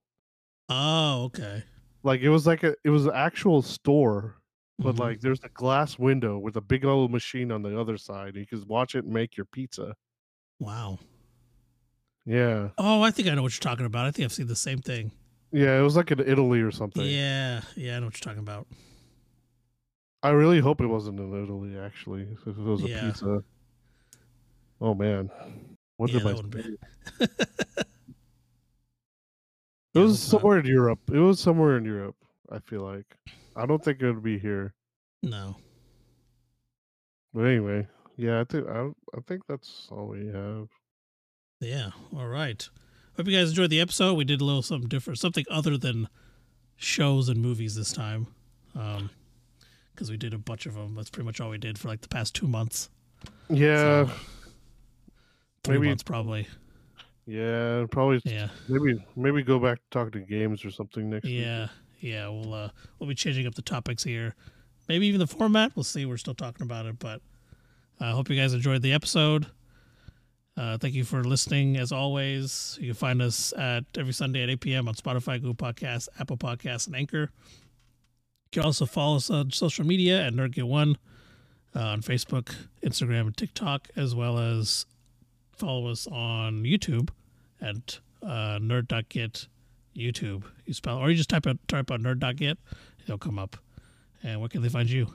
Oh, okay. Like it was like a it was an actual store, but Mhm. like there's a glass window with a big old machine on the other side. You can watch it make your pizza. wow. Yeah, Oh, I think I know what you're talking about. I think I've seen the same thing. yeah. It was like in Italy or something. Yeah, yeah, I know what you're talking about. I really hope it wasn't in Italy. Actually, if it was a Yeah. pizza. Oh man, what Yeah, did I? that would've been- It was somewhere in Europe. It was somewhere in Europe. I feel like. I don't think it would be here. No. But anyway, yeah, I think I, I think that's all we have. Yeah. All right. Hope you guys enjoyed the episode. We did a little something different, something other than shows and movies this time. Um, because we did a bunch of them. That's pretty much all we did for like the past two months. Yeah, So, three maybe- months probably. Yeah, probably Yeah. maybe maybe go back to talking to games or something next week. Yeah. Yeah. We'll uh, we'll be changing up the topics here. Maybe even the format. We'll see. We're still talking about it, but I hope you guys enjoyed the episode. Uh, thank you for listening. As always, you can find us at every Sunday at 8 p.m. on Spotify, Google Podcasts, Apple Podcasts, and Anchor. You can also follow us on social media at NerdGet1 uh, on Facebook, Instagram, and TikTok, as well as follow us on YouTube at uh, nerd.get YouTube. You spell, or you just type out type out nerd.get, it'll come up. And where can they find you?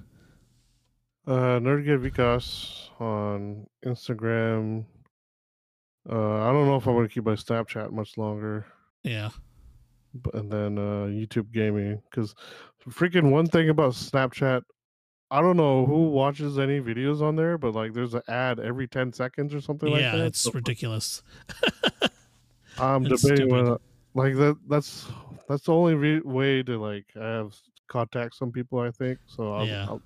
Uh, Nerdget Vikas on Instagram. Uh, I don't know if I'm gonna keep my Snapchat much longer, Yeah, but and then uh, YouTube gaming because freaking one thing about Snapchat, I don't know who watches any videos on there, but like there's an ad every ten seconds or something like that. yeah, it's So ridiculous. I'm it's debating whether like that. That's that's the only re- way to like I have contact some people. I think so. I'll, Yeah. I'll,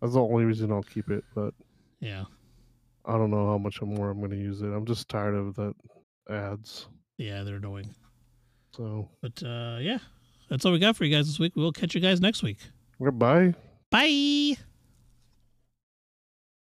that's the only reason I'll keep it, but. Yeah, I don't know how much more I'm going to use it. I'm just tired of that ads. yeah, they're annoying. So But uh, yeah, that's all we got for you guys this week. We'll catch you guys next week. goodbye. Bye.